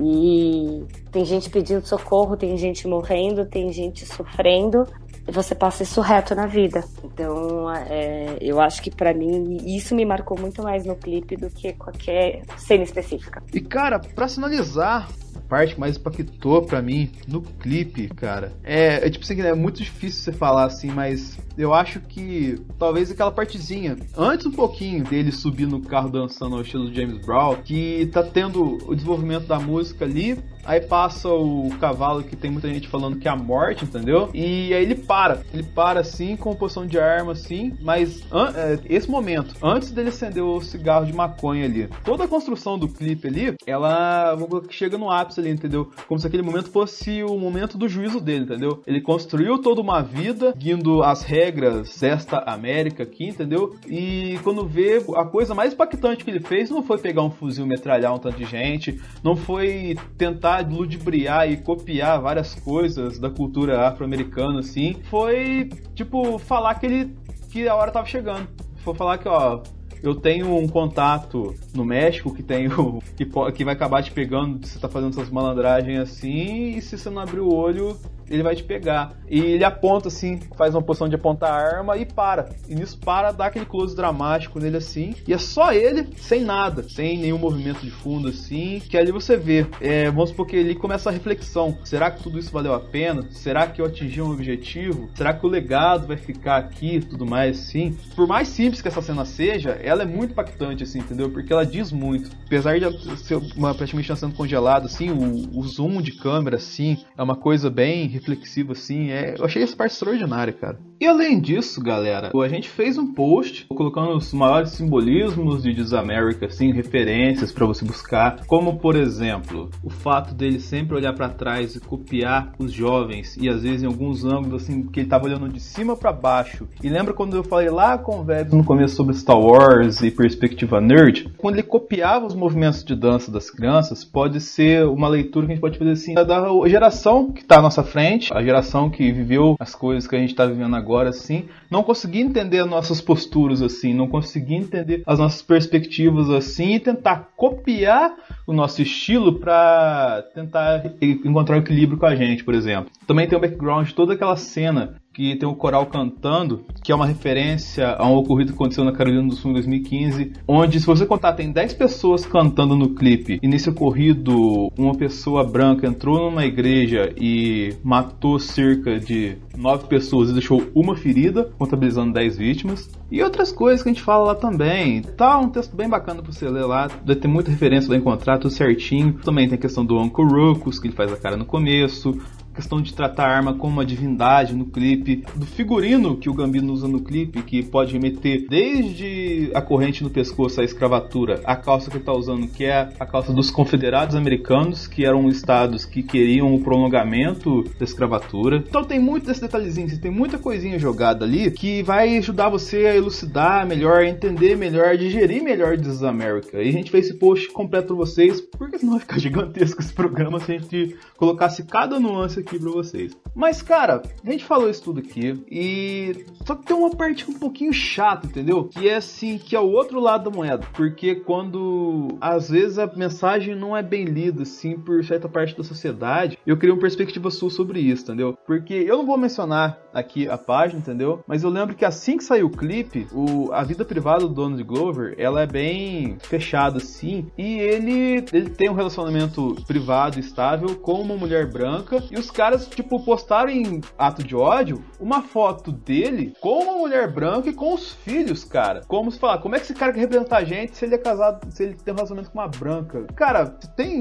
e tem gente pedindo socorro, tem gente morrendo, tem gente sofrendo e você passa isso reto na vida. Então, é, eu acho que para mim isso me marcou muito mais no clipe do que qualquer cena específica. E cara, para finalizar, parte que mais impactou para mim no clipe, cara, é, é tipo assim, é muito difícil você falar assim, mas eu acho que talvez aquela partezinha, antes um pouquinho dele subir no carro dançando ao estilo James Brown, que tá tendo o desenvolvimento da música ali, aí passa o cavalo que tem muita gente falando que é a morte, entendeu? E aí ele para, ele para assim, com posição de arma assim, mas é, esse momento, antes dele acender o cigarro de maconha ali, toda a construção do clipe ali, ela chega no ápice ali, entendeu? Como se aquele momento fosse o momento do juízo dele, entendeu? Ele construiu toda uma vida, guindo as regras desta América aqui, entendeu? E quando vê, a coisa mais impactante que ele fez não foi pegar um fuzil metralhar um tanto de gente, não foi tentar tentar ludibriar e copiar várias coisas da cultura afro-americana, assim, foi, tipo, falar que ele que a hora tava chegando. Foi falar que, ó, eu tenho um contato no México que tem o, que, que vai acabar te pegando se você tá fazendo essas malandragens assim, e se você não abrir o olho, ele vai te pegar. E ele aponta assim, faz uma posição de apontar a arma e para. E nisso para, dá aquele close dramático nele assim. E é só ele, sem nada, sem nenhum movimento de fundo assim. Que ali você vê. É, vamos supor que ele começa a reflexão. Será que tudo isso valeu a pena? Será que eu atingi um objetivo? Será que o legado vai ficar aqui tudo mais assim? Por mais simples que essa cena seja, ela é muito impactante, assim, entendeu? Porque ela diz muito. Apesar de ser uma, praticamente sendo congelado, assim, o, o zoom de câmera, assim, é uma coisa bem reflexivo, assim. É, eu achei essa parte extraordinária, cara. E além disso, galera, a gente fez um post colocando os maiores simbolismos de This America, assim, referências para você buscar, como por exemplo, o fato dele sempre olhar para trás e copiar os jovens e às vezes em alguns ângulos assim que ele tava olhando de cima para baixo. E lembra quando eu falei lá com o Vebs no começo sobre Star Wars e perspectiva nerd? Quando ele copiava os movimentos de dança das crianças, pode ser uma leitura que a gente pode fazer assim da geração que tá à nossa frente a geração que viveu as coisas que a gente está vivendo agora, assim, não conseguir entender as nossas posturas, assim, não conseguir entender as nossas perspectivas, assim, e tentar copiar o nosso estilo para tentar encontrar um equilíbrio com a gente, por exemplo. Também tem o background de toda aquela cena que tem o coral cantando, que é uma referência a um ocorrido que aconteceu na Carolina do Sul em 2015, onde se você contar tem 10 pessoas cantando no clipe, e nesse ocorrido uma pessoa branca entrou numa igreja e matou cerca de 9 pessoas e deixou uma ferida, contabilizando 10 vítimas. E outras coisas que a gente fala lá também. Tá um texto bem bacana pra você ler lá. Deve ter muita referência lá encontrar, tudo certinho. Também tem a questão do Uncle Ruckus, que ele faz a cara no começo questão de tratar a arma como uma divindade no clipe, do figurino que o Gambino usa no clipe, que pode remeter desde a corrente no pescoço, a escravatura, a calça que ele está usando, que é a calça dos confederados americanos, que eram estados que queriam o prolongamento da escravatura. Então tem muito desse detalhezinho, tem muita coisinha jogada ali que vai ajudar você a elucidar melhor, entender melhor, digerir melhor This America. E a gente fez esse post completo para vocês, porque senão vai ficar gigantesco esse programa se a gente colocasse cada nuance aqui pra vocês. Mas, cara, a gente falou isso tudo aqui e. Só que tem uma parte um pouquinho chata, entendeu? Que é assim, que é o outro lado da moeda. Porque quando às vezes a mensagem não é bem lida, assim, por certa parte da sociedade, eu queria uma perspectiva sua sobre isso, entendeu? Porque eu não vou mencionar aqui a página, entendeu? Mas eu lembro que assim que saiu o clipe, o, a vida privada do Donald Glover, ela é bem fechada, assim, e ele, ele tem um relacionamento privado estável com uma mulher branca, e os caras, tipo, postaram em ato de ódio uma foto dele com uma mulher branca e com os filhos, cara. Como se falar, como é que esse cara quer representar a gente se ele é casado, se ele tem um relacionamento com uma branca? Cara, tem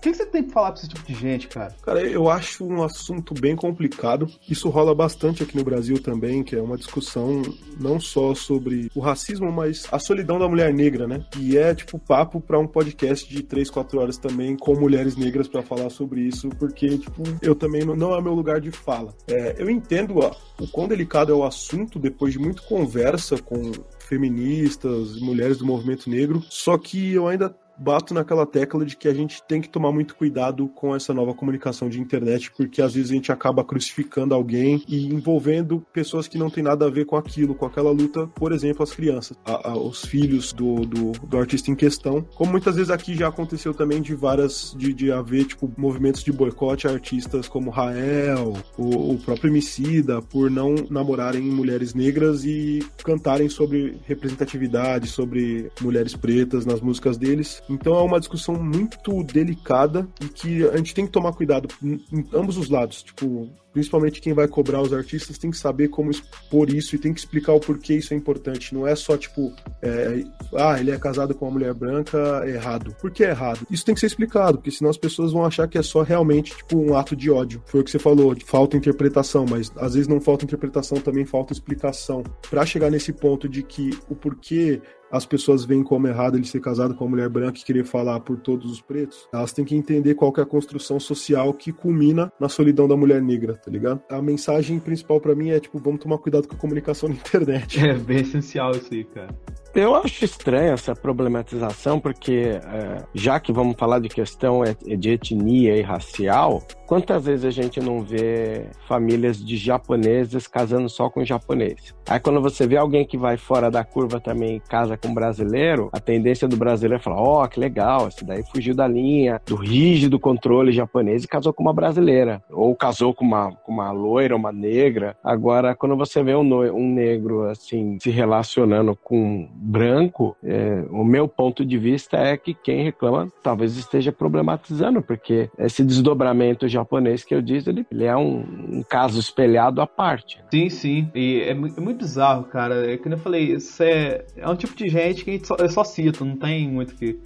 o que, você tem pra falar pra esse tipo de gente, cara? Cara, eu acho um assunto bem complicado. Isso rola bastante aqui no Brasil também, que é uma discussão não só sobre o racismo, mas a solidão da mulher negra, né? E é tipo papo para um podcast de 3, 4 horas também com mulheres negras para falar sobre isso, porque, tipo, eu também não, não é meu lugar de fala. É, eu entendo ó, o quão delicado é o assunto depois de muito conversa com feministas, mulheres do movimento negro, só que eu ainda bato naquela tecla de que a gente tem que tomar muito cuidado com essa nova comunicação de internet, porque às vezes a gente acaba crucificando alguém e envolvendo pessoas que não tem nada a ver com aquilo, com aquela luta, por exemplo, as crianças, a, a, os filhos do, do, do, artista em questão. Como muitas vezes aqui já aconteceu também de várias, de, de haver, tipo, movimentos de boicote a artistas como Rael, o, o próprio Emicida, por não namorarem mulheres negras e cantarem sobre representatividade, sobre mulheres pretas nas músicas deles. Então é uma discussão muito delicada e que a gente tem que tomar cuidado em, ambos os lados. Tipo, principalmente quem vai cobrar os artistas tem que saber como expor isso e tem que explicar o porquê isso é importante. Não é só tipo, é, ah, ele é casado com uma mulher branca, é errado. Por que é errado? Isso tem que ser explicado, porque senão as pessoas vão achar que é só realmente tipo um ato de ódio. Foi o que você falou, falta interpretação, mas às vezes não falta interpretação, também falta explicação. Para chegar nesse ponto de que o porquê as pessoas veem como errado ele ser casado com uma mulher branca e querer falar por todos os pretos, elas têm que entender qual que é a construção social que culmina na solidão da mulher negra, tá ligado? A mensagem principal para mim é, tipo, vamos tomar cuidado com a comunicação na internet. É bem essencial isso aí, cara. Eu acho estranha essa problematização, porque é, já que vamos falar de questão de etnia e racial, quantas vezes a gente não vê famílias de japoneses casando só com japonês? Aí quando você vê alguém que vai fora da curva também e casa com brasileiro, a tendência do brasileiro é falar: ó, oh, que legal, esse daí fugiu da linha do rígido controle japonês e casou com uma brasileira. Ou casou com uma, com uma loira, uma negra. Agora, quando você vê um, um negro assim se relacionando com branco, é, o meu ponto de vista é que quem reclama talvez esteja problematizando, porque esse desdobramento japonês que eu disse, ele, ele é um, um, caso espelhado à parte. Sim, sim. E é, muito, é muito bizarro, cara. É que eu falei, isso é, é um tipo de gente que a gente só, eu só cito, não tem muito que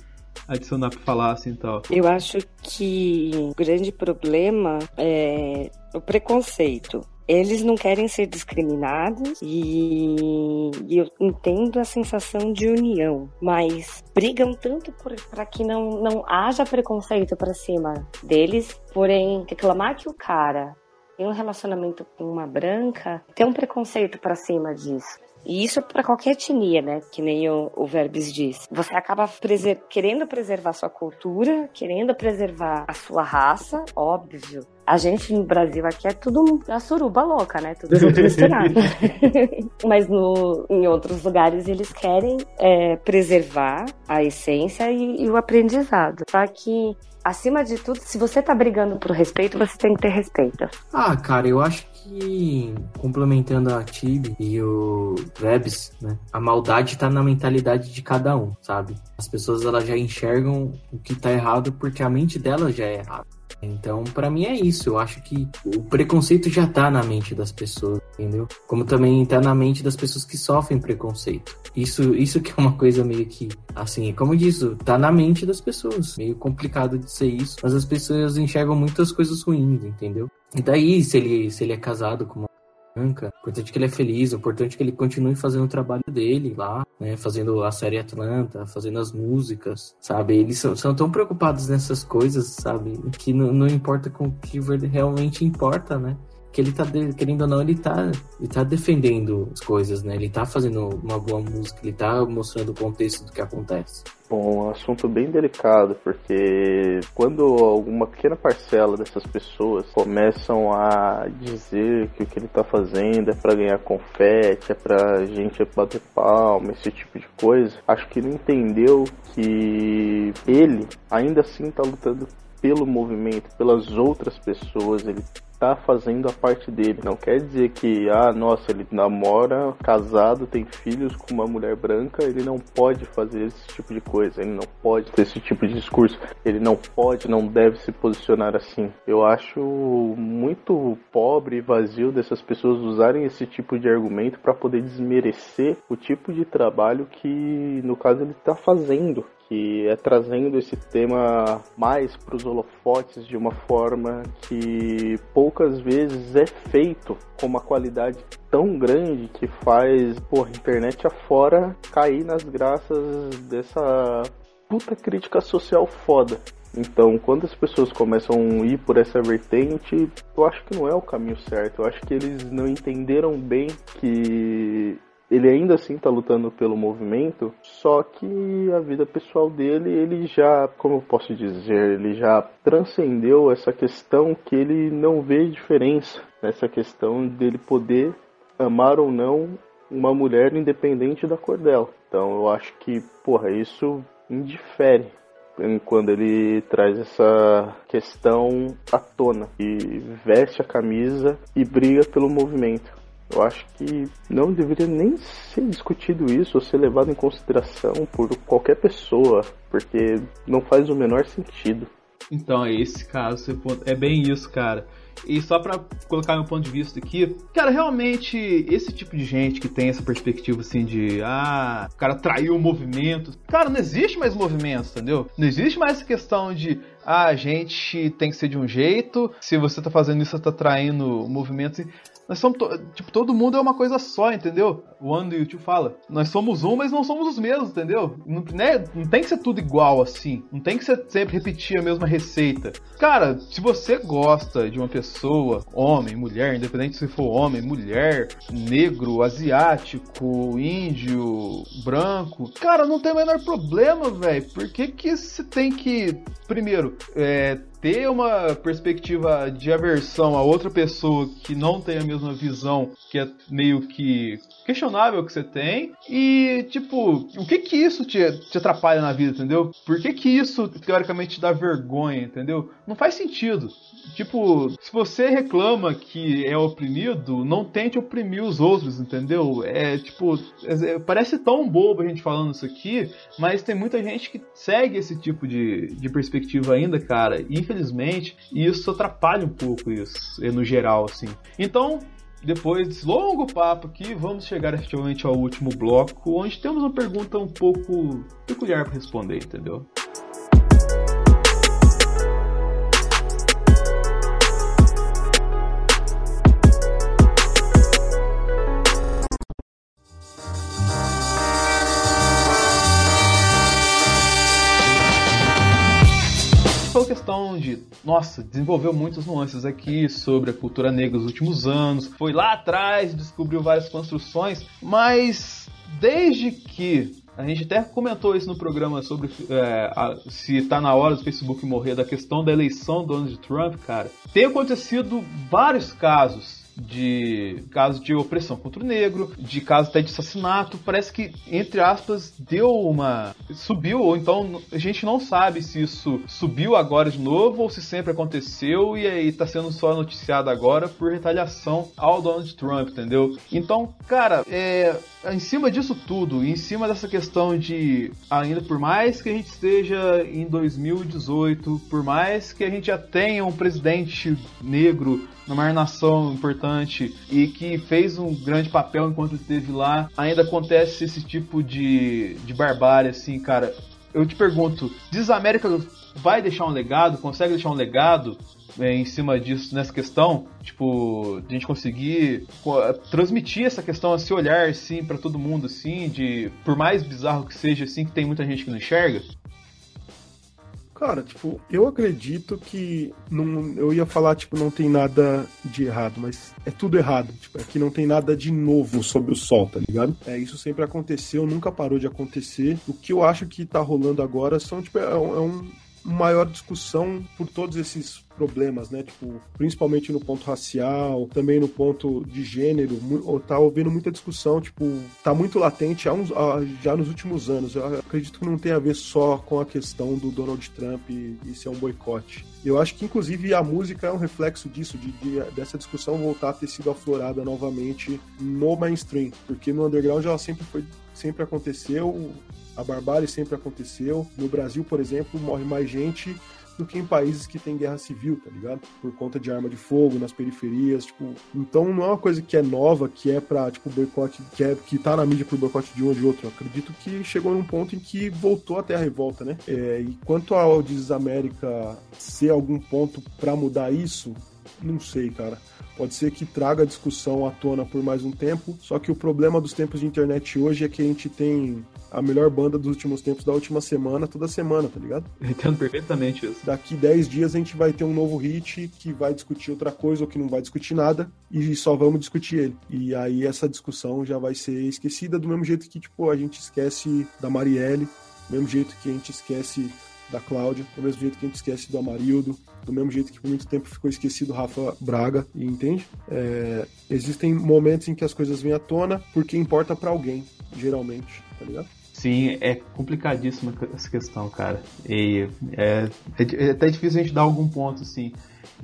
adicionar para falar assim tal. Eu acho que o grande problema é o preconceito eles não querem ser discriminados e, eu entendo a sensação de união, mas brigam tanto para que não, não haja preconceito para cima deles, porém reclamar que o cara tem um relacionamento com uma branca tem um preconceito para cima disso. E isso para qualquer etnia, né? Que nem o, o Verbes diz. Você acaba preser querendo preservar sua cultura, querendo preservar a sua raça, óbvio. A gente no Brasil aqui é tudo a suruba louca, né? Tudo junto misturado. Mas no, em outros lugares eles querem é, preservar a essência e, e o aprendizado. Só que acima de tudo, se você tá brigando por respeito, você tem que ter respeito. Ah, cara, eu acho que complementando a Tibi e o Rebs, né? A maldade tá na mentalidade de cada um, sabe? As pessoas elas já enxergam o que tá errado porque a mente delas já é errada. Então, para mim é isso. Eu acho que o preconceito já tá na mente das pessoas, entendeu? Como também tá na mente das pessoas que sofrem preconceito. Isso, isso que é uma coisa meio que, assim, como eu disse, tá na mente das pessoas. Meio complicado de ser isso, mas as pessoas enxergam muitas coisas ruins, entendeu? E daí, se ele, se ele é casado com uma branca. Importante que ele é feliz, importante que ele continue fazendo o trabalho dele lá, né? Fazendo a série Atlanta, fazendo as músicas, sabe? Eles são, são tão preocupados nessas coisas, sabe? Que não, não importa com o que realmente importa, né? Que ele tá, querendo ou não, ele tá, ele tá defendendo as coisas, né? Ele tá fazendo uma boa música, ele tá mostrando o contexto do que acontece. Bom, um assunto bem delicado, porque quando alguma pequena parcela dessas pessoas começam a dizer que o que ele tá fazendo é para ganhar confete, é pra gente bater palma, esse tipo de coisa, acho que ele entendeu que ele ainda assim tá lutando pelo movimento, pelas outras pessoas, ele tá fazendo a parte dele. Não quer dizer que, ah, nossa, ele namora, casado, tem filhos com uma mulher branca, ele não pode fazer esse tipo de coisa, ele não pode ter esse tipo de discurso, ele não pode, não deve se posicionar assim. Eu acho muito pobre e vazio dessas pessoas usarem esse tipo de argumento para poder desmerecer o tipo de trabalho que, no caso, ele está fazendo que é trazendo esse tema mais para os holofotes de uma forma que poucas vezes é feito com uma qualidade tão grande que faz, porra, internet afora cair nas graças dessa puta crítica social foda. Então, quando as pessoas começam a ir por essa vertente, eu acho que não é o caminho certo. Eu acho que eles não entenderam bem que ele ainda assim está lutando pelo movimento, só que a vida pessoal dele, ele já, como eu posso dizer, ele já transcendeu essa questão que ele não vê diferença nessa questão dele poder amar ou não uma mulher independente da cor dela. Então eu acho que, porra, isso indifere quando ele traz essa questão à tona e veste a camisa e briga pelo movimento. Eu acho que não deveria nem ser discutido isso ou ser levado em consideração por qualquer pessoa, porque não faz o menor sentido. Então, é esse caso, é bem isso, cara. E só para colocar meu ponto de vista aqui, cara, realmente esse tipo de gente que tem essa perspectiva assim de ah, o cara traiu o movimento. Cara, não existe mais movimento, entendeu? Não existe mais essa questão de ah, a gente tem que ser de um jeito, se você tá fazendo isso, você tá traindo movimentos. Nós somos, to tipo, todo mundo é uma coisa só, entendeu? O One do YouTube fala. Nós somos um, mas não somos os mesmos, entendeu? Não, né? não tem que ser tudo igual assim. Não tem que ser sempre repetir a mesma receita. Cara, se você gosta de uma pessoa, homem, mulher, independente se for homem, mulher, negro, asiático, índio, branco, cara, não tem o menor problema, velho. Por que que você tem que, primeiro, é, ter uma perspectiva de aversão a outra pessoa que não tem a mesma visão, que é meio que questionável que você tem, e tipo, o que que isso te, te atrapalha na vida, entendeu? Por que que isso teoricamente te dá vergonha, entendeu? Não faz sentido. Tipo, se você reclama que é oprimido, não tente oprimir os outros, entendeu? É tipo, é, parece tão bobo a gente falando isso aqui, mas tem muita gente que segue esse tipo de, de perspectiva ainda, cara. E, infelizmente, isso atrapalha um pouco isso, no geral, assim. Então, depois desse longo papo aqui, vamos chegar efetivamente ao último bloco, onde temos uma pergunta um pouco peculiar para responder, entendeu? Nossa, desenvolveu muitas nuances aqui sobre a cultura negra nos últimos anos, foi lá atrás, descobriu várias construções, mas desde que a gente até comentou isso no programa sobre é, a, se tá na hora do Facebook morrer, da questão da eleição do Donald Trump, cara. Tem acontecido vários casos de casos de opressão contra o negro, de casos até de assassinato. Parece que, entre aspas, deu uma. subiu, ou então a gente não sabe se isso subiu agora de novo ou se sempre aconteceu e aí tá sendo só noticiado agora por retaliação ao Donald Trump, entendeu? Então, cara, é em cima disso tudo, em cima dessa questão de ainda por mais que a gente esteja em 2018, por mais que a gente já tenha um presidente negro numa nação importante e que fez um grande papel enquanto esteve lá, ainda acontece esse tipo de, de barbárie, assim, cara. Eu te pergunto, diz a América vai deixar um legado, consegue deixar um legado é, em cima disso, nessa questão, tipo, de a gente conseguir transmitir essa questão, esse olhar, assim, para todo mundo, assim, de, por mais bizarro que seja, assim, que tem muita gente que não enxerga? Cara, tipo, eu acredito que não, eu ia falar, tipo, não tem nada de errado, mas é tudo errado. Tipo, aqui não tem nada de novo sob o sol, tá ligado? É, isso sempre aconteceu, nunca parou de acontecer. O que eu acho que tá rolando agora são, tipo, é, é um, maior discussão por todos esses problemas, né? Tipo, principalmente no ponto racial, também no ponto de gênero, tá havendo muita discussão, tipo, tá muito latente uns, já nos últimos anos. Eu acredito que não tem a ver só com a questão do Donald Trump e, e ser um boicote. Eu acho que, inclusive, a música é um reflexo disso, de, de, dessa discussão voltar a ter sido aflorada novamente no mainstream, porque no underground ela sempre foi sempre aconteceu, a barbárie sempre aconteceu. No Brasil, por exemplo, morre mais gente do que em países que tem guerra civil, tá ligado? Por conta de arma de fogo nas periferias, tipo, então não é uma coisa que é nova, que é pra, tipo, boicote, que, é, que tá na mídia pro boicote de um ou de outro. Eu acredito que chegou num ponto em que voltou até a revolta, né? É, e quanto ao Desamérica ser algum ponto para mudar isso, não sei, cara. Pode ser que traga a discussão à tona por mais um tempo, só que o problema dos tempos de internet hoje é que a gente tem a melhor banda dos últimos tempos da última semana, toda semana, tá ligado? entendo perfeitamente isso. Daqui 10 dias a gente vai ter um novo hit que vai discutir outra coisa ou que não vai discutir nada e só vamos discutir ele. E aí essa discussão já vai ser esquecida do mesmo jeito que, tipo, a gente esquece da Marielle, do mesmo jeito que a gente esquece da Cláudia, do mesmo jeito que a gente esquece do Amarildo, do mesmo jeito que por muito tempo ficou esquecido o Rafa Braga, entende? É, existem momentos em que as coisas vêm à tona porque importa para alguém, geralmente, tá ligado? Sim, é complicadíssima essa questão, cara. E é, é, é até difícil a gente dar algum ponto, assim.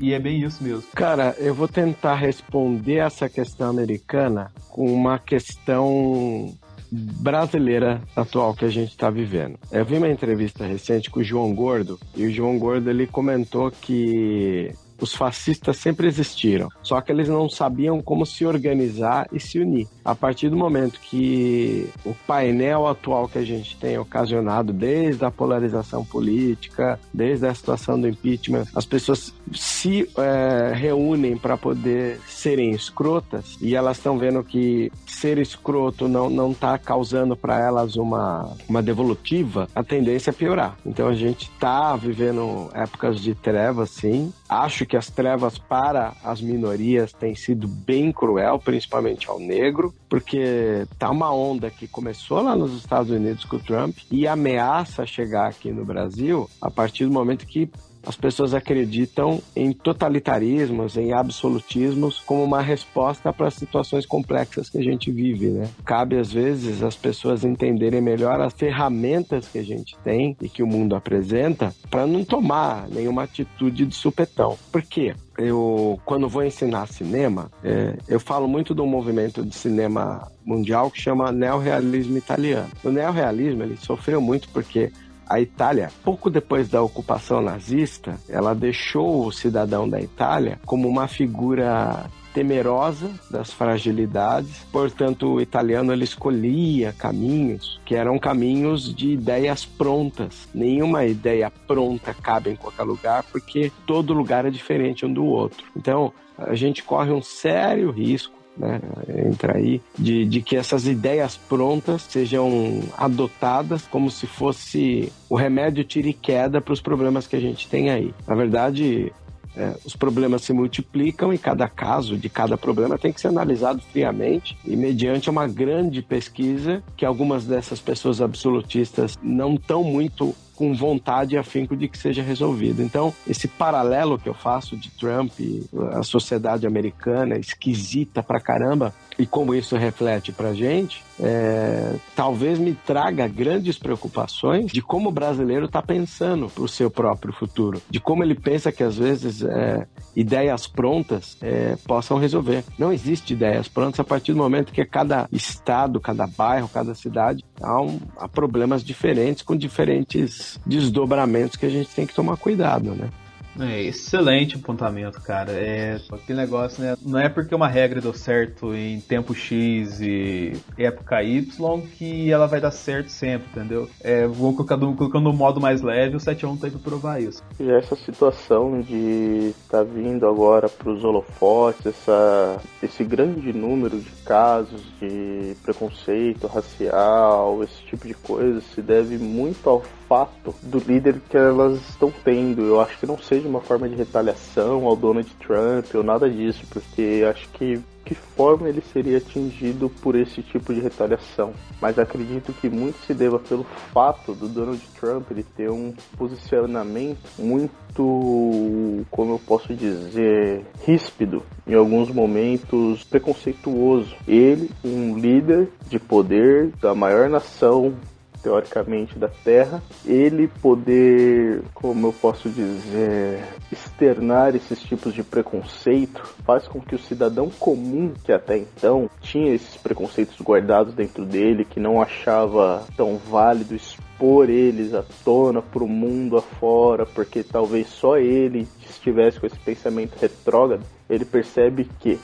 E é bem isso mesmo. Cara, eu vou tentar responder essa questão americana com uma questão brasileira atual que a gente está vivendo. Eu vi uma entrevista recente com o João Gordo e o João Gordo ele comentou que os fascistas sempre existiram, só que eles não sabiam como se organizar e se unir. A partir do momento que o painel atual que a gente tem ocasionado, desde a polarização política, desde a situação do impeachment, as pessoas se é, reúnem para poder serem escrotas e elas estão vendo que ser escroto não não está causando para elas uma, uma devolutiva, a tendência é piorar. Então a gente está vivendo épocas de trevas, sim. Acho que as trevas para as minorias têm sido bem cruel, principalmente ao negro, porque tá uma onda que começou lá nos Estados Unidos com o Trump e ameaça chegar aqui no Brasil a partir do momento que as pessoas acreditam em totalitarismos, em absolutismos, como uma resposta para as situações complexas que a gente vive, né? Cabe às vezes as pessoas entenderem melhor as ferramentas que a gente tem e que o mundo apresenta para não tomar nenhuma atitude de supetão. Por quê? eu quando vou ensinar cinema, é, eu falo muito de um movimento de cinema mundial que chama neorrealismo italiano. O neorrealismo ele sofreu muito porque a Itália, pouco depois da ocupação nazista, ela deixou o cidadão da Itália como uma figura temerosa das fragilidades. Portanto, o italiano ele escolhia caminhos que eram caminhos de ideias prontas. Nenhuma ideia pronta cabe em qualquer lugar, porque todo lugar é diferente um do outro. Então, a gente corre um sério risco né, entra aí, de, de que essas ideias prontas sejam adotadas como se fosse o remédio tira e queda para os problemas que a gente tem aí. Na verdade, é, os problemas se multiplicam e cada caso de cada problema tem que ser analisado friamente e mediante uma grande pesquisa que algumas dessas pessoas absolutistas não estão muito com vontade e afinco de que seja resolvido. Então, esse paralelo que eu faço de Trump e a sociedade americana esquisita pra caramba e como isso reflete pra gente, é, talvez me traga grandes preocupações de como o brasileiro está pensando para o seu próprio futuro, de como ele pensa que às vezes é, ideias prontas é, possam resolver. Não existe ideias prontas a partir do momento que cada estado, cada bairro, cada cidade há, um, há problemas diferentes com diferentes desdobramentos que a gente tem que tomar cuidado, né? É, excelente apontamento, cara. É aquele negócio, né? Não é porque uma regra deu certo em tempo X e época Y que ela vai dar certo sempre, entendeu? É, vou colocando, colocando no modo mais leve, o 7 a 1 tem que provar isso. Já essa situação de estar tá vindo agora para os holofotes, essa, esse grande número de casos de preconceito racial, esse tipo de coisa, se deve muito ao fato do líder que elas estão tendo. Eu acho que não seja uma forma de retaliação ao Donald Trump ou nada disso, porque acho que que forma ele seria atingido por esse tipo de retaliação. Mas acredito que muito se deva pelo fato do Donald Trump ele ter um posicionamento muito, como eu posso dizer, ríspido, em alguns momentos preconceituoso. Ele, um líder de poder da maior nação teoricamente, da Terra, ele poder, como eu posso dizer, externar esses tipos de preconceito faz com que o cidadão comum, que até então tinha esses preconceitos guardados dentro dele, que não achava tão válido expor eles à tona para o mundo afora, porque talvez só ele estivesse com esse pensamento retrógrado, ele percebe que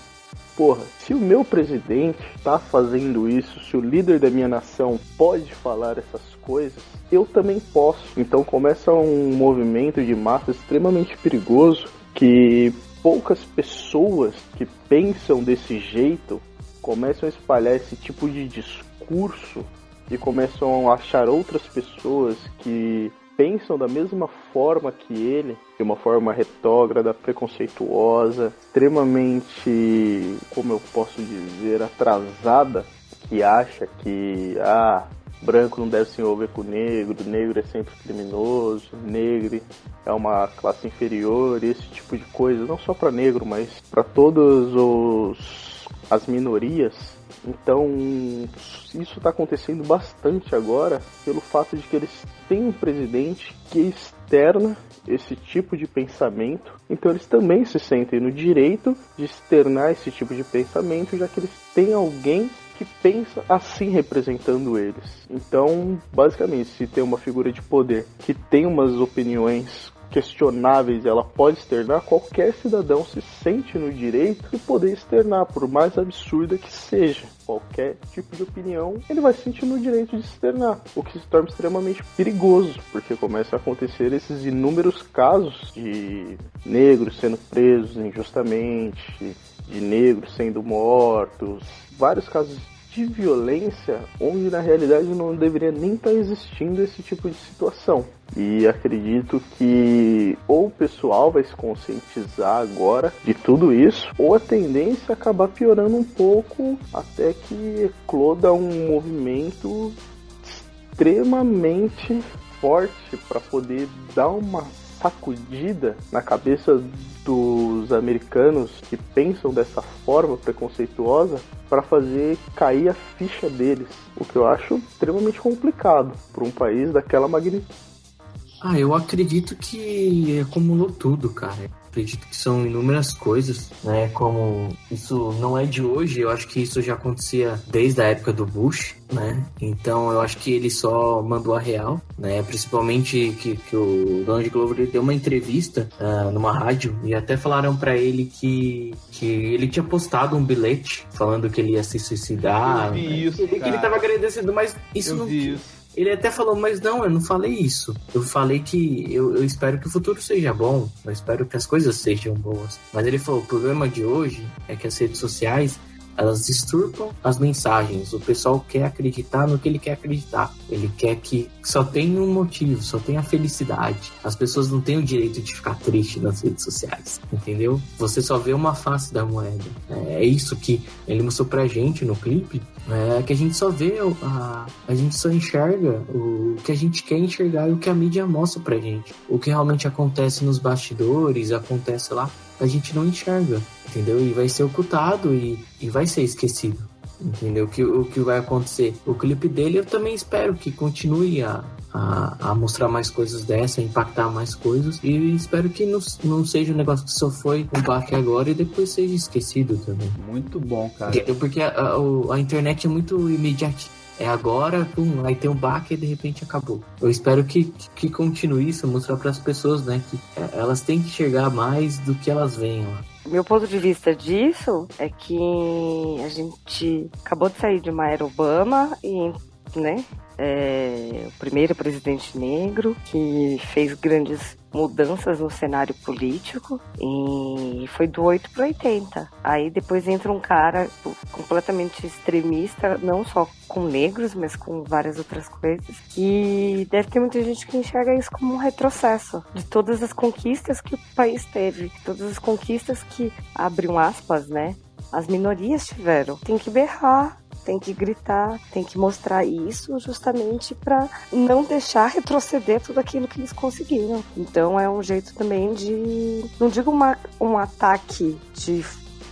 porra, se o meu presidente tá fazendo isso, se o líder da minha nação pode falar essas coisas, eu também posso. Então começa um movimento de massa extremamente perigoso que poucas pessoas que pensam desse jeito começam a espalhar esse tipo de discurso e começam a achar outras pessoas que pensam da mesma forma que ele, de uma forma retrógrada, preconceituosa, extremamente, como eu posso dizer, atrasada, que acha que ah, branco não deve se envolver com negro, negro é sempre criminoso, negro é uma classe inferior, esse tipo de coisa, não só para negro, mas para todas os as minorias então, isso está acontecendo bastante agora pelo fato de que eles têm um presidente que externa esse tipo de pensamento, então eles também se sentem no direito de externar esse tipo de pensamento, já que eles têm alguém que pensa assim representando eles. Então, basicamente, se tem uma figura de poder que tem umas opiniões questionáveis ela pode externar, qualquer cidadão se sente no direito de poder externar, por mais absurda que seja. Qualquer tipo de opinião, ele vai se sentir no direito de externar, o que se torna extremamente perigoso, porque começa a acontecer esses inúmeros casos de negros sendo presos injustamente, de negros sendo mortos, vários casos de violência onde na realidade não deveria nem estar tá existindo esse tipo de situação. E acredito que ou o pessoal vai se conscientizar agora de tudo isso, ou a tendência acabar piorando um pouco até que ecloda um movimento extremamente forte para poder dar uma sacudida na cabeça dos americanos que pensam dessa forma preconceituosa para fazer cair a ficha deles, o que eu acho extremamente complicado para um país daquela magnitude. Ah, eu acredito que acumulou tudo, cara acredito que são inúmeras coisas, né? Como isso não é de hoje, eu acho que isso já acontecia desde a época do Bush, né? Então eu acho que ele só mandou a real, né? Principalmente que, que o Donald Glover deu uma entrevista uh, numa rádio e até falaram para ele que, que ele tinha postado um bilhete falando que ele ia se suicidar. Eu vi isso, né? que ele tava agradecendo, mas isso eu não. Vi isso. Ele até falou, mas não, eu não falei isso. Eu falei que eu, eu, espero que o futuro seja bom, eu espero que as coisas sejam boas. Mas ele falou, o problema de hoje é que as redes sociais elas disturpam as mensagens. O pessoal quer acreditar no que ele quer acreditar. Ele quer que só tenha um motivo, só tenha felicidade. As pessoas não têm o direito de ficar triste nas redes sociais, entendeu? Você só vê uma face da moeda. É isso que ele mostrou pra gente no clipe. É que a gente só vê, a, a gente só enxerga o que a gente quer enxergar e o que a mídia mostra pra gente. O que realmente acontece nos bastidores, acontece lá, a gente não enxerga, entendeu? E vai ser ocultado e, e vai ser esquecido. Entendeu? Que, o que vai acontecer? O clipe dele eu também espero que continue a, a, a, mostrar mais coisas dessa, a impactar mais coisas. E espero que não, não seja um negócio que só foi um baque agora e depois seja esquecido também. Muito bom, cara. Porque a, a, a internet é muito imediata. É agora, pum, aí tem um baque e de repente acabou. Eu espero que, que continue isso, mostrar para as pessoas, né, que é, elas têm que enxergar mais do que elas veem lá. Meu ponto de vista disso é que a gente acabou de sair de uma era Obama e, né, é, o primeiro presidente negro que fez grandes mudanças no cenário político e foi do 8 para 80. Aí depois entra um cara completamente extremista, não só com negros, mas com várias outras coisas, que deve ter muita gente que enxerga isso como um retrocesso de todas as conquistas que o país teve, todas as conquistas que, abriam aspas, né, as minorias tiveram. Tem que berrar, tem que gritar, tem que mostrar isso justamente para não deixar retroceder tudo aquilo que eles conseguiram. Então é um jeito também de, não digo uma, um ataque de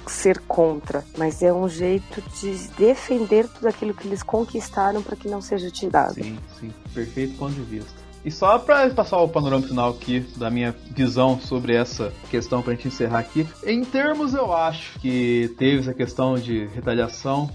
ser contra, mas é um jeito de defender tudo aquilo que eles conquistaram para que não seja tirado. Sim, sim, perfeito ponto de vista. E só para passar o panorama final aqui da minha visão sobre essa questão para a gente encerrar aqui, em termos eu acho que teve essa questão de retaliação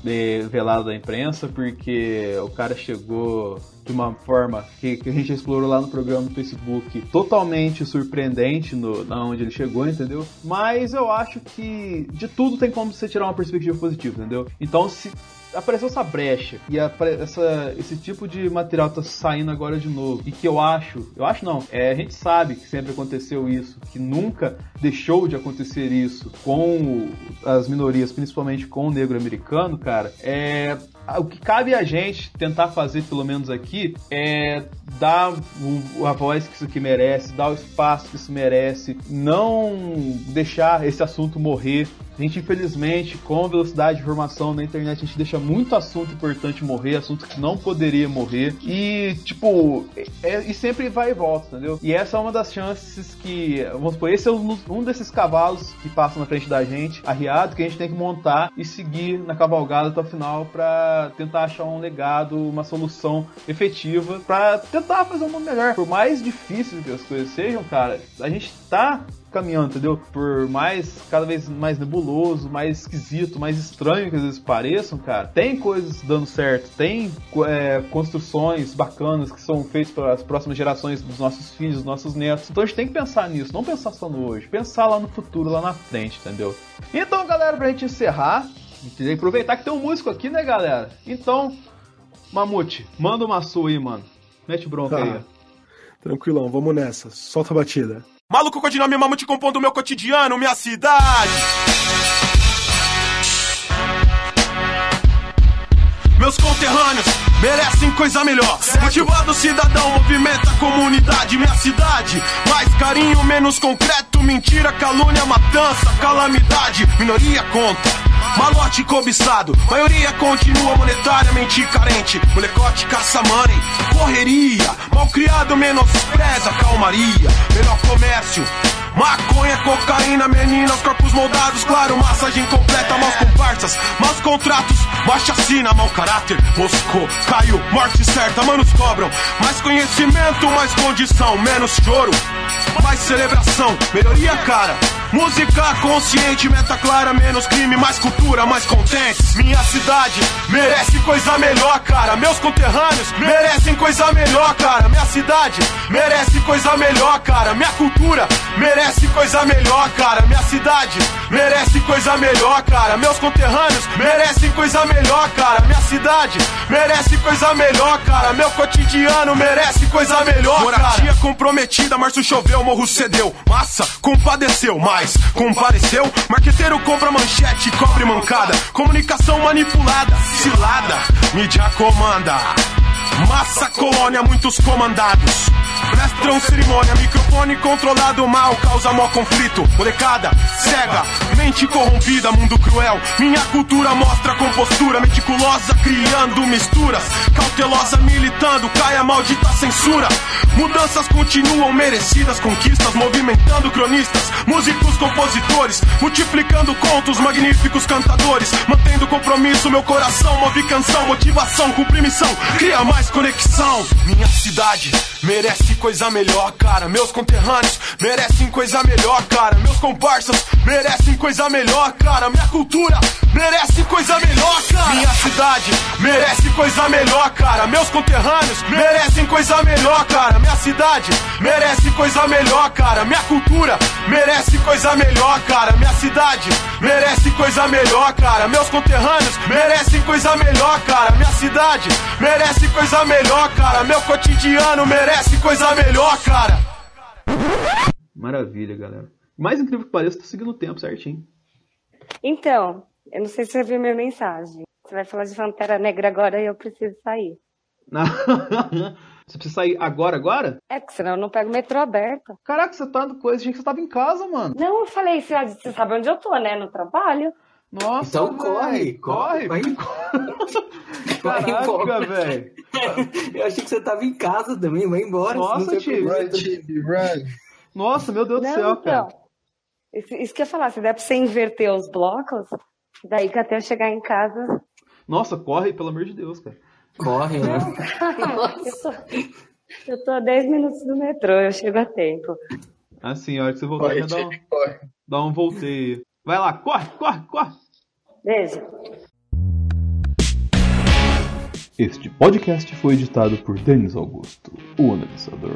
velada da imprensa, porque o cara chegou de uma forma que, que, a gente explorou lá no programa do Facebook, totalmente surpreendente no, na onde ele chegou, entendeu? Mas eu acho que de tudo tem como você tirar uma perspectiva positiva, entendeu? Então, se apareceu essa brecha e a, essa, esse tipo de material tá saindo agora de novo. E que eu acho, eu acho não, é, a gente sabe que sempre aconteceu isso, que nunca deixou de acontecer isso com as minorias, principalmente com o negro americano, cara, é o que cabe a gente tentar fazer, pelo menos aqui, é dar a voz que isso aqui merece, dar o espaço que isso merece, não deixar esse assunto morrer. A gente, infelizmente, com velocidade de informação na internet, a gente deixa muito assunto importante morrer, assunto que não poderia morrer. E, tipo, é, e sempre vai e volta, entendeu? E essa é uma das chances que, vamos supor, esse é um, um desses cavalos que passam na frente da gente, arriado, que a gente tem que montar e seguir na cavalgada até o final tentar achar um legado, uma solução efetiva para tentar fazer um mundo melhor. Por mais difícil que as coisas sejam, cara, a gente tá caminhando, entendeu? Por mais, cada vez mais nebuloso, mais esquisito, mais estranho que às vezes pareçam, cara, tem coisas dando certo, tem é, construções bacanas que são feitas para as próximas gerações dos nossos filhos, dos nossos netos. Então a gente tem que pensar nisso, não pensar só no hoje, pensar lá no futuro, lá na frente, entendeu? Então, galera, pra gente encerrar, que aproveitar que tem um músico aqui, né, galera? Então, Mamute, manda uma sua aí, mano. Mete bronca Tá. aí. Tranquilão, vamos nessa. Solta a batida. Maluco codinome mamute compondo meu cotidiano, minha cidade. Meus conterrâneos merecem coisa melhor. Motivado cidadão, movimenta a comunidade, minha cidade. Mais carinho, menos concreto, mentira, calúnia, matança, calamidade. Minoria conta. Malote cobiçado, maioria continua monetariamente carente. Molecote caça money, correria. Malcriado menospreza, calmaria. Melhor comércio, Maconha, cocaína, meninas, corpos moldados, claro, massagem completa, maus comparsas, maus contratos, baixa assina, mau caráter, moscou, caiu, morte certa, manos cobram, mais conhecimento, mais condição, menos choro, mais celebração, melhoria, cara. Música consciente, meta clara, menos crime, mais cultura, mais contentes. Minha cidade merece coisa melhor, cara. Meus conterrâneos merecem coisa melhor, cara. Minha cidade merece coisa melhor, cara. Minha cultura merece coisa melhor, cara. Minha cidade merece coisa melhor, cara. Meus conterrâneos merecem coisa melhor, cara. Minha cidade merece coisa melhor, cara. Meu cotidiano merece coisa melhor, Moradia comprometida, março choveu, morro cedeu. Massa compadeceu, compareceu. Marqueteiro compra manchete, cobre mancada. Comunicação manipulada, cilada, mídia comanda. Massa colônia, muitos comandados. Prestram cerimônia, microfone controlado mal, causa mó conflito. Molecada, cega, mente corrompida, mundo cruel. Minha cultura mostra compostura meticulosa, criando misturas. Cautelosa, militando, cai a maldita censura. Mudanças continuam merecidas, conquistas, movimentando cronistas, músicos, compositores, multiplicando contos, magníficos cantadores. Mantendo compromisso, meu coração move canção, motivação, cumprir missão, cria mais conexão. Minha cidade merece coisa melhor, cara. Meus conterrâneos merecem coisa melhor, cara. Meus comparsas merecem coisa melhor, cara. Minha cultura merece coisa melhor, cara. Minha cidade merece coisa melhor, cara. Meus conterrâneos merecem coisa melhor, cara. Minha cidade merece coisa melhor, cara. Minha cultura merece coisa melhor, cara. Minha cidade merece coisa melhor, cara. Meus conterrâneos merecem coisa melhor, cara. Minha cidade merece coisa melhor, cara. Meu cotidiano merece coisa melhor, cara. Maravilha, galera. Mais incrível que pareça, tô seguindo o tempo certinho. Então, eu não sei se você viu minha mensagem. Você vai falar de Pantera Negra agora e eu preciso sair. você precisa sair agora, agora? É, porque senão eu não pego o metrô aberto. Caraca, você tá coisa, achei que você tava em casa, mano. Não, eu falei, você sabe onde eu tô, né? No trabalho. Nossa, Então velho, corre, corre. vai. Vai Caraca, embora. velho. Eu achei que você tava em casa também, vai embora. Nossa, aproveita. Nossa, meu Deus do Não, céu, cara. então. Isso, isso que eu ia falar, se der pra você inverter os blocos, daí que até eu chegar em casa. Nossa, corre, pelo amor de Deus, cara. Corre, né? eu, tô, eu tô a 10 minutos do metrô, eu chego a tempo. Assim, a hora que você voltar, Corre, já dá um, corre. dá um volteio. Vai lá, corre, corre, corre. Beijo. Este podcast foi editado por Denis Augusto, o analisador.